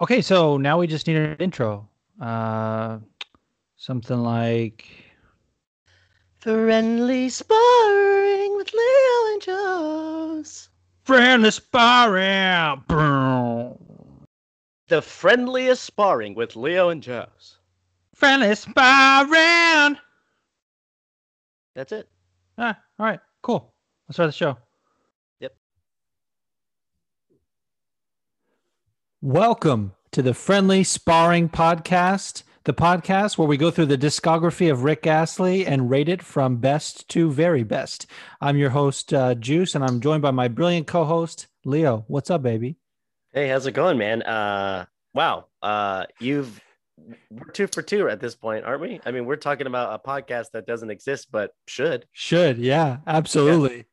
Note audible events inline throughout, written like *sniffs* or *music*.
Okay, so now we just need an intro. Uh, something like Friendly sparring with Leo and Joe's. friendly sparring. The friendliest sparring with Leo and Joe's. Friendly sparring. That's it. Ah, all right, cool. Let's start the show. Welcome to the Friendly Sparring Podcast, the podcast where we go through the discography of Rick Astley and rate it from best to very best. I'm your host, uh, Juice, and I'm joined by my brilliant co-host, Leo. What's up, baby? Hey, how's it going, man? Uh, wow. Uh, you've we're two for two at this point, aren't we? I mean, we're talking about a podcast that doesn't exist but should, Should, yeah, absolutely.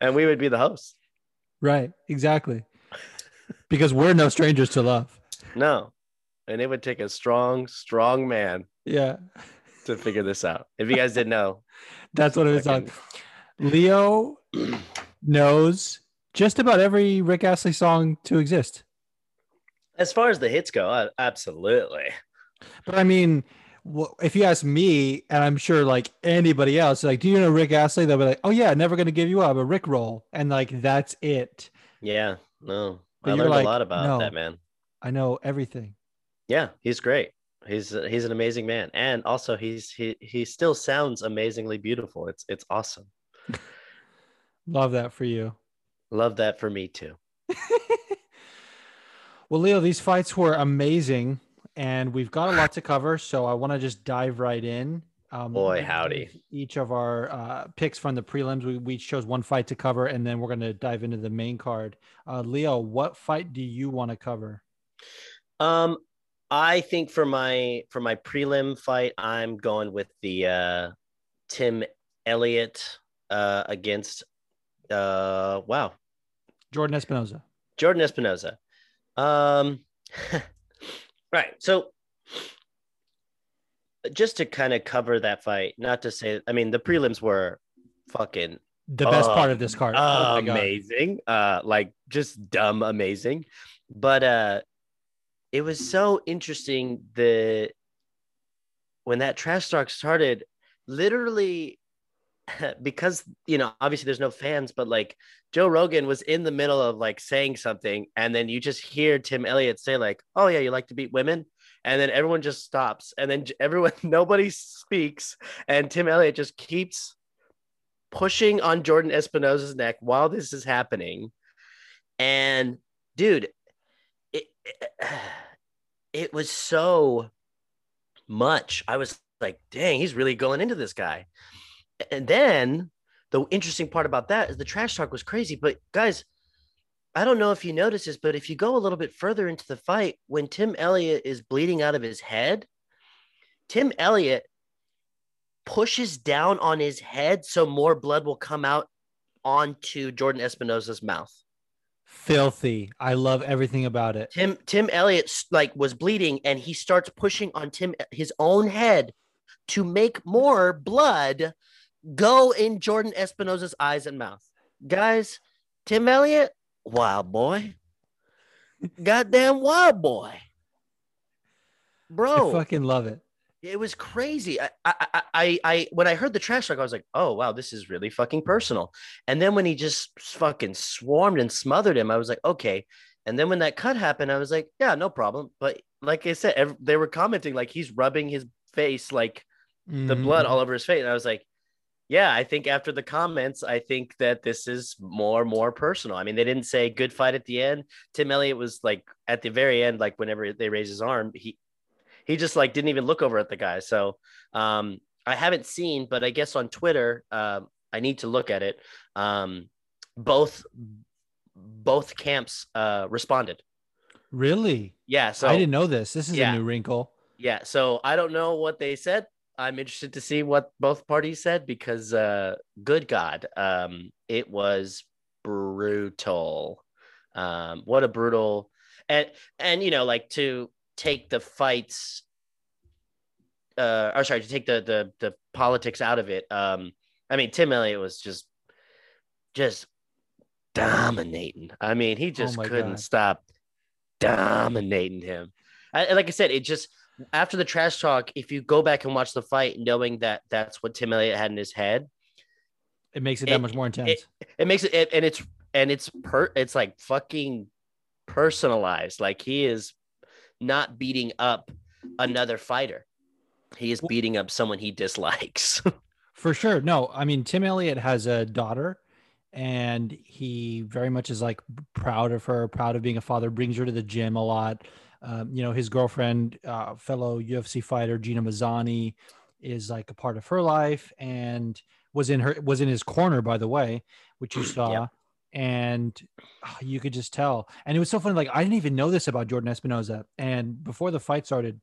and we would be the hosts. Right, exactly. Because we're no strangers to love. No, and it would take a strong, strong man Yeah, to figure this out. If you guys didn't know, *laughs* that's what it is on. Leo *clears throat* knows just about every Rick Astley song to exist. as far as the hits go, absolutely. But I mean, wh- if you ask me, and I'm sure like anybody else, like, do you know Rick Astley? They'll be like, oh yeah, never gonna give you up, a Rick roll, and like that's it. Yeah, no, But I learned like, a lot about no. that man. I know everything. Yeah, he's great. He's he's an amazing man, and also he's he he still sounds amazingly beautiful. It's it's awesome. *laughs* Love that for you. Love that for me too. *laughs* Well, Leo, these fights were amazing, and we've got a lot to cover. So I want to just dive right in. Um, Boy, howdy. Each of our uh, picks from the prelims, we, we chose one fight to cover, and then we're going to dive into the main card. Uh, Leo, what fight do you want to cover? Um, I think for my for my prelim fight, I'm going with the uh, Tim Elliott uh, against uh, wow Jordan Espinoza. Jordan Espinoza. Um, *laughs* right. So, just to kind of cover that fight, not to say, I mean, the prelims were fucking The best Oh, part of this card. Oh amazing. Uh, like just dumb amazing. But uh, it was so interesting. The when that trash talk started, literally *laughs* because you know obviously there's no fans but like joe rogan was in the middle of like saying something and then you just hear tim elliott say like oh yeah you like to beat women and then everyone just stops and then everyone *laughs* nobody speaks and tim elliott just keeps pushing on jordan espinoza's neck while this is happening. And dude it, it, it was so much. I was like dang he's really going into this guy. And then the interesting part about that is the trash talk was crazy. But guys, I don't know if you noticed this, but if you go a little bit further into the fight, when Tim Elliott is bleeding out of his head, Tim Elliott pushes down on his head so more blood will come out onto Jordan Espinoza's mouth. Filthy. I love everything about it. Tim Tim Elliott like was bleeding and he starts pushing on Tim his own head to make more blood go in Jordan Espinoza's eyes and mouth. Guys, Tim Elliott, wild boy. Goddamn wild boy. Bro, I fucking love it. it was crazy. I, I, I, I, I, when I heard the trash talk, I was like, oh wow, this is really fucking personal. And then when he just fucking swarmed and smothered him, I was like, okay. And then when that cut happened, I was like, yeah, no problem. But like I said, they were commenting like he's rubbing his face, like the Mhm. blood all over his face. And I was like, yeah, I think after the comments, I think that this is more more personal. I mean, they didn't say good fight at the end. Tim Elliott was like at the very end, like whenever they raise his arm, he he just like didn't even look over at the guy. So um I haven't seen, but I guess on Twitter, um, I need to look at it. Um both both camps uh responded. Really? Yeah, so I didn't know this. This is yeah. a new wrinkle. yeah, so I don't know what they said. I'm interested to see what both parties said because uh good god, um it was brutal. Um what a brutal and and you know like to take the fights uh or sorry, to take the the the politics out of it. Um I mean Tim Elliott was just just dominating. I mean, he just my couldn't God. stop dominating him. I, like I said, it just after the trash talk, if you go back and watch the fight, knowing that that's what Tim Elliott had in his head, it makes it that it, much more intense. It, it makes it, it, and it's and it's per it's like fucking personalized. Like he is not beating up another fighter. He is beating up someone he dislikes. *laughs* For sure. No, I mean Tim Elliott has a daughter and he very much is like proud of her, proud of being a father, brings her to the gym a lot. Um, you know, his girlfriend, uh, fellow UFC fighter Gina Mazany is like a part of her life and was in her was in his corner, by the way, which you saw. And oh, you could just tell. And it was so funny. Like, I didn't even know this about Jordan Espinoza. And before the fight started,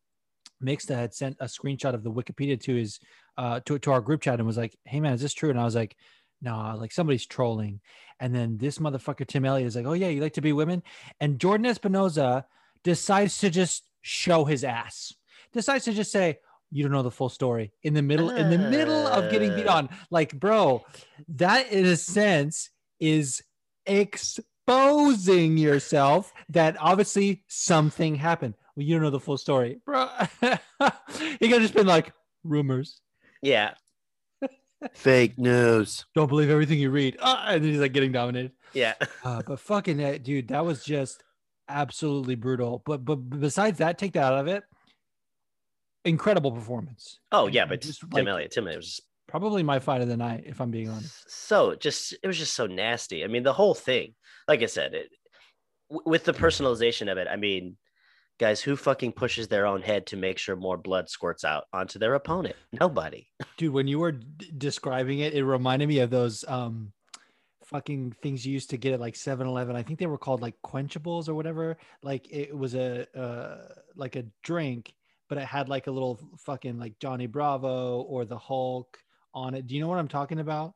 Mixta had sent a screenshot of the Wikipedia to his uh to, to our group chat and was like, Hey man, is this true? And I was like, nah, like somebody's trolling. And then this motherfucker Tim Elliott is like, Oh yeah, you like to be women? And Jordan Espinoza decides to just show his ass. Decides to just say, you don't know the full story. In the middle in the middle of getting beat on. Like bro that in a sense is exposing yourself that obviously something happened. Well you don't know the full story. Bro *laughs* he could have just been like rumors. Yeah. *laughs* Fake news. Don't believe everything you read. Uh, and then he's like getting dominated. Yeah. Uh, but fucking uh, dude that was just absolutely brutal but but besides that take that out of it incredible performance. Oh yeah, but just Tim like, Elliott, Tim Elliott was probably my fight of the night, if I'm being honest. So just it was just so nasty. I mean, the whole thing, like I said, it with the personalization of it. I mean, guys, who fucking pushes their own head to make sure more blood squirts out onto their opponent? Nobody. *laughs* Dude, when you were d- describing it, it reminded me of those um fucking things you used to get at like 7-Eleven. I think they were called like quenchables or whatever. Like it was a uh like a drink but it had like a little fucking like Johnny Bravo or the Hulk on it. Do you know what I'm talking about?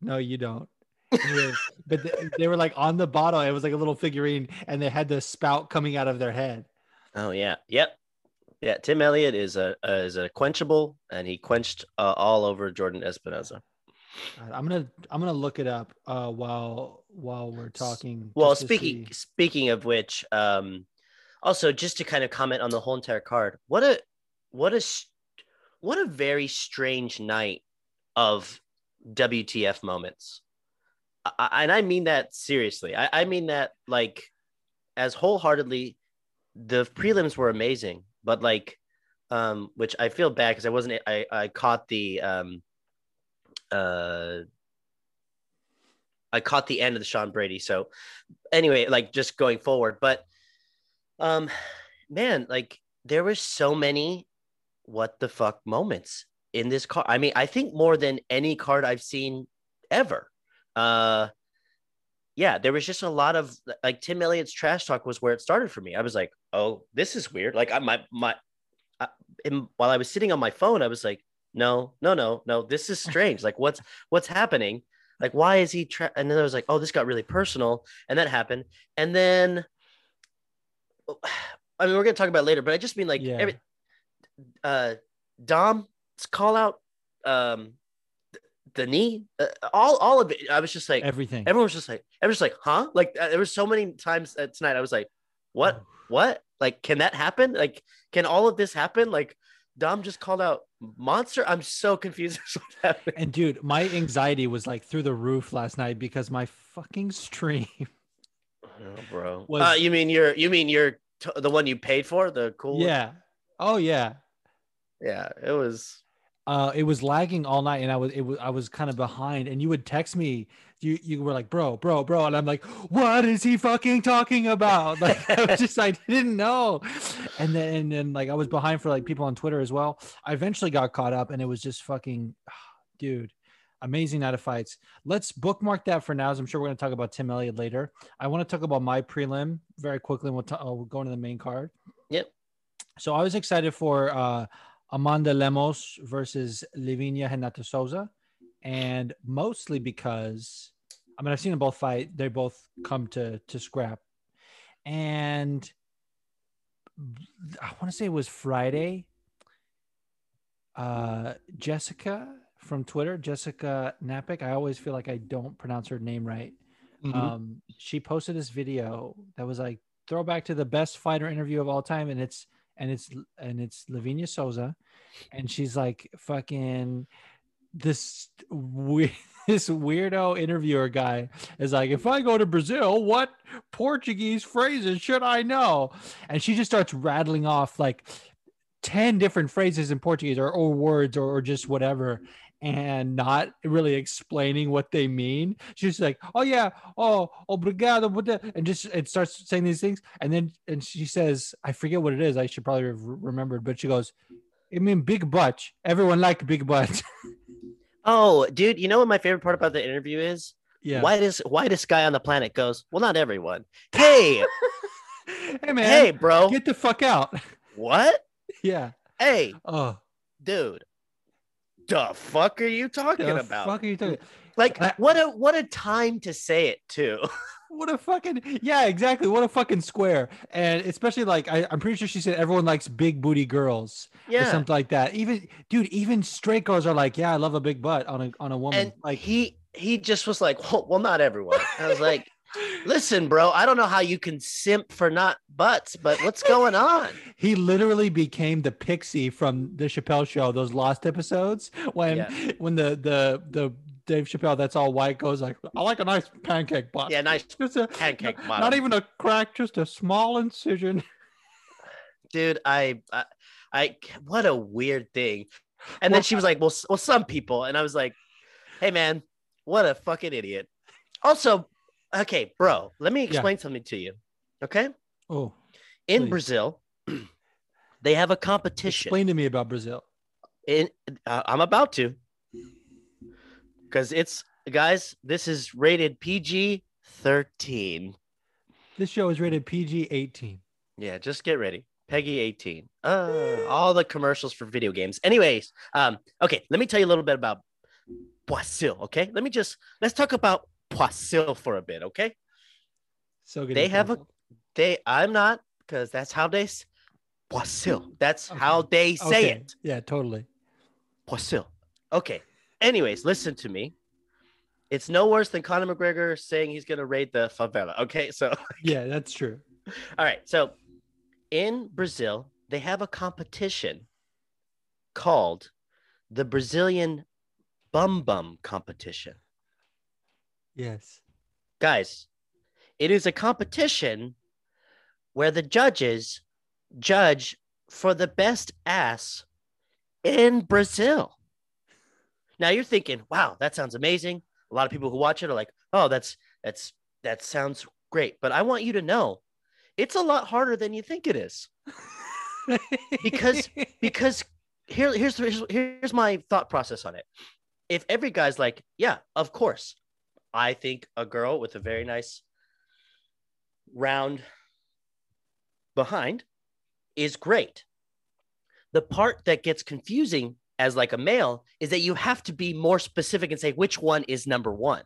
No, you don't. *laughs* but they, they, were like on the bottle. It was like a little figurine, and they had the spout coming out of their head. Oh yeah, yep, yeah. Tim Elliott is a is a quenchable, and he quenched uh, all over Jordan Espinoza. I'm gonna I'm gonna look it up uh, while while we're talking. Well, speaking speaking of which, um, also just to kind of comment on the whole entire card what a what a what a very strange night of wtf moments I, and i mean that seriously I, I mean that like as wholeheartedly the prelims were amazing but like um which i feel bad because i wasn't i i caught the um uh I caught the end of the Sean Brady. So anyway, like just going forward, but um, man, like there were so many what the fuck moments in this card. I mean, I think more than any card I've seen ever. Uh, yeah, there was just a lot of like Tim Elliott's trash talk was where it started for me. I was like, oh, this is weird. Like I my my, I, while I was sitting on my phone, I was like, no, no, no, no, this is strange. like what's what's happening? Like why is he? Tra-? And then I was like, oh, this got really personal, and that happened. And then *sighs* I mean, we're gonna talk about later, but I just mean like yeah. every uh Dom's call out, um the knee, uh, all all of it. I was just like everything. Everyone was just like, everyone's just like, huh? Like uh, there was so many times uh, tonight. I was like, what? Oh. What? Like, can that happen? Like, can all of this happen? Like, Dom just called out monster. I'm so confused. and dude, my anxiety was like through the roof last night because my fucking stream Oh, bro. Was, uh, you mean you're you mean you're t- the one you paid for the cool? Yeah. Oh yeah. Yeah, it was. Uh, it was lagging all night, and I was it was I was kind of behind. And you would text me. You you were like, bro, bro, bro, and I'm like, what is he fucking talking about? *laughs* Like I was just I didn't know. And then and then like I was behind for like people on Twitter as well. I eventually got caught up, and it was just fucking, *sighs* dude amazing night of fights. Let's bookmark that for now. As I'm sure we're going to talk about Tim Elliott later. I want to talk about my prelim very quickly. And we'll, t- we'll go into the main card. Yep. So I was excited for uh, Amanda Lemos versus Livinha Renata Souza, and mostly because I mean I've seen them both fight. They both come to to scrap, and I want to say it was Friday. Uh, Jessica from Twitter, Jessica Napik. I always feel like I don't pronounce her name right. Mhm. um, she posted this video that was like throwback to the best fighter interview of all time, and it's and it's and it's Lavinia Souza, and she's like fucking this weird *laughs* this weirdo interviewer guy is like if i go to brazil what portuguese phrases should i know? And she just starts rattling off like 10 different phrases in portuguese or, or words or, or just whatever and not really explaining what they mean. She's like oh yeah. Oh obrigado and just it starts saying these things. And then and she says i forget what it is. I should probably have remembered but she goes I mean, big butt. Everyone like big butt. *laughs* Oh, dude, you know what my favorite part about the interview is? yeah. Whitest whitest guy on the planet goes, Well, not everyone. Hey, *laughs* hey man, hey, bro. get the fuck out. *laughs* what? yeah. Hey, Oh, dude. The fuck are you talking the about? fuck are you talking? Like I- what a what a time to say it too. *laughs* What a fucking yeah, exactly. What a fucking square. And especially like I, I'm pretty sure she said everyone likes big booty girls or yeah. something like that. Even dude, even straight girls are like, yeah, I love a big butt on a on a woman. And like he he just was like, well, well, not everyone. I was like, listen, bro, I don't know how you can simp for not butts, but what's going on? *laughs* he literally became the pixie from the Chappelle show, those lost episodes when Yeah. when the the the Dave Chappelle that's all white goes like, I like a nice pancake butt. Yeah, nice *laughs* Just a pancake not, not even a crack, just a small incision. *laughs* dude I, I i what a weird thing and then she was like well well some people and i was like hey man what a fucking idiot also okay bro let me Yeah. explain something to you okay Oh, in Please. brazil *clears throat* they have a competition explain to me about Brazil. in uh, i'm about to because it's guys this is rated pg 13 This show is rated PG 18. Yeah, just get ready. Peggy 18. Uh, all the commercials for video games. Anyways, um, okay, let me tell you a little bit about Brazil, okay? Let me just let's talk about Brazil for a bit, okay? So good. They have a- They I'm not because that's how they Brazil. That's Okay. how they say Okay. it. Yeah, totally. Brazil. Okay. Anyways, listen to me. It's no worse than Conor McGregor saying he's gonna raid the favela. Okay, so *laughs* Yeah, that's true. All right. So in Brazil, they have a competition called the Brazilian Bum Bum Competition. Yes. Guys, it is a competition where the judges judge for the best ass in Brazil. Now you're thinking, wow, that sounds amazing. A lot of people who watch it are like, oh, that's that's that sounds great. But I want you to know it's a lot harder than you think it is. Because- *laughs* because here, here's, here's here's my thought process on it. If every guy's like, yeah, of course, I think a girl with a very nice round behind is great. The part that gets confusing as like a male is that you have to be more specific and say which one is number one.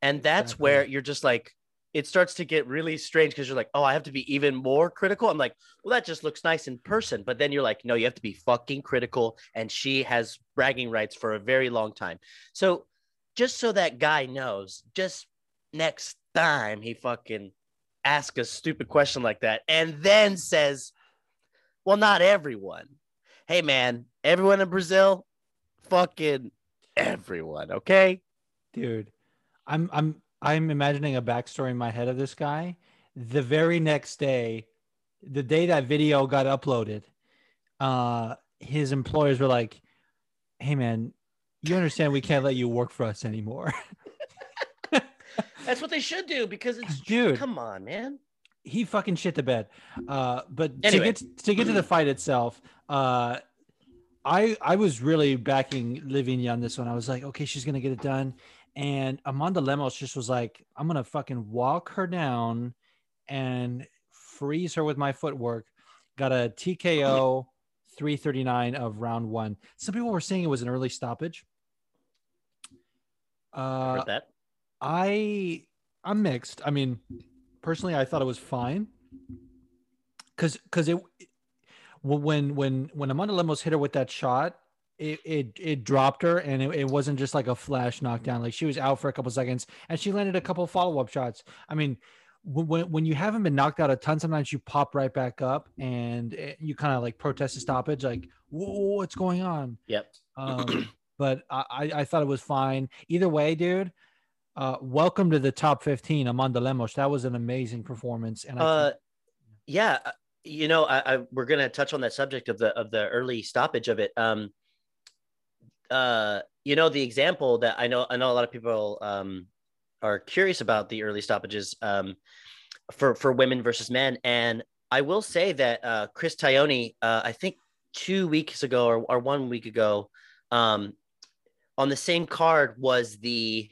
And that's Exactly. where you're just like, it starts to get really strange because you're like, oh, I have to be even more critical. I'm like, well, that just looks nice in person. But then you're like, no, you have to be fucking critical. And she has bragging rights for a very long time. So just so that guy knows, just next time he fucking asks a stupid question like that and then says, well, not everyone. Hey, man, everyone in Brazil, fucking everyone, okay? dude i'm i'm i'm imagining a backstory in my head of this guy the very next day the day that video got uploaded uh his employers were like hey man you understand we can't let you work for us anymore *laughs* That's what they should do because it's Dude. Come on, man. He fucking shit the bed. Uh, but Anyway. to get to get to the fight itself, uh, I I was really backing Lavinia on this one. I was like, okay, she's gonna get it done. And Amanda Lemos just was like, I'm gonna fucking walk her down and freeze her with my footwork. Got a TKO 339 of round one. Some people were saying it was an early stoppage. Uh, Heard that. I I'm mixed. I mean, personally, I thought it was fine. Cause cause it when when when Amanda Lemos hit her with that shot, it it, it dropped her, and it, it wasn't just like a flash knockdown. Like she was out for a couple seconds, and she landed a couple follow up shots. I mean, when when you haven't been knocked out a ton, sometimes you pop right back up, and eh, you kind of like protest the stoppage, like Whoa, what's going on? Yep. Um, but I I thought it was fine either way, dude. Uh, welcome to the top 15 Amanda Lemos. That was an amazing performance. And I Uh, think- yeah, uh, you know, I, I we're gonna touch on that subject of the of the early stoppage of it. Um, uh, you know, the example that I know, I know a lot of people um are curious about the early stoppages um for for women versus men, and I will say that uh, Chris Tognoni, uh, I think two weeks ago or, or one week ago, um, on the same card was the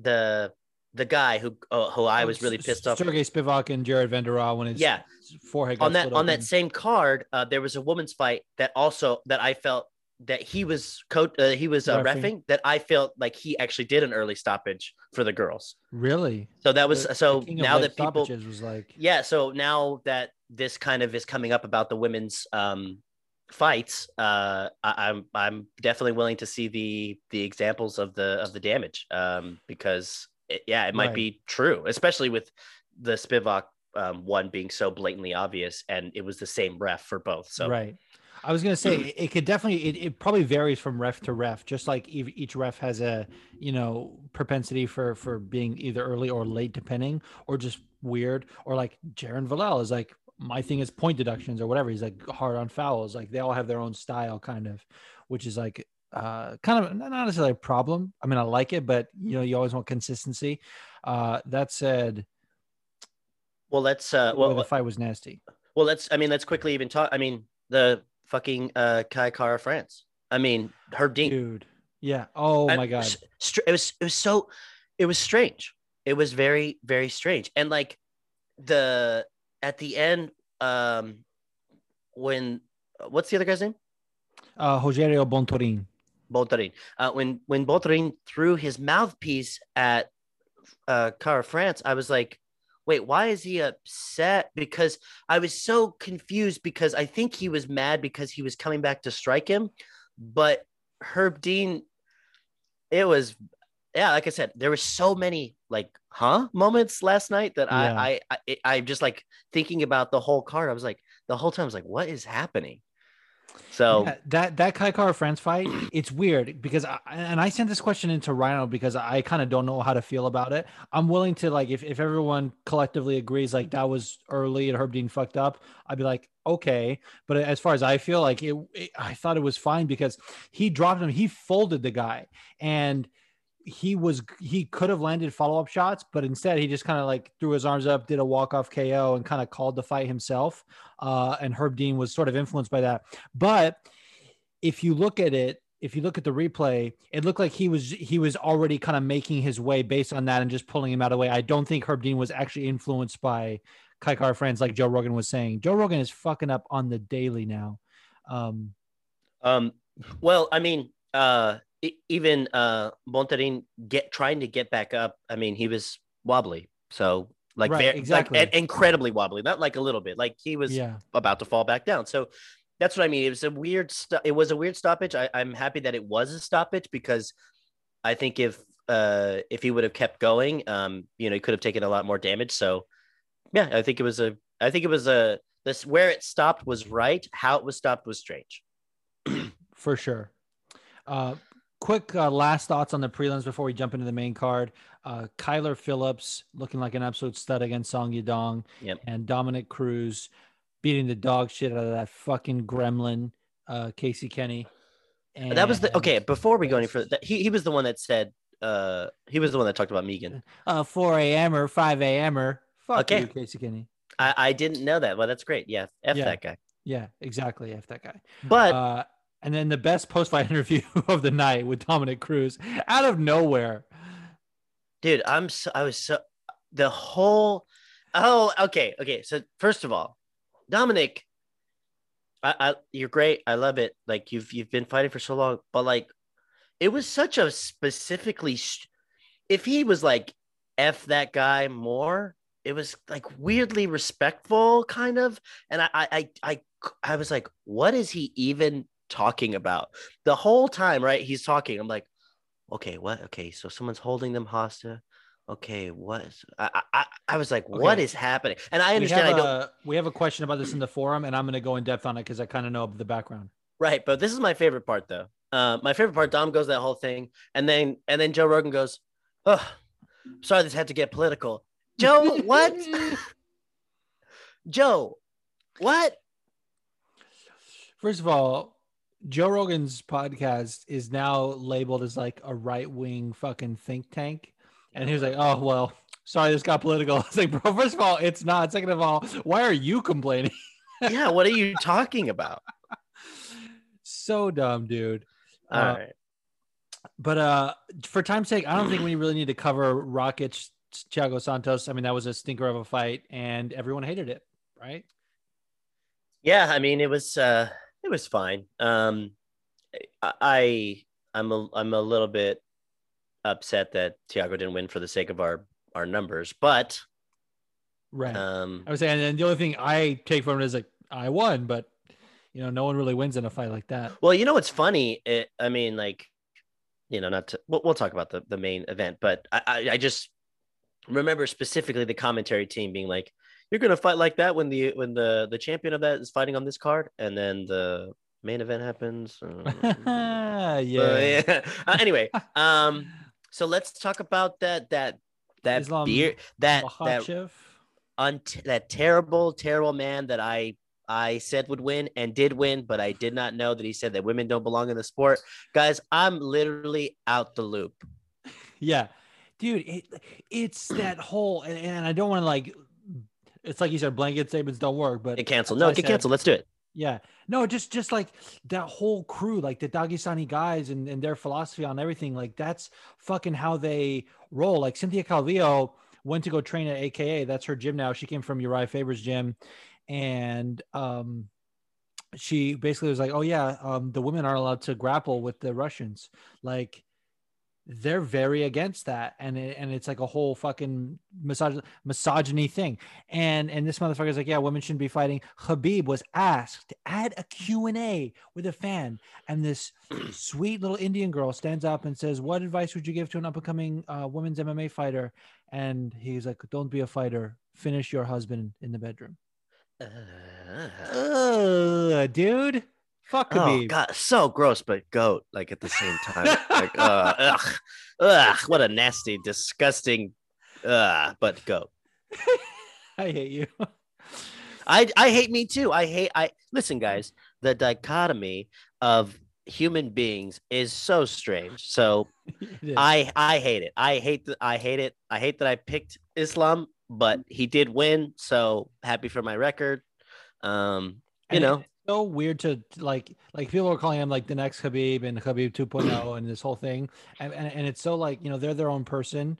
the the guy who uh, who I was really pissed off Sergey Spivak and Jared Vanderaa when his Yeah. forehead got on that on that same card. Uh, there was a women's fight that also that I felt that he was coach uh, he was uh, refing that I felt like he actually did an early stoppage for the girls. really. So that was The- so the now that people was like yeah so now that this kind of is coming up about the women's um fights uh I, i'm i'm definitely willing to see the the examples of the of the damage um because it, yeah it might Right. be true especially with the spivak um one being so blatantly obvious and it was the same ref for both so right. I was gonna say it, could definitely it, it probably varies from ref to ref, just like each, ref has a you know propensity for for being either early or late, depending, or just weird, or like Jaron Vallel is like my thing is point deductions or whatever. He's like hard on fouls. Like they all have their own style, kind of, which is like uh kind of not necessarily a problem. I mean, I like it, but you know, you always want consistency. Uh that said, well let's uh well, the fight was nasty. well let's i mean let's quickly even talk i mean the fucking uh kai kara france i mean her Dude. Yeah. Oh I- my god. it was it was so it was strange it was very very strange and like the at the end um when what's the other guy's name Uh Rogerio Bontorin. Botarin. Uh, when when Botarin threw his mouthpiece at uh, Kara France, I was like, "Wait, why is he upset?" Because I was so confused because I think he was mad because he was coming back to strike him, but Herb Dean, it was, yeah, like I said, there were so many like, huh moments last night that Yeah. I I I I'm just like thinking about the whole card. I was like, the whole time I was like, what is happening? So Yeah, that that Kai Kara France fight, it's weird because I, and I sent this question into Rhino because I kind of don't know how to feel about it. I'm willing to like if, if everyone collectively agrees like that was early and Herb Dean fucked up, I'd be like okay. But as far as I feel like it, it I thought it was fine because he dropped him, he folded the guy, and he was he could have landed follow up shots, but instead he just kind of like threw his arms up, did a walk off KO, and kind of called the fight himself. Uh, and Herb Dean was sort of influenced by that. But if you look at it, if you look at the replay, it looked like he was he was already kind of making his way based on that and just pulling him out of the way. I don't think Herb Dean was actually influenced by Kai Kara France like Joe Rogan was saying. Joe Rogan is fucking up on the daily now. Um, Um, well, I mean, uh, even uh, Montarin get trying to get back up. I mean, he was wobbly, so like, Right, very, exactly. like in- incredibly wobbly, not like a little bit. Like he was yeah, about to fall back down. So that's what I mean. It was a weird. St- it was a weird stoppage. I, I'm happy that it was a stoppage because I think if uh if he would have kept going, um, you know, he could have taken a lot more damage. So yeah, I think it was a. I think it was a. This where it stopped was right. How it was stopped was strange. *clears throat* for sure. Uh, quick uh, last thoughts on the prelims before we jump into the main card. Uh, Kyler Phillips looking like an absolute stud against Song Yadong. Yep. And Dominick Cruz beating the dog shit out of that fucking gremlin, uh, Casey Kenny. And that was the okay. Before we go any further, that, he he was the one that said. Uh, he was the one that talked about Megan. uh, 4 a.m. or 5 a.m. or fuck Okay. you, Casey Kenny. I I didn't know that. Well, that's great. Yeah, f Yeah. that guy. Yeah, exactly. F that guy. But Uh, and then the best post fight *laughs* interview of the night with Dominick Cruz out of nowhere. dude i'm so i was so the whole oh okay okay. So first of all dominic I, I you're great. I love it. Like you've you've been fighting for so long but like it was such a specifically if he was like f that guy more it was like weirdly respectful kind of. And i i i, I was like what is he even talking about the whole time? Right, he's talking. I'm like, okay, what? Okay, so someone's holding them hostage. Okay, what? I I, I was like, what Okay. is happening? And I understand. I don't. a, we have a question about this in the forum, and I'm going to go in depth on it because I kind of know the background. Right, but this is my favorite part though. Uh, my favorite part, Dom goes that whole thing, and then and then Joe Rogan goes, "Oh, sorry, this had to get political." Joe, *laughs* what? Joe, what? First of all, Joe Rogan's podcast is now labeled as like a right wing fucking think tank. And he was like, oh, well, sorry, this got political. *laughs* It's like, bro, first of all, it's not. Second of all, why are you complaining? *laughs* Yeah, what are you talking about? so dumb, dude. All Uh, right. But uh, for time's sake, I don't think we really need to cover Rakić Thiago Santos. I mean, that was a stinker of a fight, and everyone hated it, right? Yeah, I mean, it was uh, it was fine. Um, I, I'm a I'm a little bit upset that Thiago didn't win for the sake of our our numbers, but Right. um, I was saying, and the only thing I take from it is like I won, but you know, no one really wins in a fight like that. Well, you know what's funny? It, I mean, like, you know, not to. We'll, we'll talk about the the main event, but I, I I just remember specifically the commentary team being like, "You're gonna fight like that when the when the the champion of that is fighting on this card, and then the main event happens." Uh, *laughs* yeah. uh, yeah. Uh, anyway, *laughs* um, so let's talk about that that that Islam beer that that un- that terrible terrible man that I I said would win and did win, but I did not know that he said that women don't belong in the sport. Guys, I'm literally out the loop. *laughs* Yeah, dude, it, it's that whole, and, and I don't want to like. It's like you said, blanket statements don't work, but Get canceled. No, what get canceled. Let's do it. Yeah. No, just just like that whole crew, like the Dagestani guys and, and their philosophy on everything, like that's fucking how they roll. Like Cynthia Calvillo went to go train at AKA. That's her gym now. She came from Uriah Faber's gym. And um she basically was like, Oh yeah, um the women aren't allowed to grapple with the Russians. Like they're very against that. And it, and it's like a whole fucking misog- misogyny thing. And and this motherfucker's like yeah women shouldn't be fighting. Khabib was asked at a q&a with a fan. And this *clears throat* sweet little indian girl stands up and says what advice would you give to an up-and-coming uh, women's mma fighter? And he's like don't be a fighter. Finish your husband in the bedroom. Ugh, dude fuck oh god, so gross, but goat like at the same time. like, uh, *laughs* ugh, ugh, what a nasty, disgusting, uh, but goat. *laughs* i hate you *laughs* I I hate me too. I hate I listen, guys. The dichotomy of human beings is so strange. So I I hate it. I hate that I hate it. I hate that I picked Islam, but he did win. So happy for my record. Um, you know, so weird to like like people are calling him like the next Khabib and Khabib 2.0 *clears throat* and this whole thing. And, and and it's so like you know they're their own person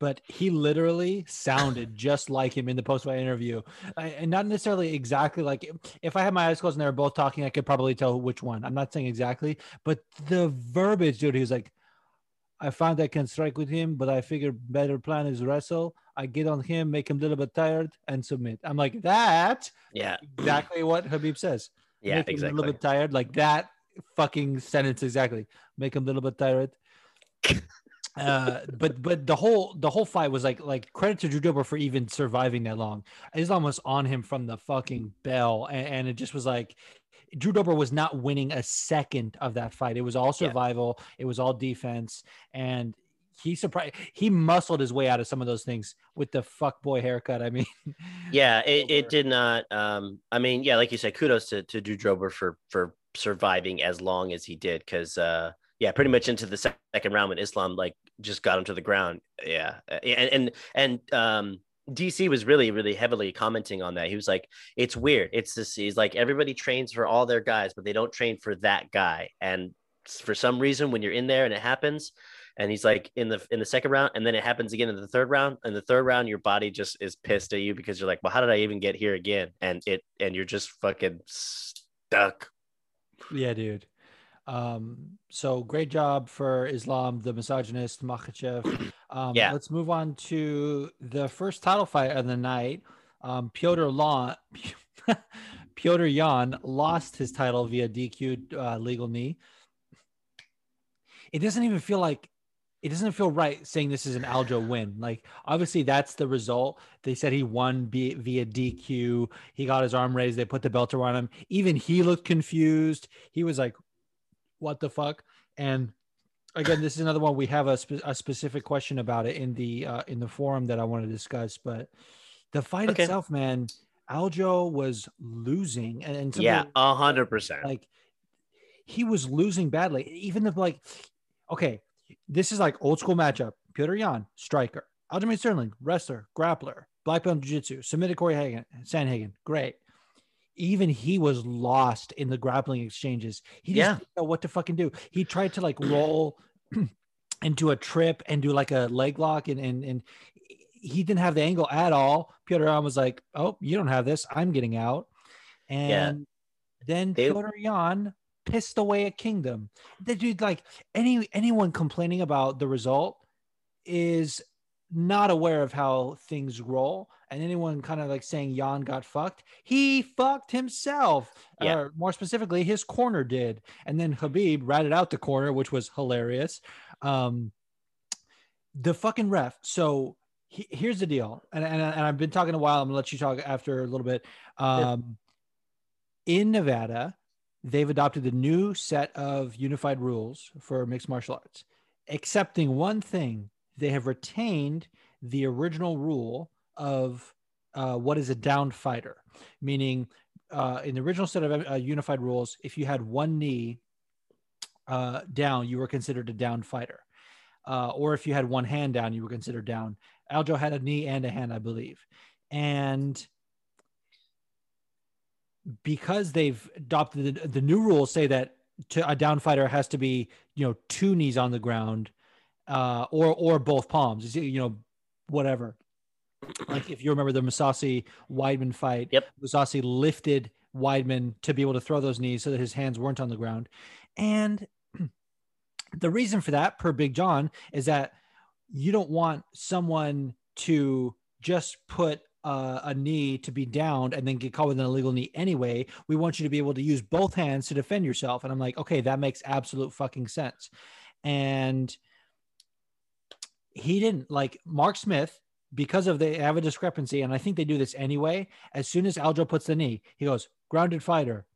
but he literally sounded *laughs* just like him in the post-fight interview. I, and not necessarily exactly like if I had my eyes closed and they were both talking I could probably tell which one. I'm not saying exactly but the verbiage dude he was like I found I can strike with him but I figured better plan is wrestle. I get on him make him a little bit tired and submit. I'm like that yeah, exactly what Khabib says yeah, make him a little bit tired, like that fucking sentence exactly. Make him a little bit tired. *laughs* uh, but but the whole the whole fight was like like credit to Drew Dober for even surviving that long. Islam was on him from the fucking bell, and, and it just was like Drew Dober was not winning a second of that fight. It was all Yeah. survival. It was all defense, and he surprised. He muscled his way out of some of those things with the fuck boy haircut. I mean, *laughs* Yeah, it, it did not. Um, I mean, yeah, like you said, kudos to to Drew Dober for for surviving as long as he did, because uh, yeah, pretty much into the second round when Islam like just got him to the ground. Yeah, Uh, and and and um, DC was really really heavily commenting on that. He was like, "It's weird. It's this. He's like everybody trains for all their guys, but they don't train for that guy. And for some reason, when you're in there and it happens." And he's like in the in the second round, and then it happens again in the third round. And the third round, your body just is pissed at you because you're like, "Well, how did I even get here again?" And it and you're just fucking stuck. Yeah, dude. Um, so great job for Islam, the misogynist Makhachev. *clears throat* Um, Yeah. Let's move on to the first title fight of the night. Um, Piotr Lon, *laughs* Piotr Yan lost his title via DQ uh, legal knee. It doesn't even feel like it doesn't feel right saying this is an Aljo win. Like obviously that's the result. They said he won via DQ. He got his arm raised. They put the belt around him. Even he looked confused. He was like, "What the fuck?" And again, this is another one we have a, spe- a specific question about it in the uh, in the forum that I want to discuss. But the fight Okay. itself, man, Aljo was losing, and, and Yeah, a hundred percent. like he was losing badly. Even if like, okay, this is like old school matchup: Peter Yan, striker; Aljamain Sterling, wrestler, grappler; Black Belt Jiu Jitsu; submitted Corey Hagen, Sandhagen, great. Even he was lost in the grappling exchanges. He just Yeah. didn't know what to fucking do. He tried to like roll *clears throat* into a trip and do like a leg lock, and and and he didn't have the angle at all. Piotr Yan was like, "Oh, you don't have this. I'm getting out." And then They- Piotr Yan pissed away a kingdom. The dude, like any anyone complaining about the result, is not aware of how things roll. And anyone kind of like saying Yan got fucked, he fucked himself. Yeah. Or more specifically, his corner did. And then Khabib ratted out the corner, which was hilarious. Um, the fucking ref. So he, here's the deal. And, and, and I've been talking a while. I'm gonna let you talk after a little bit. Um, in Nevada, they've adopted a new set of unified rules for mixed martial arts, excepting one thing. They have retained the original rule of uh, what is a downed fighter, meaning uh, in the original set of uh, unified rules, if you had one knee uh, down, you were considered a downed fighter. Uh, or if you had one hand down, you were considered down. Aljo had a knee and a hand, I believe. And because they've adopted the, the new rules say that to a down fighter has to be you know two knees on the ground uh or or both palms. You know whatever. Like if you remember the Mousasi Weidman fight Yep. Mousasi lifted Weidman to be able to throw those knees so that his hands weren't on the ground. And *clears throat* the reason for that per Big John is that you don't want someone to just put uh, a knee to be downed and then get caught with an illegal knee anyway. We want you to be able to use both hands to defend yourself. And I'm like, okay, that makes absolute fucking sense. And he didn't like Mark Smith because of they have a discrepancy, and I think they do this anyway. As soon as Aljo puts the knee, he goes grounded fighter.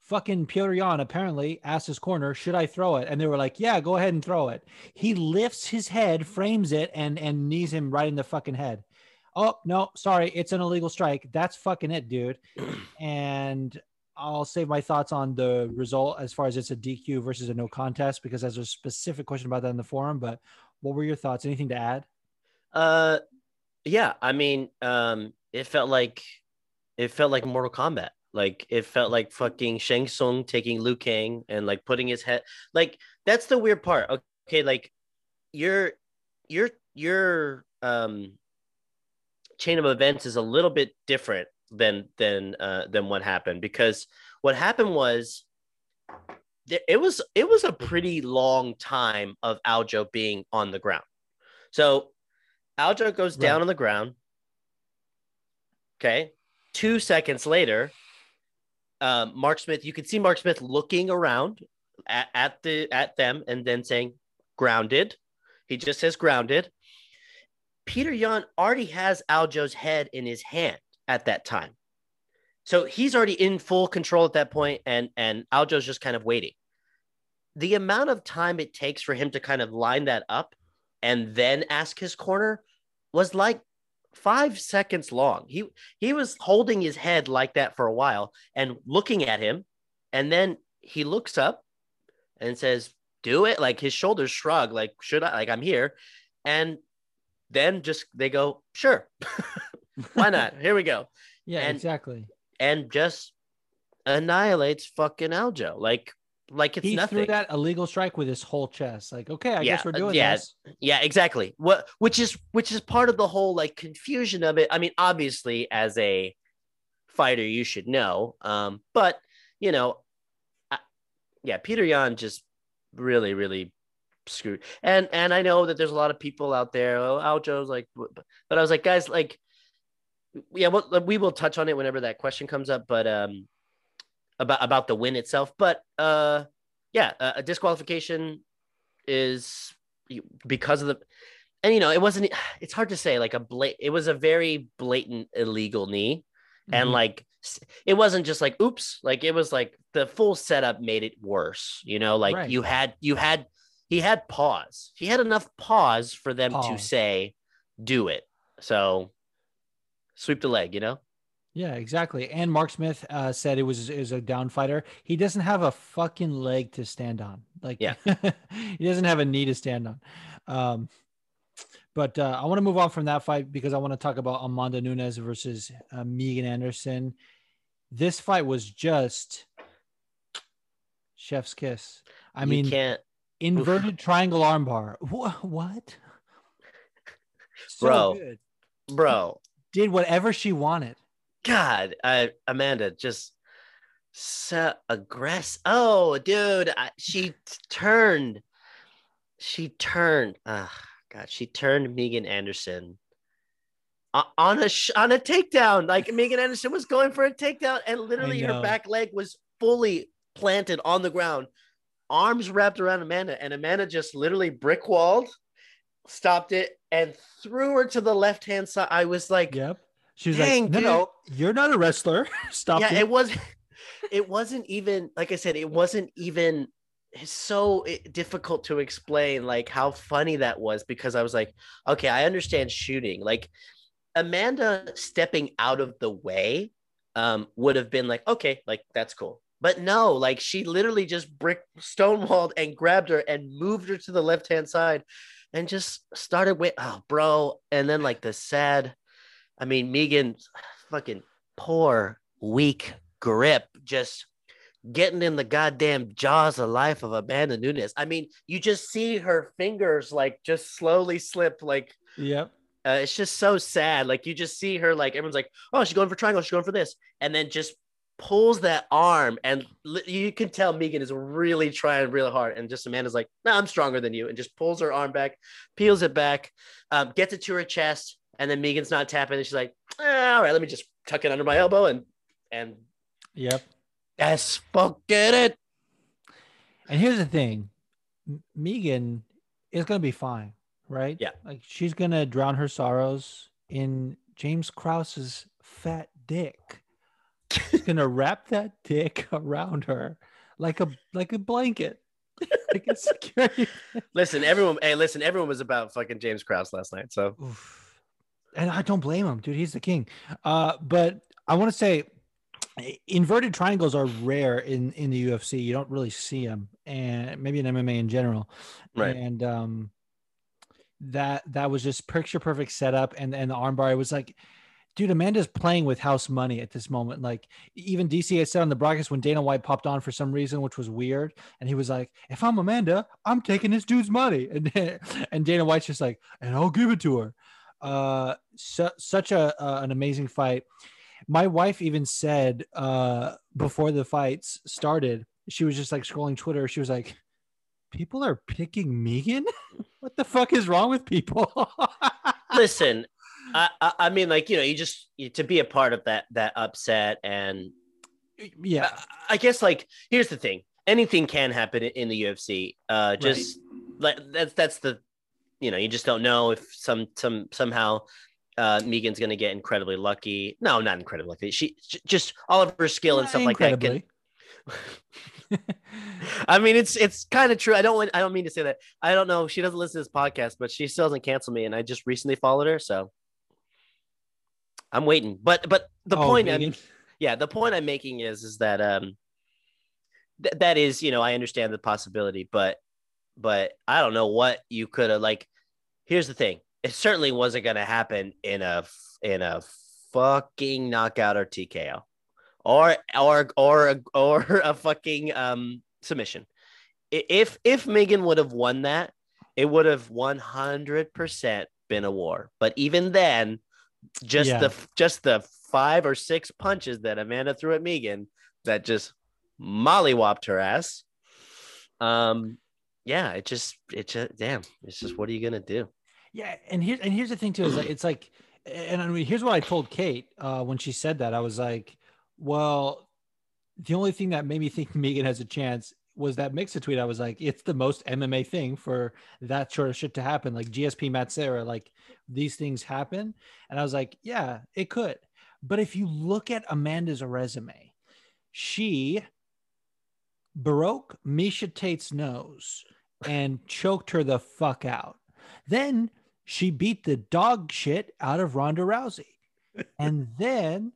Fucking Piotr Yan apparently asked his corner, "Should I throw it?" And they were like, "Yeah, go ahead and throw it." He lifts his head, frames it, and and knees him right in the fucking head. Oh no, sorry, it's an illegal strike. That's fucking it, dude. *clears throat* And I'll save my thoughts on the result as far as it's a DQ versus a no contest because there's a specific question about that in the forum. But what were your thoughts? Anything to add? Uh, yeah. I mean, um, it felt like it felt like Mortal Kombat. Like it felt like fucking Shang Tsung taking Liu Kang and like putting his head. Like that's the weird part. Okay, like you're you're you're um chain of events is a little bit different than than uh than what happened because what happened was there, it was it was a pretty long time of Aljo being on the ground. So Aljo goes down on the ground. Okay. Two seconds later, um, Mark Smith, you can see Mark Smith looking around at, at the at them and then saying grounded. He just says grounded. Peter Yan already has Aljo's head in his hand at that time. So he's already in full control at that point, and and Aljo's just kind of waiting. The amount of time it takes for him to kind of line that up and then ask his corner was like five seconds long. He he was holding his head like that for a while and looking at him, and then he looks up and says, "Do it!" Like his shoulders shrug, like should I? Like I'm here, and then just they go, "Sure, *laughs* why not? Here we go," Yeah, And- exactly. and just annihilates fucking Aljo, like like it's he nothing. threw that illegal strike with his whole chest. Like, okay, I Yeah, guess we're doing yeah. this. Yeah, exactly. What which is which is part of the whole like confusion of it. I mean, obviously as a fighter you should know. Um but, you know, I, yeah, Peter Yan just really really screwed. And and I know that there's a lot of people out there, oh, Aljo's like but I was like guys like yeah, well, we will touch on it whenever that question comes up, but um, about about the win itself. But uh, yeah, a disqualification is because of the, and you know, it wasn't. It's hard to say. Like a blat, it was a very blatant illegal knee, mm-hmm. and like it wasn't just like oops, like it was like the full setup made it worse. You know, like right. you had you had he had pause. He had enough pause for them pause. to say, do it. So sweep the leg, you know? Yeah, exactly. And Mark Smith uh, said it was is a down fighter. He doesn't have a fucking leg to stand on. Like, yeah, *laughs* he doesn't have a knee to stand on. Um, but uh, I want to move on from that fight because I want to talk about Amanda Nunes versus uh, Megan Anderson. This fight was just chef's kiss. I you mean, can't inverted Oof. triangle armbar. What? So bro, good. bro, did whatever she wanted. God, I, Amanda just so aggressive. Oh, dude, I, she turned. She turned. Oh, God, she turned Megan Anderson on a on a takedown. Like Megan Anderson was going for a takedown, and literally her back leg was fully planted on the ground, arms wrapped around Amanda, and Amanda just literally brick walled, stopped it, and threw her to the left hand side. I was like, "Yep." She was like, "No, no, you're not a wrestler. *laughs* Stop." Yeah, it. it was. *laughs* It wasn't even like I said. It wasn't even so eh, difficult to explain like how funny that was because I was like, okay, I understand shooting. Like Amanda stepping out of the way um, would have been like, okay, like that's cool. But no, like she literally just brick stonewalled and grabbed her and moved her to the left hand side and just started with, oh, bro. And then like the sad, I mean, Megan, fucking poor, weak grip, just getting in the goddamn jaws of life of Amanda Nunes. I mean, you just see her fingers like just slowly slip, like, yep. Uh, it's just so sad. Like you just see her, like everyone's like, "Oh, she's going for triangle. She's going for this," and then just pulls that arm, and you can tell Megan is really trying really hard, and just Amanda's like, "No, I'm stronger than you," and just pulls her arm back, peels it back, um, gets it to her chest, and then Megan's not tapping, and she's like, eh, "All right, let me just tuck it under my elbow," and and yep, that's fucking it. And here's the thing, Megan is gonna be fine right? Yeah. Like she's gonna drown her sorrows in James Krause's fat dick. Gonna wrap that dick *laughs* around her like a like a blanket. *laughs* like a security. *laughs* listen, everyone. Hey, listen, everyone was about fucking James Krause last night. So, Oof. and I don't blame him, dude. He's the king. Uh, but I want to say, inverted triangles are rare in in the UFC. You don't really see them, and maybe in MMA in general. Right. And um, that that was just picture perfect setup and and the armbar it was like dude amanda's playing with house money at this moment. Like even dc had said on the broadcast when dana white popped on for some reason which was weird and he was like if i'm amanda i'm taking this dude's money. *laughs* And and dana white's just like and i'll give it to her. Uh su- such a uh, an amazing fight. My wife even said uh before the fights started she was just like scrolling twitter. She was like people are picking Megan. *laughs* what the fuck is wrong with people? *laughs* Listen, I, I, I mean, like you know, you just you, to be a part of that that upset, and yeah, I, I, guess like here's the thing: anything can happen in the UFC. Uh, just right. like that's that's the you know, you just don't know if some some somehow uh, Megan's going to get incredibly lucky. No, not incredibly lucky. She just all of her skill and stuff like that can. *laughs* I mean, it's it's kind of true. I don't want, I don't mean to say that. I don't know. She doesn't listen to this podcast, but she still doesn't cancel me, and I just recently followed her, so I'm waiting. But but the oh, point, I'm, *laughs* yeah, the point I'm making is is that um th- that is you know I understand the possibility, but but I don't know what you could have like. Here's the thing: it certainly wasn't going to happen in a in a fucking knockout or TKO or or or or a fucking um submission. If if Megan would have won that, it would have 100% been a war. But even then, just yeah. the just the five or six punches that Amanda threw at Megan that just mollywopped her ass. Um, yeah, it just it just damn, it's just what are you gonna do? Yeah, and here's and here's the thing too is like *clears throat* it's like and I mean, here's what I told Kate uh, when she said that. I was like, well, the only thing that made me think *laughs* Megan has a chance was that mix tweet. I was like, it's the most MMA thing for that sort of shit to happen. Like GSP Matt Serra, like these things happen. And I was like, yeah, it could. But if you look at Amanda's resume, she broke Miesha Tate's nose and choked her the fuck out. Then she beat the dog shit out of Ronda Rousey. *laughs* And then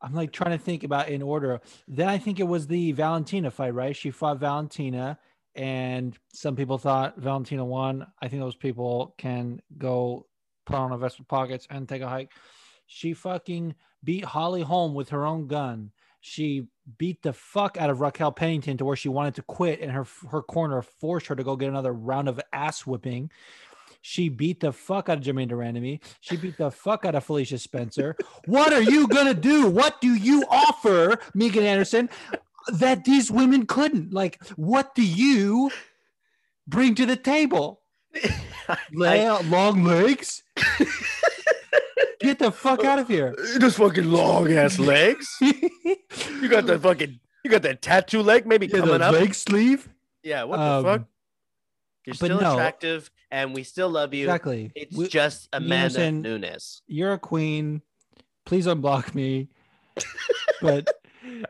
I'm like trying to think about in order. Then I think it was the Valentina fight, right? She fought Valentina, and some people thought Valentina won. I think those people can go put on a vest with pockets and take a hike. She fucking beat Holly Holm with her own gun. She beat the fuck out of Raquel Pennington to where she wanted to quit, and her her corner forced her to go get another round of ass whipping. She beat the fuck out of Germaine de Randamie. She beat the fuck out of Felicia Spencer. what are you gonna do? What do you offer, Megan Anderson, that these women couldn't? Like, what do you bring to the table? *laughs* Lay out long legs. Get the fuck out of here. *laughs* Those fucking long ass legs. *laughs* you got the fucking you got that tattoo leg maybe Yeah, coming the up. leg sleeve. Yeah, what the Um, fuck? You're but still no. attractive and we still love you. Exactly. It's We- just Amanda Nunes. you're a queen. Please unblock me. *laughs* but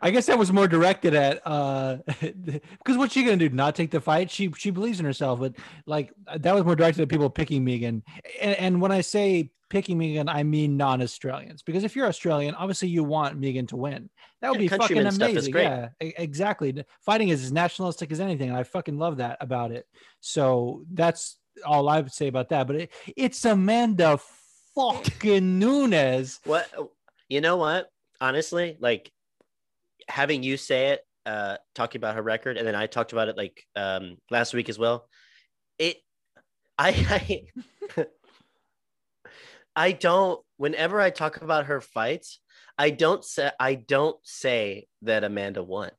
I guess that was more directed at uh *laughs* because what's she gonna do? Not take the fight? She she believes in herself, but like that was more directed at people picking Megan. And, and when I say picking Megan, I mean non-Australians. Because if you're Australian, obviously you want Megan to win. That would Yeah, be fucking countryman stuff is amazing. great. Yeah, exactly. Fighting is as nationalistic as anything, and I fucking love that about it. So that's all I would say about that. But it, it's Amanda *laughs* fucking Nunes. What you know what? Honestly, like having you say it, uh talking about her record, and then I talked about it like um last week as well. It I I, *laughs* I don't whenever I talk about her fights, I don't say I don't say that Amanda won.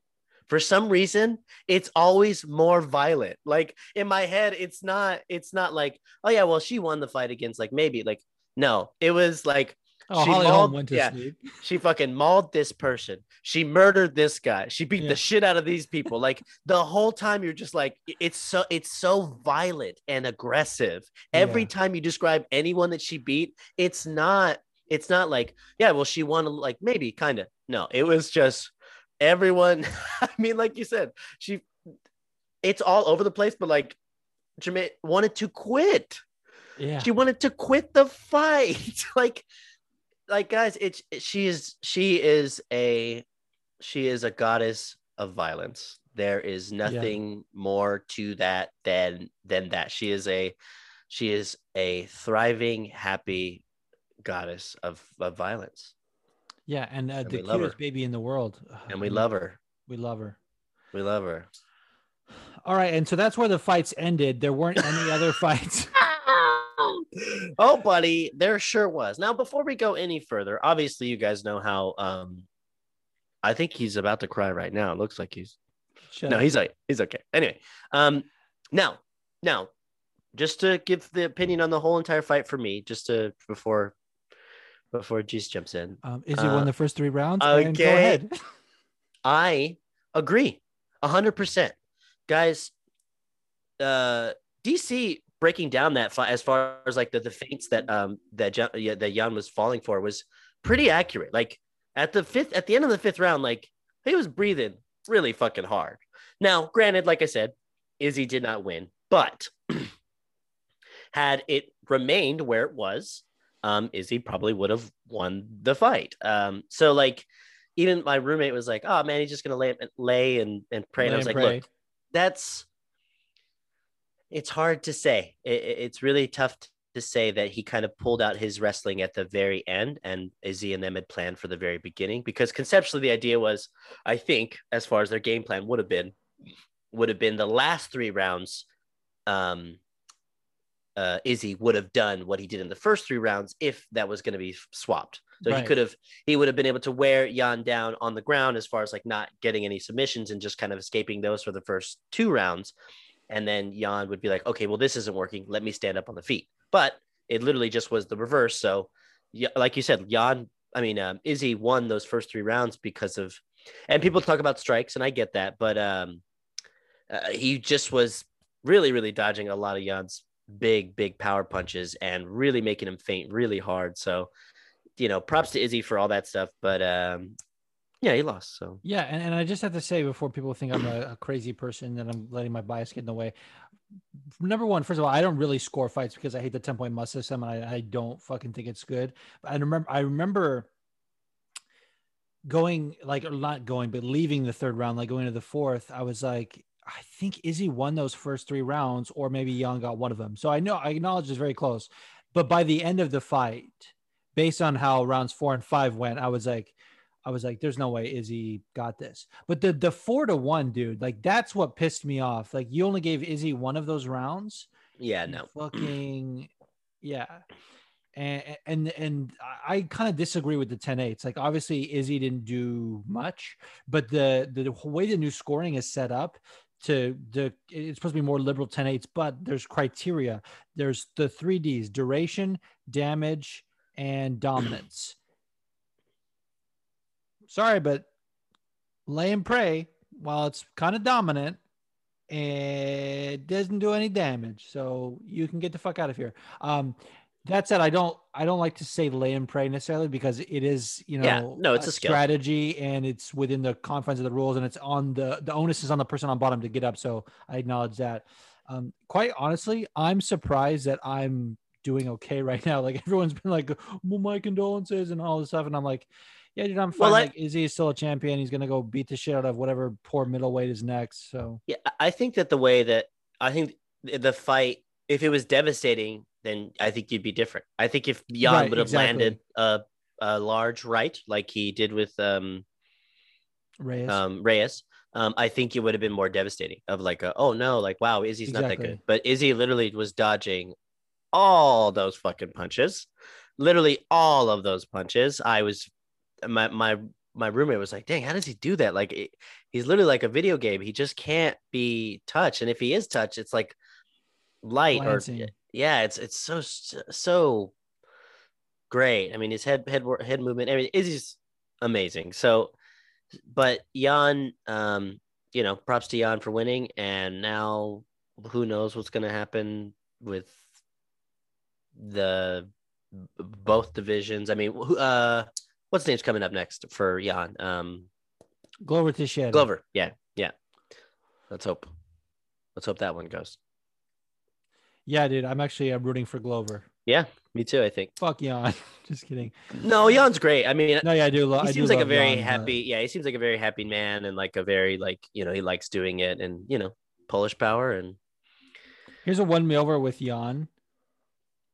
For some reason, it's always more violent. Like in my head, it's not it's not like, oh yeah, well, she won the fight against like maybe like no, it was like Oh, She Holly mauled- Holm went to yeah. sleep. she fucking mauled this person. She murdered this guy. She beat Yeah. the shit out of these people. *laughs* Like the whole time you're just like it's so it's so violent and aggressive. Every Yeah. time you describe anyone that she beat, it's not it's not like, yeah, well she won like maybe kind of. No, it was just everyone *laughs* I mean like you said, she it's all over the place but like Germaine wanted to quit Yeah. she wanted to quit the fight *laughs* like like guys it's she is she is a she is a goddess of violence there is nothing more to that than than that she is a she is a thriving happy goddess of, of violence Yeah, and uh, And the cutest her. baby in the world. and we *sighs* love her We love her. we love her *sighs* All right, and so that's where the fights ended. There weren't any other fights. *laughs* oh buddy there sure was now before we go any further obviously you guys know how um i think he's about to cry right now it looks like he's Shut no up. he's like he's okay anyway um now now just to give the opinion on the whole entire fight for me just to before before Jeez jumps in um, Izzy uh, won the first three rounds. and go ahead. *laughs* I agree a hundred percent, guys. Uh, DC breaking down that fight as far as like the, the feints that um that Jan, yeah, that Jan was falling for was pretty accurate. Like at the fifth, at the end of the fifth round, like he was breathing really fucking hard. Now, granted, like I said, Izzy did not win, but *clears throat* had it remained where it was, um, Izzy probably would have won the fight. Um, so like even my roommate was like, "Oh man, he's just gonna lay lay and and pray." and I was like, pray. "Look, that's it's hard to say. It, it- it's really tough to say that he kind of pulled out his wrestling at the very end, and Izzy and them had planned for the very beginning because conceptually the idea was, I think, as far as their game plan would have been, would have been the last three rounds. Um, uh, Izzy would have done what he did in the first three rounds if that was going to be swapped. So he could have he would have been able to wear Jan down on the ground as far as like not getting any submissions and just kind of escaping those for the first two rounds. And then Jan would be like, okay, well, this isn't working. Let me stand up on the feet. But it literally just was the reverse. So like you said, Jan. I mean, um, Izzy won those first three rounds because of, and people talk about strikes, and I get that, but um, uh, he just was really, really dodging a lot of Jan's big, big power punches and really making him faint really hard. So, you know, props to Izzy for all that stuff, but um, yeah, he lost. So yeah, and, and I just have to say before people think I'm a, a crazy person that I'm letting my bias get in the way. Number one, first of all, I don't really score fights because I hate the ten point must system, and I, I don't fucking think it's good. But I remember, I remember going like or not going, but leaving the third round, like going to the fourth. I was like, I think Izzy won those first three rounds, or maybe Young got one of them. So I know I acknowledge it's very close, but by the end of the fight, based on how rounds four and five went, I was like, I was like, there's no way Izzy got this. But the the four to one, dude, like that's what pissed me off. Like you only gave Izzy one of those rounds. Yeah, no. Fucking *clears throat* yeah. And and and I kind of disagree with the 10 8. like obviously Izzy didn't do much, but the the way the new scoring is set up to the it's supposed to be more liberal 10 8s, but there's criteria. There's the three Ds duration, damage, and dominance sorry, but lay and pray while it's kind of dominant, it doesn't do any damage. So you can get the fuck out of here. Um, that said, I don't I don't like to say lay and pray necessarily because it is you know yeah, no it's a, a strategy and it's within the confines of the rules and it's on the the onus is on the person on bottom to get up. So I acknowledge that. Um, quite honestly, I'm surprised that I'm doing okay *laughs* right now. Like everyone's been like, well, my condolences and all this stuff, and I'm like, yeah, dude, I'm fine. Well, like, is he still a champion? He's gonna go beat the shit out of whatever poor middleweight is next. So yeah, I think that the way that I think the fight, if it was devastating, then I think you'd be different. I think if Jan right, would have exactly. landed a, a large right like he did with um Reyes, um, Reyes, um, I think it would have been more devastating. Of like, a, oh no, like wow, Izzy's exactly. not that good. But Izzy literally was dodging all those fucking punches, literally all of those punches. I was my my my roommate was like, "Dang, how does he do that? Like, it, he's literally like a video game. He just can't be touched, and if he is touched, it's like light Glancing. or yeah, it's it's so so great. I mean, his head head head movement, everything is just amazing. So, but Jan, um, you know, props to Jan for winning, and now who knows what's going to happen with the both divisions. I mean, who uh what's name's coming up next for Jan? Um, Glover Teixeira. Glover. Yeah. Yeah. Let's hope. Let's hope that one goes. Yeah, dude. I'm actually I'm rooting for Glover. Yeah, me too. I think. Fuck Jan. *laughs* Just kidding. No, Jan's great. I mean, no, yeah, I do. Lo- he I seems like a very Jan, happy. But... Yeah, he seems like a very happy man, and like a very like you know he likes doing it, and you know Polish power. And here's a one me over with Jan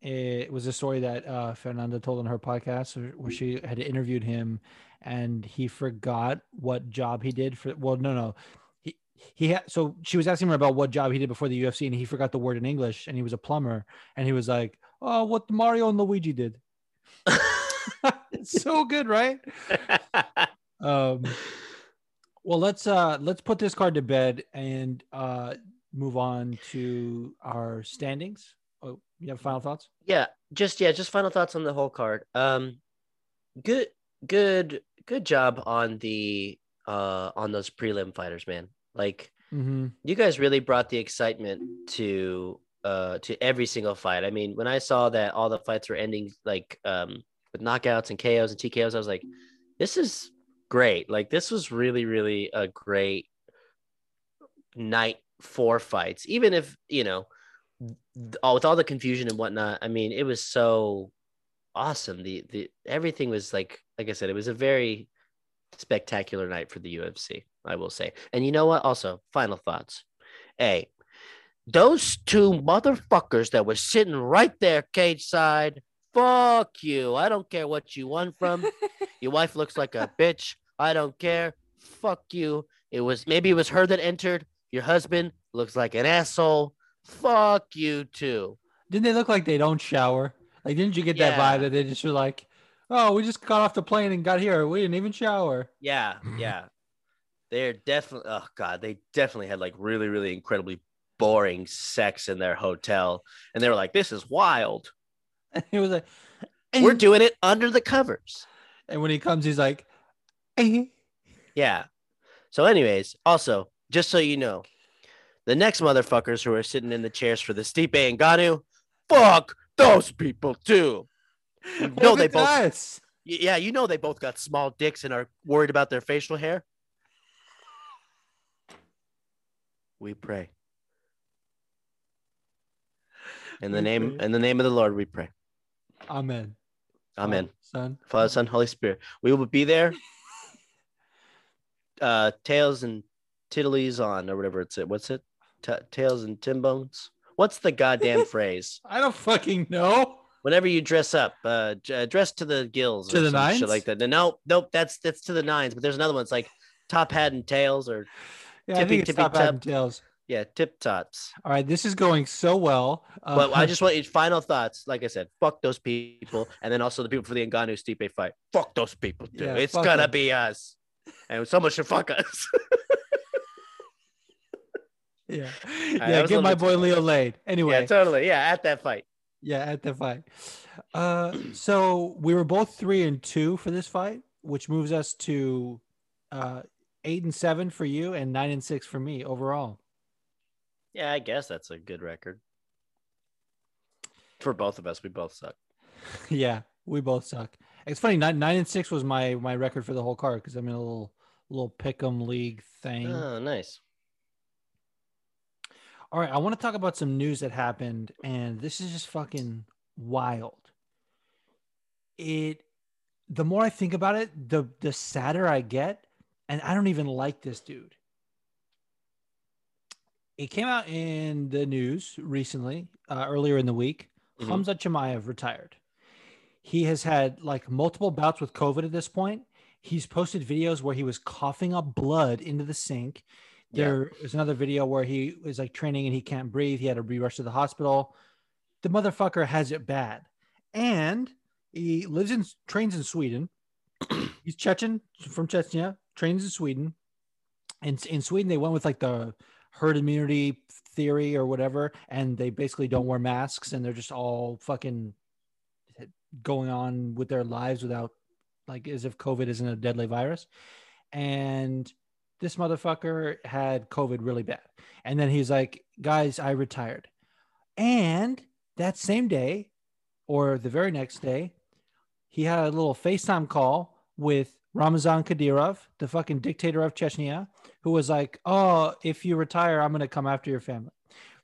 it was a story that uh, Fernanda told on her podcast where she had interviewed him and he forgot what job he did for well no no. He he had so she was asking him about what job he did before the UFC and he forgot the word in English and he was a plumber and he was like oh what Mario and Luigi did. *laughs* It's so good right? *laughs* Um well let's uh let's put this card to bed and uh move on to our standings you have final thoughts yeah, just yeah, just final thoughts on the whole card. Um, good, good, good job on the uh on those prelim fighters, man. Like mm-hmm. you guys really brought the excitement to uh to every single fight. I mean, when I saw that all the fights were ending like um with knockouts and KOs and TKOs, I was like, this is great. Like this was really, really a great night for fights. Even if you know all with all the confusion and whatnot. I mean, it was so awesome. The the everything was like like I said, it was a very spectacular night for the UFC. I will say. And you know what? Also, final thoughts. A, those two motherfuckers that were sitting right there cage side. Fuck you. I don't care what you want from. *laughs* Your wife looks like a bitch. I don't care. Fuck you. It was maybe it was her that entered. Your husband looks like an asshole. Fuck you too. Didn't they look like they don't shower? Like, didn't you get that vibe that they just were like, "Oh, we just got off the plane and got here. We didn't even shower." Yeah, yeah. They're definitely. Oh god, they definitely had like really, really incredibly boring sex in their hotel, and they were like, "This is wild." *laughs* it was like, We're doing it under the covers. And when he comes, he's like, "Eh." Yeah. So, anyways, also, just so you know, the next motherfuckers who are sitting in the chairs for the Stipe and Ngannou, fuck those people too. You *laughs* know they both us. Yeah, you know they both got small dicks and are worried about their facial hair. We pray. In the We name pray. in the name of the Lord we pray. Amen. Amen. Son. Father, Son, Holy Spirit. We will be there. *laughs* Uh tails and tiddlies on or whatever it's it. What's it? Ta tails and timbones. What's the goddamn *laughs* phrase? I don't fucking know. Whenever you dress up, uh, j- uh, dress to the gills To or the nines? like that. No, nope, that's that's to the nines. But there's another one. It's like top hat and tails, or Yeah, I think it's tippy, top hat and tails. yeah, tip tops. All right, this is going so well. Uh, But I *laughs* just want your final thoughts. Like I said, fuck those people, and then also the people for the Ngannou Stipe fight. Fuck those people too. Yeah, it's gonna them. be us, and someone should fuck us. *laughs* *laughs* yeah, that yeah. Get my boy. Leo laid. Anyway, yeah, totally. Yeah, at that fight. Yeah, at that fight. Uh, so we were both three and two for this fight, which moves us to uh, eight and seven for you and nine and six for me overall. Yeah, I guess that's a good record for both of us. We both suck. *laughs* yeah, we both suck. It's funny. Nine, nine and six was my my record for the whole card because I'm in a little little pick'em league thing. Oh, nice. All right, I want to talk about some news that happened, and this is just fucking wild. It, the more I think about it, the the sadder I get, and I don't even like this dude. It came out in the news recently, uh, earlier in the week. Mhm. Khamzat Chimaev retired. He has had like multiple bouts with COVID at this point. He's posted videos where he was coughing up blood into the sink. Yeah. There was another video where he was like training and he can't breathe. He had to be rushed to the hospital. The motherfucker has it bad. And he lives in trains in Sweden. *clears throat* He's Chechen from Chechnya, trains in Sweden. And in Sweden, they went with like the herd immunity theory or whatever, and they basically don't wear masks and they're just all fucking going on with their lives without like as if COVID isn't a deadly virus. And this motherfucker had COVID really bad. And then he's like, guys, I retired. And that same day, or the very next day, he had a little FaceTime call with Ramzan Kadyrov, the fucking dictator of Chechnya, who was like, Oh, if you retire, I'm going to come after your family.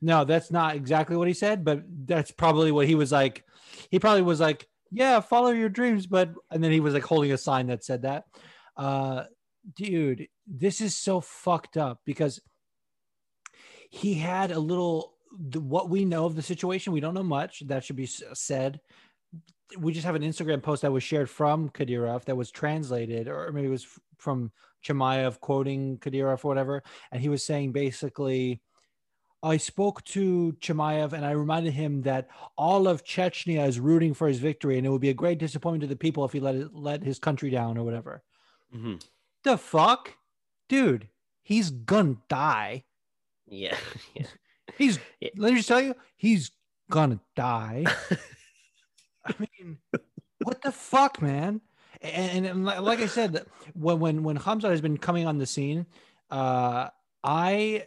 No, that's not exactly what he said, but that's probably what he was like. He probably was like, Yeah, follow your dreams. But, and then he was like holding a sign that said that. Uh, dude, this is so fucked up because he had a little what we know of the situation. We don't know much. That should be said. We just have an Instagram post that was shared from Kadyrov that was translated, or maybe it was from Chimaev quoting Kadyrov or whatever. And he was saying basically, I spoke to Chimaev and I reminded him that all of Chechnya is rooting for his victory, and it would be a great disappointment to the people if he let it, let his country down or whatever. Mhm. The fuck, dude, he's gonna die. Yeah. *laughs* yeah. He's Yeah. let me just tell you, he's gonna die. *laughs* I mean, what the fuck, man? And, and li- like I said, when when when Hamza has been coming on the scene, uh, I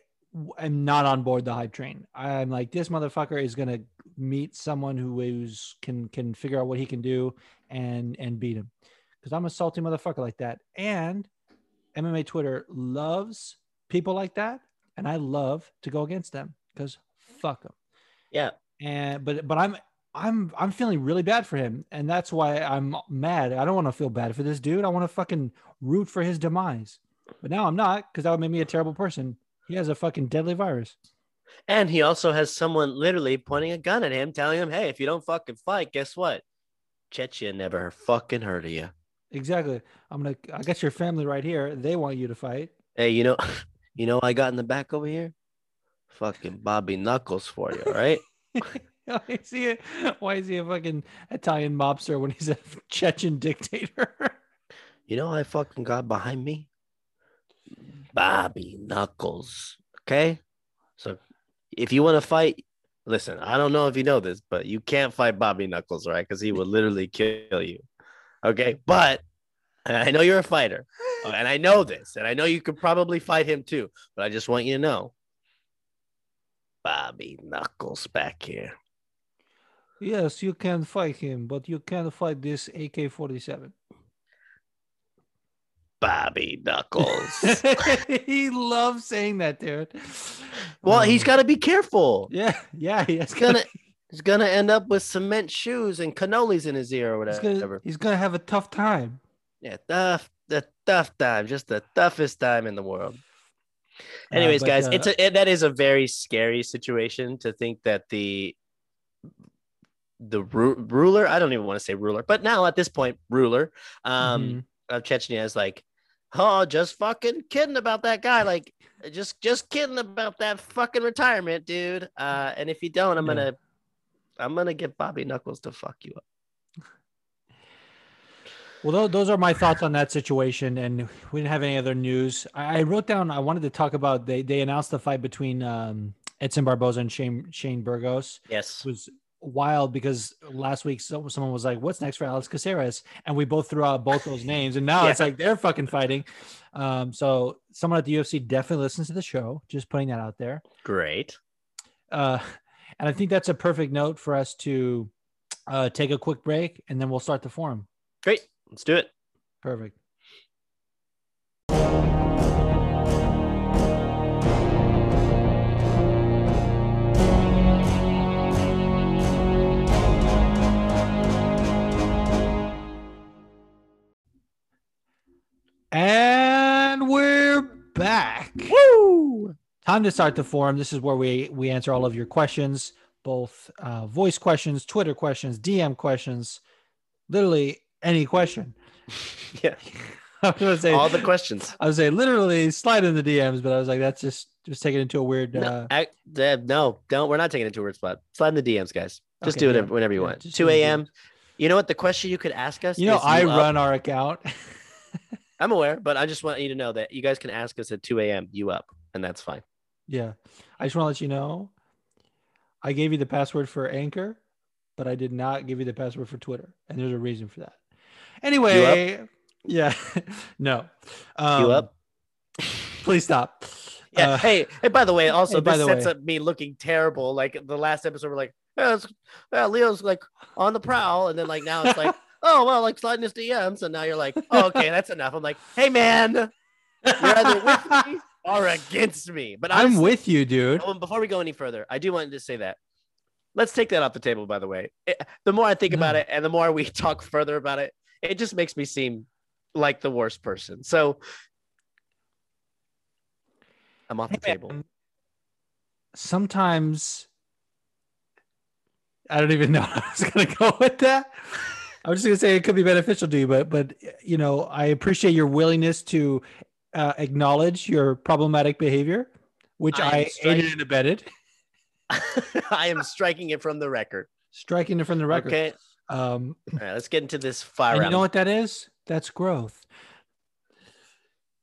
am not on board the hype train. I'm like, this motherfucker is gonna meet someone who who is can can figure out what he can do and and beat him, because I'm a salty motherfucker like that. And MMA Twitter loves people like that, and I love to go against them because fuck them Yeah. and but but I'm I'm I'm feeling really bad for him, and that's why I'm mad. I don't want to feel bad for this dude. I want to fucking root for his demise. But now I'm not because that would make me a terrible person. He has a fucking deadly virus. And he also has someone literally pointing a gun at him, telling him, "Hey, if you don't fucking fight, guess what? Chechnya never fucking heard of you." Exactly. I'm gonna. I got your family right here. They want you to fight. Hey, you know, *laughs* you know, I got in the back over here, fucking Bobby Knuckles for you, right? *laughs* Why is he a, why is he a fucking Italian mobster when he's a Chechen dictator? *laughs* You know, I fucking got behind me, Bobby Knuckles. Okay, so if you want to fight, listen, I don't know if you know this, but you can't fight Bobby Knuckles, right? Because he will literally kill you. Okay. But I know you're a fighter, uh, and I know this, and I know you could probably fight him too. But I just want you to know Bobby Knuckles back here. Yes, you can fight him, but you can't fight this AK 47. Bobby Knuckles. *laughs* he loves saying that, dude. well, he's got to be careful. Yeah, yeah, he- He's gonna he's gonna end up with cement shoes and cannolis in his ear or he's whatever. gonna, he's gonna have a tough time. Yeah, tough, the tough time, just the toughest time in the world. Uh, Anyways, but, guys, uh, it's a it, that is a very scary situation to think that the the ru- ruler, I don't even want to say ruler, but now at this point, ruler um mhm. of Chechnya is like, oh, just fucking kidding about that guy, like just just kidding about that fucking retirement, dude. Uh, and if you don't, I'm Yeah. gonna I'm gonna get Bobby Knuckles to fuck you up. Well, those are my thoughts on that situation, and we didn't have any other news. I, I wrote down. I wanted to talk about they they announced the fight between um, Edson Barboza and Shane Shane Burgos. Yes. It was wild because last week someone was like, "What's next for Alex Caceres?" and we both threw out both those *laughs* names, and now it's like they're fucking fighting. Um, so someone at the UFC definitely listens to the show. Just putting that out there. Great. Uh, and I think that's a perfect note for us to uh, take a quick break, and then we'll start the forum. Great. Let's do it. Perfect. And we're back. Woo! Time to start the forum. This is where we we answer all of your questions, both uh, voice questions, Twitter questions, DM questions, literally any question. *laughs* Yeah. *laughs* I was gonna say All the questions. I was say literally slide in the DMs, but I was like, that's just just taking it into a weird. No, Uh, I, Deb, no, don't. We're not taking it to a weird spot. Slide in the DMs, guys. Just Okay, do it yeah. whenever you Yeah, want. Two a.m. You know what? The question you could ask us. you know, I you up- run our account. *laughs* I'm aware, but I just want you to know that you guys can ask us at 2 a.m. You up, and that's fine. Yeah, I just want to let you know, I gave you the password for Anchor, but I did not give you the password for Twitter, and there's a reason for that. Anyway, yeah, *laughs* no, um, you up? Please stop. *laughs* Yeah. Uh, hey, hey. By the way, *laughs* also hey, by this the sets way. up me looking terrible. Like the last episode, we're like, yeah, yeah, Leo's like on the prowl, and then like now it's like, oh well, like sliding his DMs, and now you're like, oh, okay, that's enough. I'm like, hey man, you're either with me or against me. But I'm with you, dude. Before we go any further, I do want to say that. Let's take that off the table, by the way. It- the more I think about it and the more we *laughs* talk further about it, it just makes me seem like the worst person. So I'm off the Hey, table. man, Sometimes I don't even know *laughs* how I was going to go with that. I was just going to say it could be beneficial to you, but but you know I appreciate your willingness to uh, acknowledge your problematic behavior, which I I, aided and abetted, *laughs* I am striking it from the record. striking it from the record. Okay. Um, All right, let's get into this fire and you know what that is? That's growth.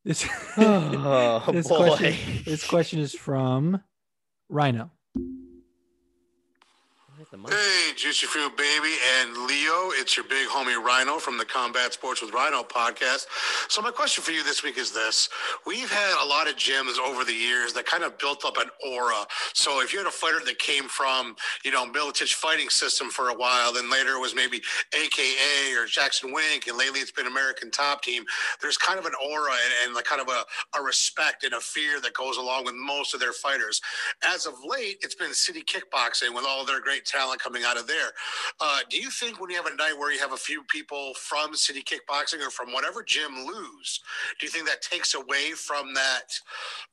This, *laughs* Oh, this boy. question this question is from Rhino. The? Hey, Juicy Fruit Baby and Leo, it's your big homie Rhino from the Combat Sports with Rhino podcast. So, my question for you this week is this We've had a lot of gyms over the years that kind of built up an aura. So, if you had a fighter that came from, you know, Miletich fighting system for a while, then later it was maybe AKA or Jackson Wink, and lately it's been American Top Team, there's kind of an aura and, and like kind of a, a respect and a fear that goes along with most of their fighters. As of late, it's been city kickboxing with all their great talent coming out of there. Uh, do you think when you have a night where you have a few people from city kickboxing or from whatever gym lose, do you think that takes away from that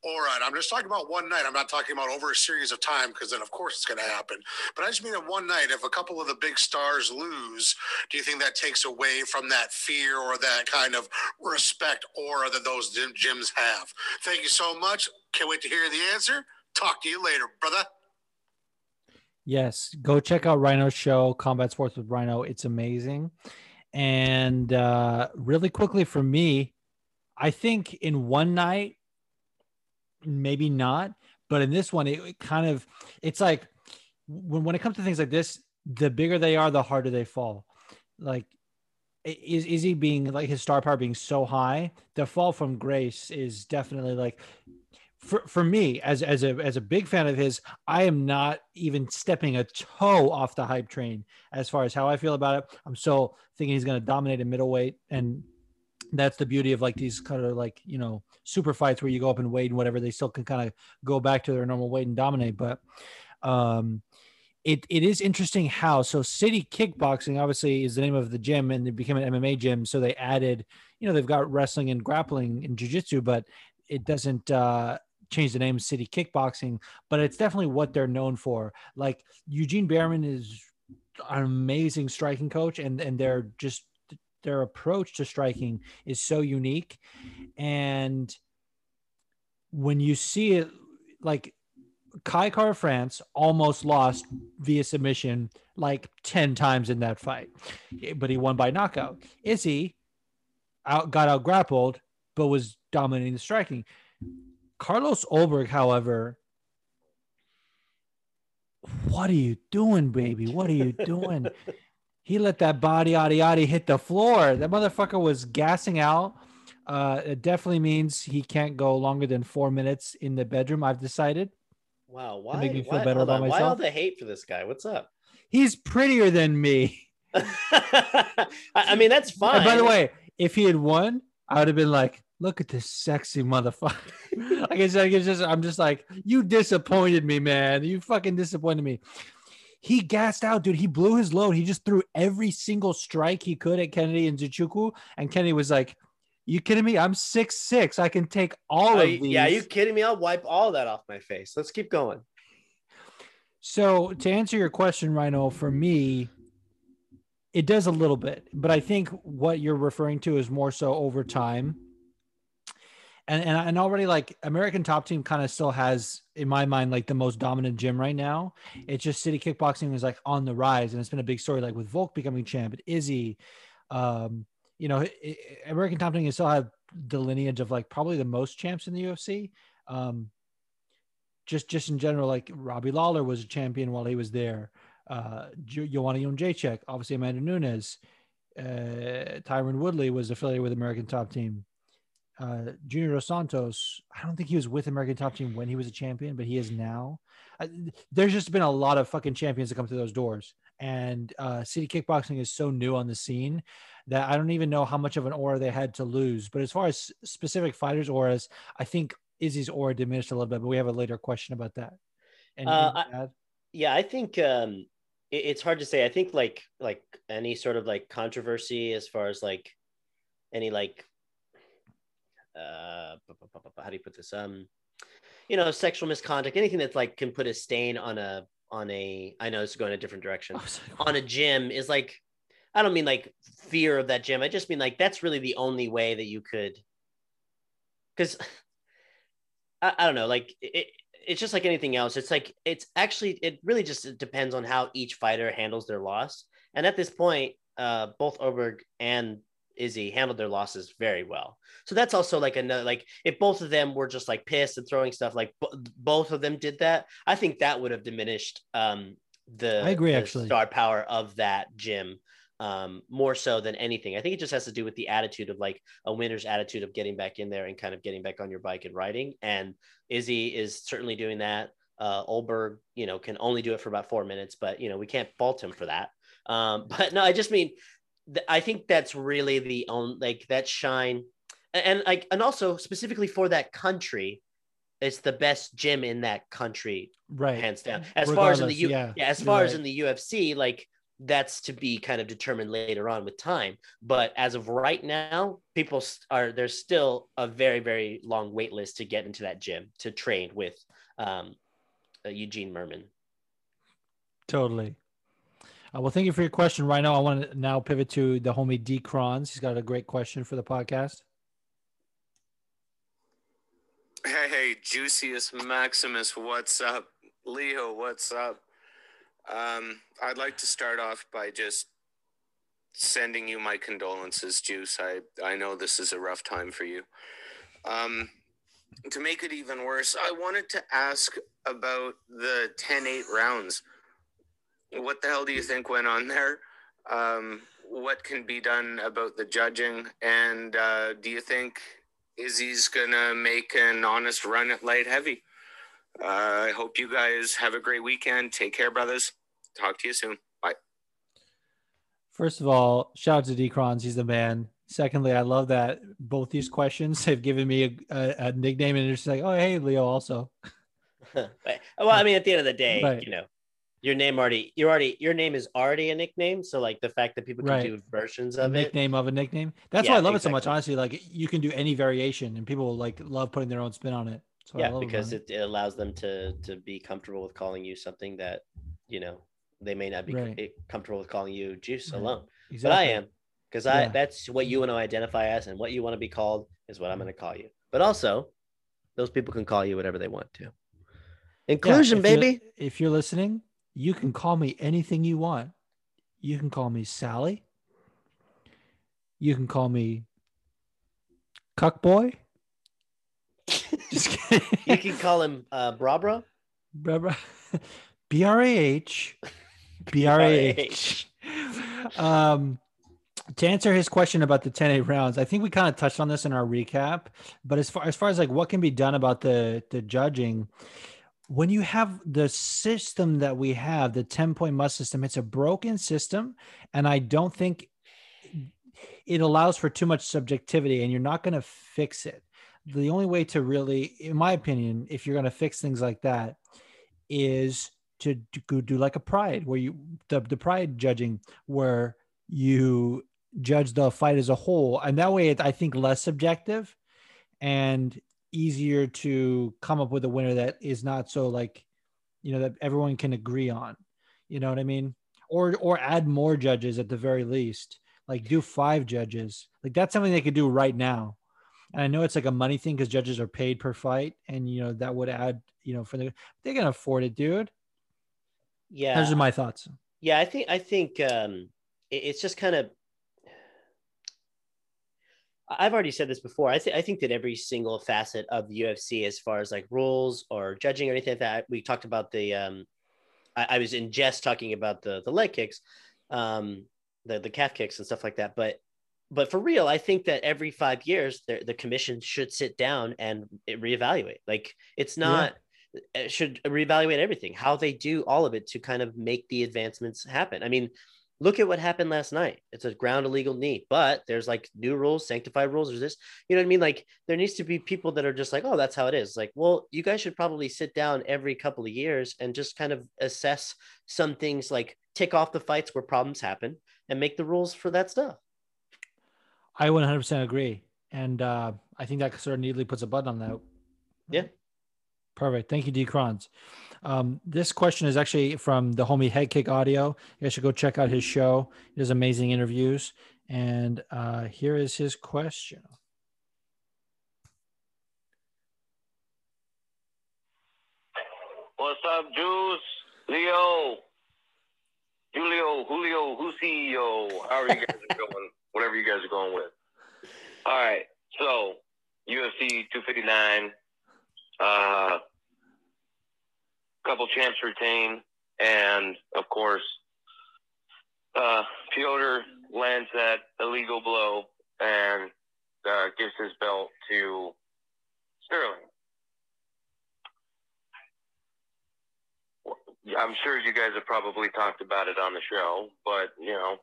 aura? And I'm just talking about one night. I'm not talking about over a series of time because then, of course, it's going to happen. But I just mean at one night, if a couple of the big stars lose, do you think that takes away from that fear or that kind of respect aura that those gyms have? Thank you so much. Can't wait to hear the answer. Talk to you later, brother. Yes, go check out Rhino's show, Combat Sports with Rhino. It's amazing. And uh, really quickly for me, I think in one night, maybe not, but in this one, it, it kind of it's like when when it comes to things like this, the bigger they are, the harder they fall. Like is is he being like his star power being so high? The fall from grace is definitely like for, for me as as a as a big fan of his, I am not even stepping a toe off the hype train as far as how I feel about it. I'm still thinking he's going to dominate in middleweight, and that's the beauty of like these kind of like you know super fights where you go up and weight and whatever. They still can kind of go back to their normal weight and dominate, but um it, it is interesting how so city kickboxing obviously is the name of the gym and it became an mma gym so they added you know they've got wrestling and grappling and jiu-jitsu but it doesn't uh change the name city kickboxing but it's definitely what they're known for like eugene bareman is an amazing striking coach and and they're just their approach to striking is so unique and when you see it like Kai Kara-France almost lost via submission like 10 times in that fight, but he won by knockout. Izzy out, got out grappled, but was dominating the striking. Carlos Ulberg, however, what are you doing, baby? What are you doing? he let that body yada yada hit the floor. That motherfucker was gassing out. Uh, it definitely means he can't go longer than four minutes in the bedroom. I've decided. Wow, why? Make me feel why, better about myself. Why all the hate for this guy? What's up? He's prettier than me. *laughs* I mean, that's fine. And by the way, if he had won, I would have been like, "Look at this sexy motherfucker." *laughs* I guess I guess just I'm just like, "You disappointed me, man. You fucking disappointed me." He gassed out, dude. He blew his load. He just threw every single strike he could at Kennedy and Nzechukwu, and Kennedy was like, you kidding me? I'm six six. I can take all of these. Yeah, you kidding me? I'll wipe all that off my face. Let's keep going. So to answer your question, Rhino, for me, it does a little bit, but I think what you're referring to is more so over time. And, and and already like American Top Team kind of still has in my mind like the most dominant gym right now. It's just City Kickboxing is like on the rise, and it's been a big story like with Volk becoming champ, Izzy, um, you know, American Top Team still have the lineage of like probably the most champs in the UFC. Um, just just in general, like Robbie Lawler was a champion while he was there. Uh, Joanna Jędrzejczyk, obviously Amanda Nunes, uh, Tyron Woodley was affiliated with American Top Team. Uh, Junior Dos Santos, I don't think he was with American Top Team when he was a champion, but he is now. Uh, there's just been a lot of fucking champions that come through those doors, and uh, City Kickboxing is so new on the scene that I don't even know how much of an aura they had to lose. But as far as specific fighters' auras, I think Izzy's aura diminished a little bit. But we have a later question about that. Uh, yeah, I think um, it's hard to say. I think like like any sort of like controversy as far as like any like uh, how do you put this? Um, you know, sexual misconduct, anything that's like can put a stain on a on a. I know it's going a different direction. Oh, on a gym is like I don't mean like fear of that gym. I just mean like that's really the only way that you could. Because *laughs* I, I, don't know, like it, it's just like anything else. It's like it's actually it really just depends on how each fighter handles their loss. And at this point, uh, both Ulberg and Izzy handled their losses very well. So that's also like another like if both of them were just like pissed and throwing stuff like b- both of them did that, I think that would have diminished um the I agree the actually star power of that gym um, more so than anything. I think it just has to do with the attitude of like a winner's attitude of getting back in there and kind of getting back on your bike and riding. And Izzy is certainly doing that. Uh, Ulberg, you know, can only do it for about four minutes, but you know, we can't fault him for that. Um, *laughs* but no, I just mean, th- I think that's really the only like that shine, and, and like, and also specifically for that country, it's the best gym in that country, right? Hands down. As Regardless, far as in the U, yeah, yeah as far right. as in the UFC, like that's to be kind of determined later on with time. But as of right now, people are there's still a very very long wait list to get into that gym to train with um, uh, Eugene Bareman. Totally. Uh, well, thank you for your question, right now I want to now pivot to the homie D. Crons. He's got a great question for the podcast. Hey, hey, Juicius Maximus, what's up? Leo, what's up? Um, I'd like to start off by just sending you my condolences, Juice. I, I know this is a rough time for you. Um, to make it even worse, I wanted to ask about the 10 8 rounds. what the hell do you think went on there? Um, what can be done about the judging? And uh, do you think Izzy's gonna make an honest run at light heavy? Uh, I hope you guys have a great weekend. Take care, brothers. Talk to you soon. Bye. First of all, shout out to Decrons. He's the man. Secondly, I love that both these questions *laughs* have given me a, a, a nickname, and it's like, oh, hey, Leo, also. *laughs* well, I mean, at the end of the day, Right. you know, your name already, you're already, your name is already a nickname. So, like the fact that people can Right. do versions A of it, nickname of a nickname. That's Yeah, why I love it so much. Honestly, like you can do any variation, and people like love putting their own spin on it. So yeah, because it, it allows them to to be comfortable with calling you something that you know they may not be Right. eh, comfortable with calling you juice Right. alone. exactly. But I am because I Yeah. that's what you want to identify as, and what you want to be called is what I'm going to call you. But also, those people can call you whatever they want to. Yeah, Inclusion, if you're- baby. If you're listening, you can call me anything you want. You can call me Sally. You can call me Cuck Boy. *laughs* Just kidding. You can call him uh, Brabra. *laughs* B R A H. *laughs* *laughs* B R A H. Um, to answer his question about the 10 8 rounds, I think we kind of touched on this in our recap. But as far as far as like what can be done about the the judging, when you have the system that we have, the 10 point must system, it's a broken system. And I don't think it allows for too much subjectivity, and you're not going to fix it. The only way to really, in my opinion, if you're going to fix things like that, is to do, do like a pride where you the, the pride judging where you judge the fight as a whole. And that way it, i think less subjective and easier to come up with a winner that is not so like you know that everyone can agree on. You know what i mean? Or or add more judges at the very least. Like do five judges. Like that's something they could do right now. And i know it's like a money thing because judges are paid per fight and you know that would add you know for the they can afford it dude Yeah, those are my thoughts Yeah, I think I think um, it- it's just kind of. I've already said this before. I think I think that every single facet of the UFC, as far as like rules or judging or anything like that, we talked about the. Um, I, I was in jest talking about the the leg kicks, um, the the calf kicks and stuff like that. But but for real, I think that every five years, the the commission should sit down and reevaluate. Like it's not it should reevaluate everything, how they do all of it to kind of make the advancements happen. I mean, look at what happened last night. It's a ground illegal knee, but there's like new rules, sanctified rules. There's this, you know what I mean? Like there needs to be people that are just like, oh, that's how it is. Like, well, you guys should probably sit down every couple of years and just kind of assess some things, like tick off the fights where problems happen and make the rules for that stuff. i 100% agree and uh i think that sort of neatly puts a button on that Yeah. Perfect thank you d crons um, this question is actually from the homie head kick audio you guys should go check out his show he does amazing interviews and uh here is his question What's up, Juice? Leo? Julio, Julio, Jusio. How are you guys *laughs* going? Whatever you guys are going with. All right. So, UFC 259. Uh, couple champs retain. And, of course, uh, Piotr lands that illegal blow and uh, gives his belt to Sterling. I'm sure you guys have probably talked about it on the show, but you know,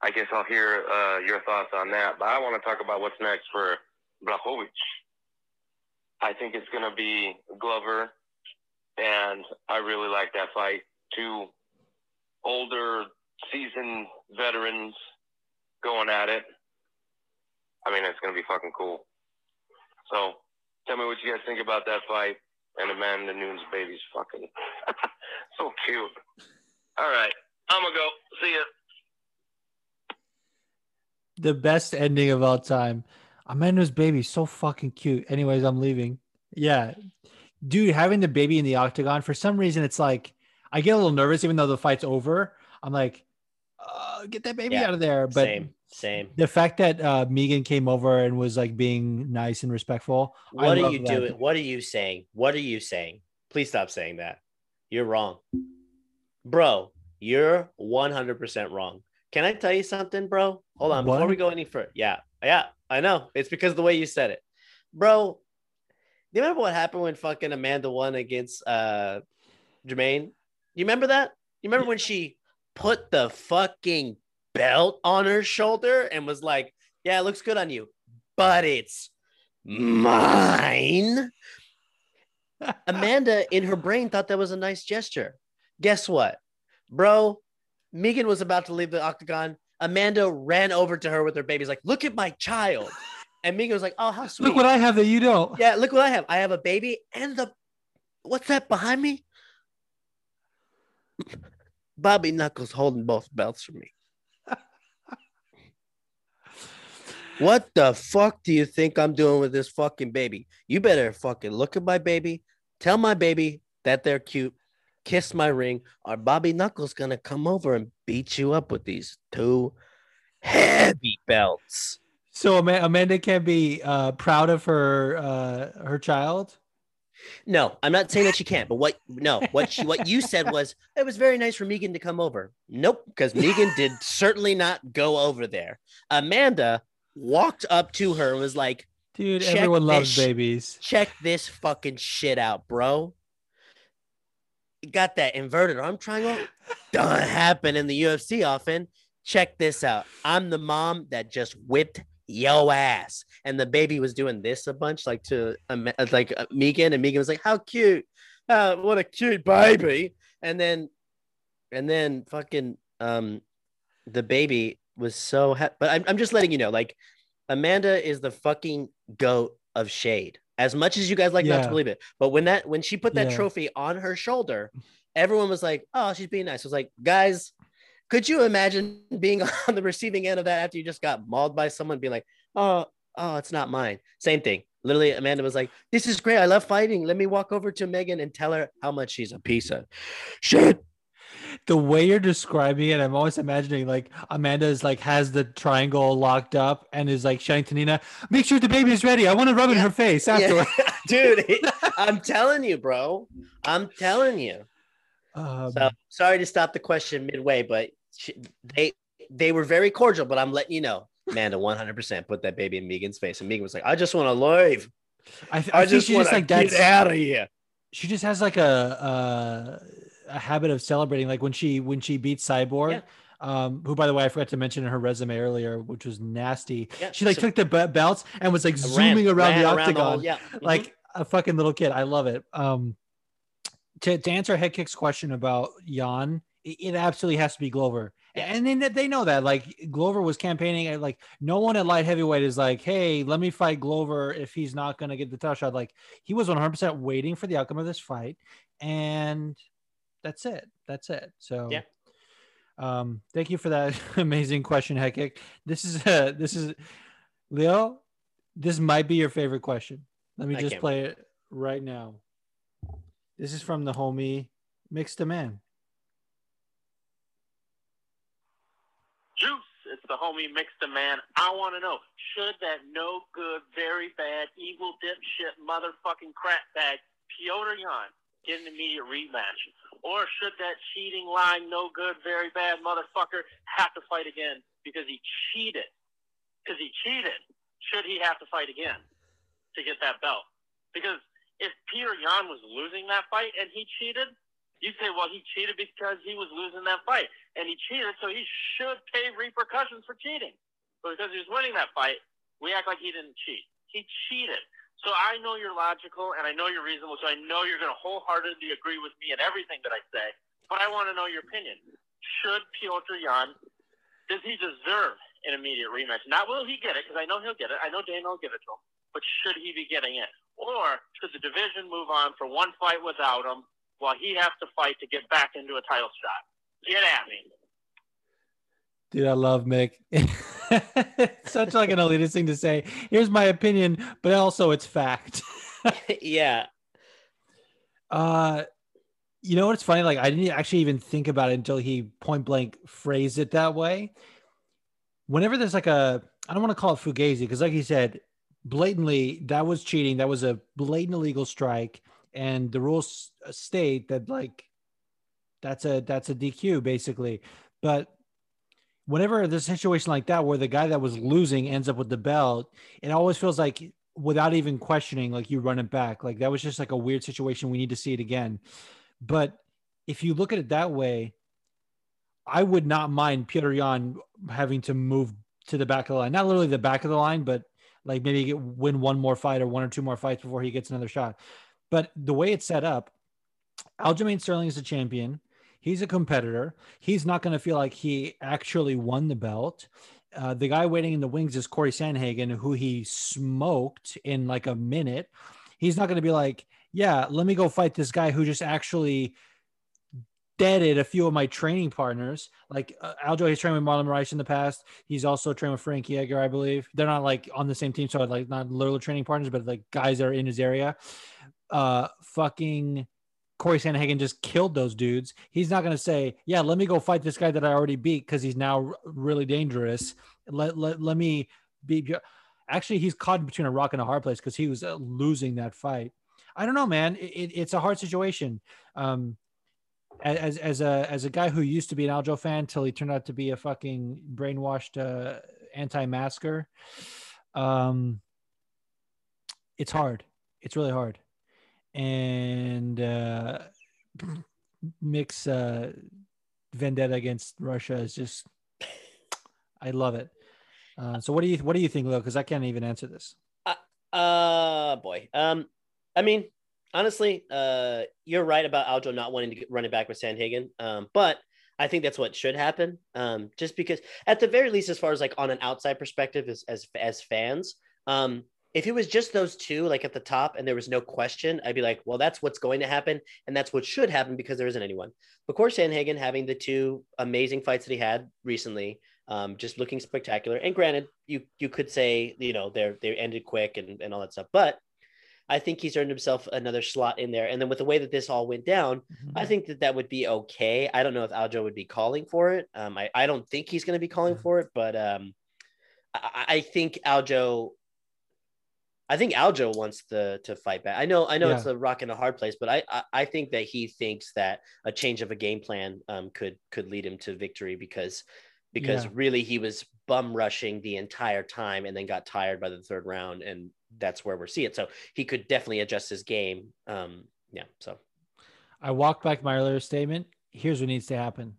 I guess I'll hear uh, your thoughts on that. But I want to talk about what's next for Blachowicz. I think it's going to be Glover, and I really like that fight. Two older, seasoned veterans going at it. I mean, it's going to be fucking cool. So, tell me what you guys think about that fight. And Amanda Nunes baby's fucking *laughs* so cute. All right, I'm gonna go. See ya. the best ending of all time amanda's baby so fucking cute anyways i'm leaving yeah dude having the baby in the octagon for some reason it's like i get a little nervous even though the fight's over i'm like uh, get that baby Yeah, out of there but same, same. the fact that uh, Megan came over and was like being nice and respectful. I What are you that. doing? What are you saying? What are you saying? Please stop saying that. You're wrong. bro, you're 100% wrong. Can I tell you something, bro? Hold on, before we go any further. Yeah, yeah, I know. It's because of the way you said it, bro. Do you remember what happened when fucking Amanda won against uh Germaine? You remember that? You remember when she put the fucking belt on her shoulder and was like, "Yeah, it looks good on you, but it's mine." *laughs* Amanda, in her brain, thought that was a nice gesture. Guess what, bro? Megan was about to leave the octagon. Amanda ran over to her with her babies, like, "Look at my child," *laughs* and Megan was like, "Oh, how sweet." Look what I have that you don't. Yeah, look what I have. I have a baby and the what's that behind me? Bobby Knuckles holding both belts for me. *laughs* what the fuck do you think I'm doing with this fucking baby? You better fucking look at my baby, tell my baby that they're cute, kiss my ring, or Bobby Knuckles gonna come over and beat you up with these two heavy belts. So Amanda can be uh, proud of her uh, her child. No, I'm not saying that she can't, but what no, what she what you said was it was very nice for Megan to come over. Nope, because Megan did certainly not go over there. Amanda walked up to her and was like, Dude, everyone loves this. babies. check this fucking shit out, bro. Got that inverted arm triangle? Doesn't happen in the UFC often. Check this out. I'm the mom that just whipped yo ass, and the baby was doing this a bunch, like to um, like uh, Megan, and Megan was like, "How cute! Uh, what a cute baby!" And then, and then fucking um, the baby was so. Ha- but I'm I'm just letting you know, like Amanda is the fucking goat of shade. As much as you guys like not to believe it, but when that when she put that Yeah. trophy on her shoulder, everyone was like, "Oh, she's being nice." I was like, guys, could you imagine being *laughs* on the receiving end of that after you just got mauled by someone, being like, "Oh, oh, it's not mine." Same thing. Literally, Amanda was like, "This is great. I love fighting. Let me walk over to Megan and tell her how much she's a piece of shit." The way you're describing it, I'm always imagining like Amanda is like has the triangle locked up and is like shouting to Nina, "Make sure the baby is ready. I want to rub in her face Yeah. afterward." *laughs* dude. it- *laughs* I'm telling you, bro. I'm telling you. Um, So sorry to stop the question midway, but sh- they they were very cordial. But I'm letting you know, Amanda, 100 percent put that baby in Megan's face, and Megan was like, "I just want to leave. I, I, I think just she want just to like get out of here." she just has like a a, a habit of celebrating like when she when she beats cyborg Yeah. um who by the way i forgot to mention in her resume earlier which was nasty Yeah, she like so- took the be- belts and was like Ran- zooming around ran the whole- octagon yeah, mhm. like a fucking little kid i love it um to, to answer head kick's question about Jan, it, it absolutely has to be Glover. And then they know that like Glover was campaigning at like no one at light heavyweight is like, hey, let me fight Glover if he's not gonna get the title shot. Like he was 100 percent waiting for the outcome of this fight, and that's it. That's it. So Yeah. Um, thank you for that *laughs* amazing question, Hekick. This is uh, this is Leo. This might be your favorite question. Let me I just can't play it right now. This is from the homie Mixed a Man. Juice, it's the homie mixed a man. I want to know, should that no good, very bad, evil dipshit, motherfucking crap bag, Piotr Yan, get an immediate rematch? Or should that cheating, lying, no good, very bad motherfucker have to fight again because he cheated? Because he cheated. Should he have to fight again to get that belt? Because if Peter Yan was losing that fight and he cheated, you say, well, he cheated because he was losing that fight and he cheated, so he should pay repercussions for cheating. But because he was winning that fight, we act like he didn't cheat. He cheated. So I know you're logical and I know you're reasonable, so I know you're going to wholeheartedly agree with me in everything that I say. But I want to know your opinion. Should Piotr Yan, does he deserve an immediate rematch? Not will he get it, because I know he'll get it. I know Dana will give it to him. But should he be getting it? Or should the division move on for one fight without him while he has to fight to get back into a title shot? Get at me. Dude, I love Mick. *laughs* *laughs* Such like an elitist thing to say. Here's my opinion, but also it's fact. *laughs* yeah, Uh, you know what's funny? Like I didn't actually even think about it until he point blank phrased it that way. Whenever there's like a, I don't want to call it fugazi because, like he said, blatantly that was cheating. That was a blatant illegal strike, and the rules state that like That's a that's a DQ basically. But whenever there's a situation like that where the guy that was losing ends up with the belt, it always feels like without even questioning, like you run it back. Like that was just like a weird situation. We need to see it again. But if you look at it that way, I would not mind Peter Yan having to move to the back of the line. Not literally the back of the line, but like maybe get, win one more fight or one or two more fights before he gets another shot. But the way it's set up, Aljamain Sterling is a champion. He's a competitor. He's not going to feel like he actually won the belt. Uh, the guy waiting in the wings is Corey Sandhagen, who he smoked in like a minute. He's not going to be like, yeah, let me go fight this guy who just actually deaded a few of my training partners. Like uh, Aljo, he's trained with Marlon Moraes in the past. He's also trained with Frankie Edgar, I believe. They're not like on the same team, so like not literal training partners, but like guys that are in his area. Uh, fucking Corey Sandhagen just killed those dudes. He's not going to say, "Yeah, let me go fight this guy that I already beat because he's now really dangerous." Let let let me be. Actually, he's caught between a rock and a hard place because he was uh, losing that fight. I don't know, man. It, it, it's a hard situation. Um, as as a as a guy who used to be an Aljo fan till he turned out to be a fucking brainwashed uh, anti-masker, um, it's hard. It's really hard and uh, *clears throat* mix uh, vendetta against Russia is just I love it. Uh, so what do you what do you think, Lil? Because I can't even answer this. Uh, uh boy. Um, I mean, honestly, uh, you're right about Aljo not wanting to run it back with Sandhagen. Um, but I think that's what should happen. Um, just because, at the very least, as far as like on an outside perspective, as as as fans, um, if it was just those two, like at the top, and there was no question, I'd be like, well, that's what's going to happen, and that's what should happen because there isn't anyone. But Corey Sandhagen having the two amazing fights that he had recently, um, just looking spectacular. And granted, you you could say you know they're they ended quick and and all that stuff, but I think he's earned himself another slot in there. And then with the way that this all went down, Mm-hmm. I think that that would be okay. I don't know if Aljo would be calling for it. Um, I, I don't think he's going to be calling Mhm. for it, but um, I, I think Aljo. I think Aljo wants to to fight back. I know, I know it's a rock and a hard place, but I, I I think that he thinks that a change of a game plan um could could lead him to victory because because Yeah. really he was bum rushing the entire time and then got tired by the third round and that's where we're seeing it. So he could definitely adjust his game. Um, yeah. So I walked back my earlier statement. Here's what needs to happen.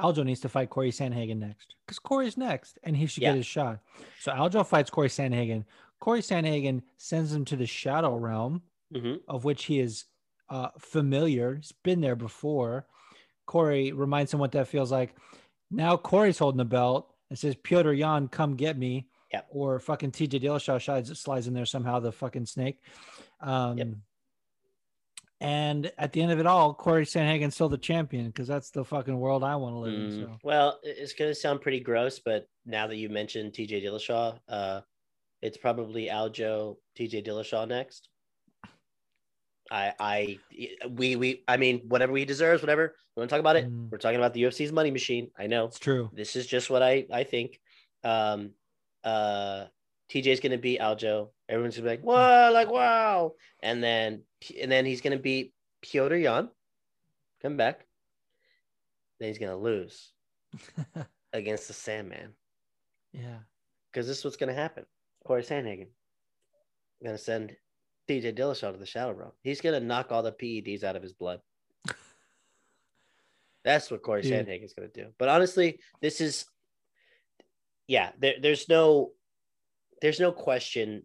Aljo needs to fight Corey Sandhagen next because Corey's next and he should Yeah. get his shot. So Aljo fights Corey Sandhagen. Corey Sandhagen sends him to the shadow realm, mhm. of which he is uh, familiar. He's been there before. Corey reminds him what that feels like. Now Corey's holding the belt and says, Piotr Yan, come get me. Yep. Or fucking TJ Dillashaw slides, in there somehow, the fucking snake. Um, Yep. And at the end of it all, Corey Sandhagen's still the champion because that's the fucking world I want to live in. Mm, So Well, it's going to sound pretty gross, but now that you mentioned TJ Dillashaw, uh, it's probably Aljo TJ Dillashaw next. I, I, we, we, I mean, whatever he deserves, whatever. We want to talk about it. Mm. We're talking about the UFC's money machine. I know it's true. this is just what I, I think. Um, uh, TJ's going to beat Aljo. Everyone's gonna be like, "Wow!" Like, wow! And then, and then he's going to beat Piotr Yan. Come back. Then he's going to lose *laughs* against the Sandman yeah. because this is what's going to happen. Corey Sandhagen I'm going to send TJ Dillashaw to the shadow realm. He's going to knock all the PEDs out of his blood. *laughs* That's what Corey Dude. Sandhagen is going to do. But honestly, this is, yeah. There, there's no, there's no question.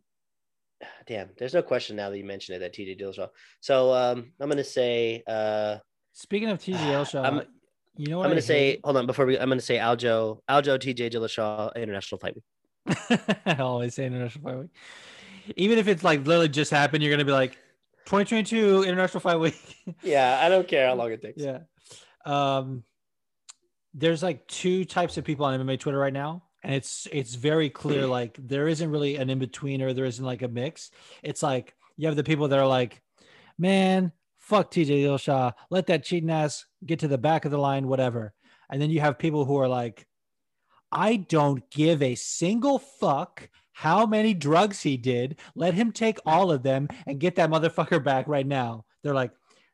*sighs* Damn, there's no question now that you mentioned it that TJ Dillashaw. So um, I'm going to say, uh, Speaking of TJ *sighs* Dillashaw, I'm- you know what I'm to say, hold on, before we, I'm going to say Aljo, Aljo, TJ Dillashaw, International Fight *laughs* always say International Fight Week. Even if it's like literally just happened, you're gonna be like 2022 International Fight Week. *laughs* Yeah, I don't care how long it takes. yeah. Um, there's like two types of people on MMA Twitter right now, and it's it's very clear *clears throat* like there isn't really an in between or there isn't like a mix. It's like you have the people that are like, man, fuck TJ Dillashaw, let that cheating ass get to the back of the line, whatever. And then you have people who are like, I don't give a single fuck how many drugs he did. Let him take all of them and get that motherfucker back right now. They're like,